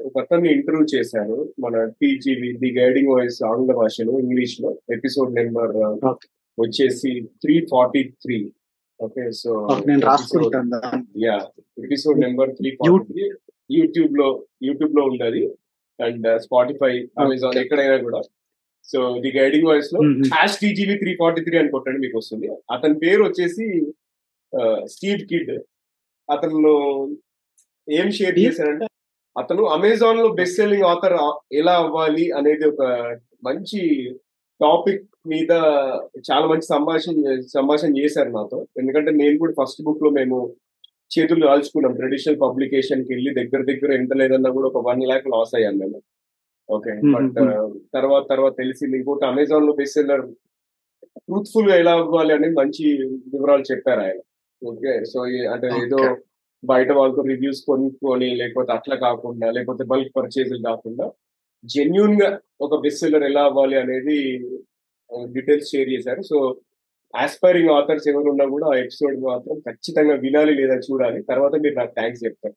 Speaker 1: ఒక అతన్ని ఇంటర్వ్యూ చేశాను మన టీజీవి ది గైడింగ్ వాయిస్ ఆంగ్ల భాషలో ఇంగ్లీష్లో ఎపిసోడ్ నెంబర్. వచ్చేసి three forty three okay so
Speaker 2: నేను రాసుకుంటాను దాన్ని.
Speaker 1: Yeah episode number three forty యూట్యూబ్లో యూట్యూబ్లో ఉంటది అండ్ స్పాటిఫై అమెజాన్. ఎక్కడైనా కూడా so the guiding
Speaker 2: voice.
Speaker 1: Hash TGV three forty three అని కొట్టండి మీకు వస్తుంది అతని పేరు వచ్చేసి స్టీవ్ కిడ్ అతను ఏం షేర్? చేశారంటే అతను అమెజాన్లో బెస్ట్ సెల్లింగ్ ఆథర్ ఎలా అవ్వాలి అనేది ఒక మంచి టాపిక్ మీద చాలా మంచి సంభాషణ సంభాషణ చేశారు నాతో. ఎందుకంటే నేను కూడా ఫస్ట్ బుక్లో మేము చేతులు కాల్చుకున్నాం. ట్రెడిషనల్ పబ్లికేషన్కి వెళ్ళి దగ్గర దగ్గర ఎంత లేదన్నా కూడా ఒక వన్ ల్యాక్ లాస్ అయ్యాను నేను ఓకే. బట్ తర్వాత తర్వాత తెలిసింది ఇంకోటి అమెజాన్లో బెస్ట్ సెల్లర్ ట్రూత్ఫుల్గా ఎలా అవ్వాలి అనేది మంచి వివరాలు చెప్పారు ఆయన. ఓకే సో అంటే ఏదో. బయట వాళ్ళతో రివ్యూస్ కొనుక్కొని లేకపోతే అట్లా కాకుండా లేకపోతే బల్క్ పర్చేజ్ కాకుండా జెన్యున్గా ఒక బెస్ట్ సెల్లర్ ఎలా అవ్వాలి అనేది డీటెయిల్స్ షేర్ చేశారు. సో ఆస్పైరింగ్ ఆథర్స్ ఎవరున్నా కూడా ఆ ఎపిసోడ్ మాత్రం ఖచ్చితంగా వినాలి లేదా చూడాలి. తర్వాత మీరు నాకు థ్యాంక్స్ చెప్తారు.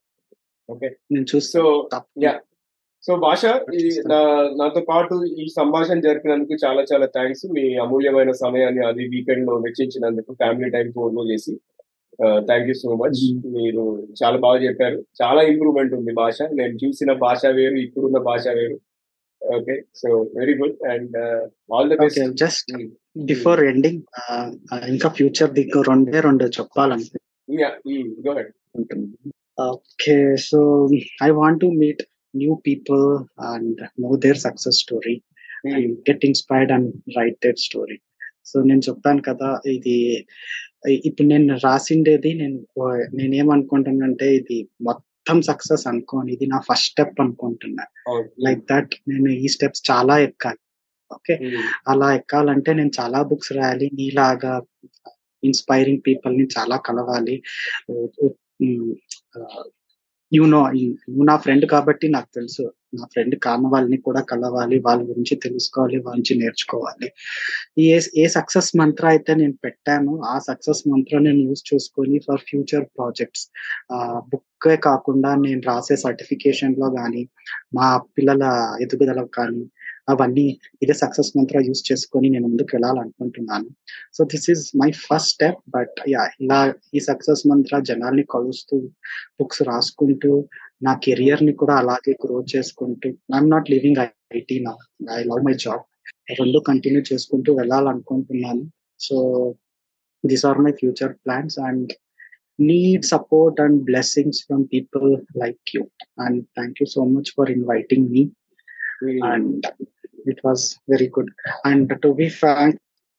Speaker 1: ఓకే సో యా సో భాష నాతో పాటు ఈ సంభాషణ జరిపినందుకు చాలా చాలా థ్యాంక్స్ మీ అమూల్యమైన సమయాన్ని అది వీకెండ్లో వెచ్చించినందుకు ఫ్యామిలీ టైం ఫోన్లో చేసి థ్యాంక్ యూ సో మచ్. మీరు చాలా బాగా చెప్పారు. చాలా ఇంప్రూవ్మెంట్ ఉంది భాష. నేను చూసిన భాష వేరు ఇప్పుడున్న భాష వేరు. Okay so very good and all the
Speaker 2: okay
Speaker 1: best
Speaker 2: just before ending ఇంకా ఫ్యూచర్ దిక్కు రెండే రెండు చెప్పాలనుకుంటున్నాను okay so I want to meet new people and know their success story get inspired and write their story so నేను చెప్పాను కదా ఇది ఇప్పుడు నేను రాసిండేది నేను నేనేమనుకుంటున్నానంటే ఇది మొత్తం సక్సెస్ అనుకోని. ఇది నా ఫస్ట్ స్టెప్ అనుకుంటున్నా. లైక్ దట్ నేను ఈ స్టెప్స్ చాలా ఎక్కాలి. ఓకే అలా ఎక్కాలంటే నేను చాలా బుక్స్ రాయాలి. నీలాగా ఇన్స్పైరింగ్ పీపుల్ని చాలా కలవాలి. యు నో నువ్వు నా ఫ్రెండ్ కాబట్టి నాకు తెలుసు. నా ఫ్రెండ్ కాని వాళ్ళని కూడా కలవాలి వాళ్ళ గురించి తెలుసుకోవాలి వాళ్ళ నుంచి నేర్చుకోవాలి. ఏ ఏ సక్సెస్ మంత్ర అయితే నేను పెట్టాను ఆ సక్సెస్ మంత్ర నేను యూజ్ చేసుకొని ఫర్ ఫ్యూచర్ ప్రాజెక్ట్స్ బుక్కే కాకుండా నేను రాసే సర్టిఫికేషన్లో కానీ మా పిల్లల ఎదుగుదల కానీ అవన్నీ ఇదే సక్సెస్ మంత్ర యూజ్ చేసుకొని నేను ముందుకు వెళ్ళాలనుకుంటున్నాను. So this is my first step but yeah ఇలా ఈ సక్సెస్ మంత్ర జనాల్ని కలుస్తూ బుక్స్ రాసుకుంటూ నా కెరియర్ని కూడా అలాగే గ్రో చేసుకుంటూ ఐఎమ్ నాట్ లివింగ్ ఐటీ నా ఐ లవ్ మై జాబ్ రెండు కంటిన్యూ చేసుకుంటూ వెళ్ళాలనుకుంటున్నాను. So these are my future plans and need support and blessings from people like you. And thank you so much for inviting me. And it was very good and to be frank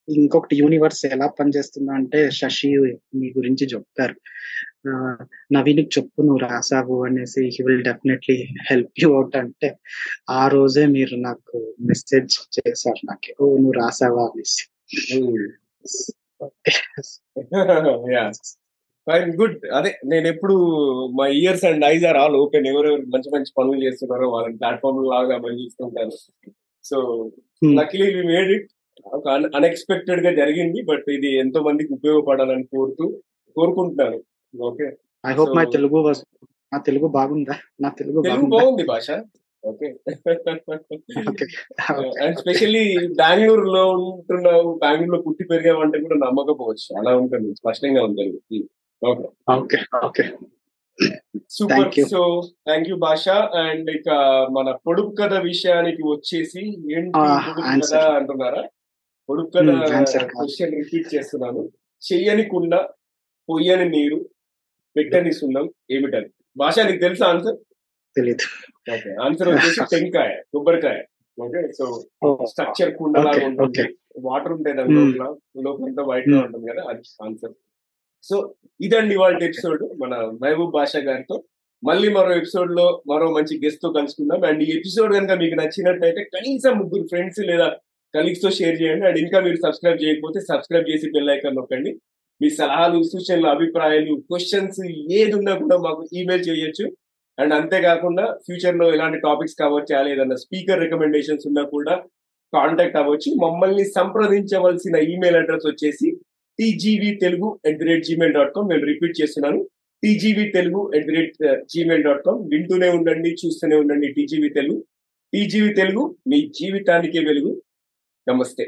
Speaker 2: ఇంకొకటి universe ఎలా పనిచేస్తుందో అంటే శశి మీ గురించి చెప్తారు. నవీన్కి చెప్పు నువ్వు రాసావు అనేసి he will definitely help you out అంటే ఆ రోజే మీరు నాకు మెసేజ్ చేశారు నాకు. ఓ నువ్వు రాసావా అనేసి. Hmm.
Speaker 1: ఫైన్ గుడ్ అదే నేను ఎప్పుడు మా ears and eyes are all open ఎవరెవరు మంచి మంచి పనులు చేస్తున్నారో వాళ్ళని ప్లాట్ఫామ్ లాగా పనిచేస్తుంటాను so luckily we made it ఒక అన్ఎక్స్పెక్టెడ్గా జరిగింది బట్ ఇది ఎంతో మందికి ఉపయోగపడాలని కోరుతూ కోరుకుంటున్నాను. Okay
Speaker 2: I hope my Telugu నా తెలుగు బాగుందా? నా తెలుగు
Speaker 1: బాగుంది? భాష. ఓకే అండ్ స్పెషల్లీ బెంగళూరు లో ఉంటున్నావు బెంగళూరులో పుట్టి పెరిగావంటే కూడా నమ్మకపోవచ్చు. అలా ఉంటుంది స్పష్టంగా ఉంటుంది. Okay
Speaker 2: okay okay
Speaker 1: super so thank you భాష అండ్ ఇక మన పొడుపు కథ విషయానికి వచ్చేసి ఏంటి పొడుపు కథ అంటున్నారా? పొడుపు కథ క్వశ్చన్ రిపీట్ చేస్తున్నాను. చెయ్యని కుండ పొయ్యని నీరు పెట్టని సున్నం ఏమిటని. భాష నీకు తెలుసా ఆన్సర్ ఓకే ఆన్సర్ వచ్చేసి టెంకాయ కొబ్బరికాయ. ఓకే సో స్ట్రక్చర్ కుండలాగా ఉంటుంది. వాటర్ ఉంటాయి దాని లోపల లోపల వైట్గా ఉంటుంది కదా అది ఆన్సర్ సో ఇదండి వాళ్ళ ఎపిసోడ్. మన మహబూబ్ బాషా గారితో. మళ్ళీ మరో ఎపిసోడ్లో మరో మంచి గెస్ట్తో కలుసుకుందాం. అండ్ ఈ ఎపిసోడ్ కనుక మీకు నచ్చినట్టయితే కనీసం ముగ్గురు ఫ్రెండ్స్ లేదా కలీగ్స్తో షేర్ చేయండి. అండ్ ఇంకా మీరు సబ్స్క్రైబ్ చేయకపోతే సబ్స్క్రైబ్ చేసి బెల్ ఐకాన్ నొక్కండి. మీ సలహాలు సూచనలు అభిప్రాయాలు క్వశ్చన్స్ ఏది ఉన్నా కూడా మాకు ఈమెయిల్ చేయొచ్చు. అండ్ అంతేకాకుండా ఫ్యూచర్లో ఎలాంటి టాపిక్స్ కవర్ చేయాలి ఏదన్నా స్పీకర్ రికమెండేషన్స్ ఉన్నా కూడా కాంటాక్ట్ అవ్వచ్చు. మమ్మల్ని సంప్రదించవలసిన ఈమెయిల్ అడ్రస్ వచ్చేసి TGV Telugu at the rate Gmail dot com నేను రిపీట్ చేస్తున్నాను. TGV Telugu at the rate Gmail dot com వింటూనే ఉండండి చూస్తూనే ఉండండి టీజీవీ తెలుగు. టీజీవీ తెలుగు మీ జీవితానికే వెలుగు. నమస్తే.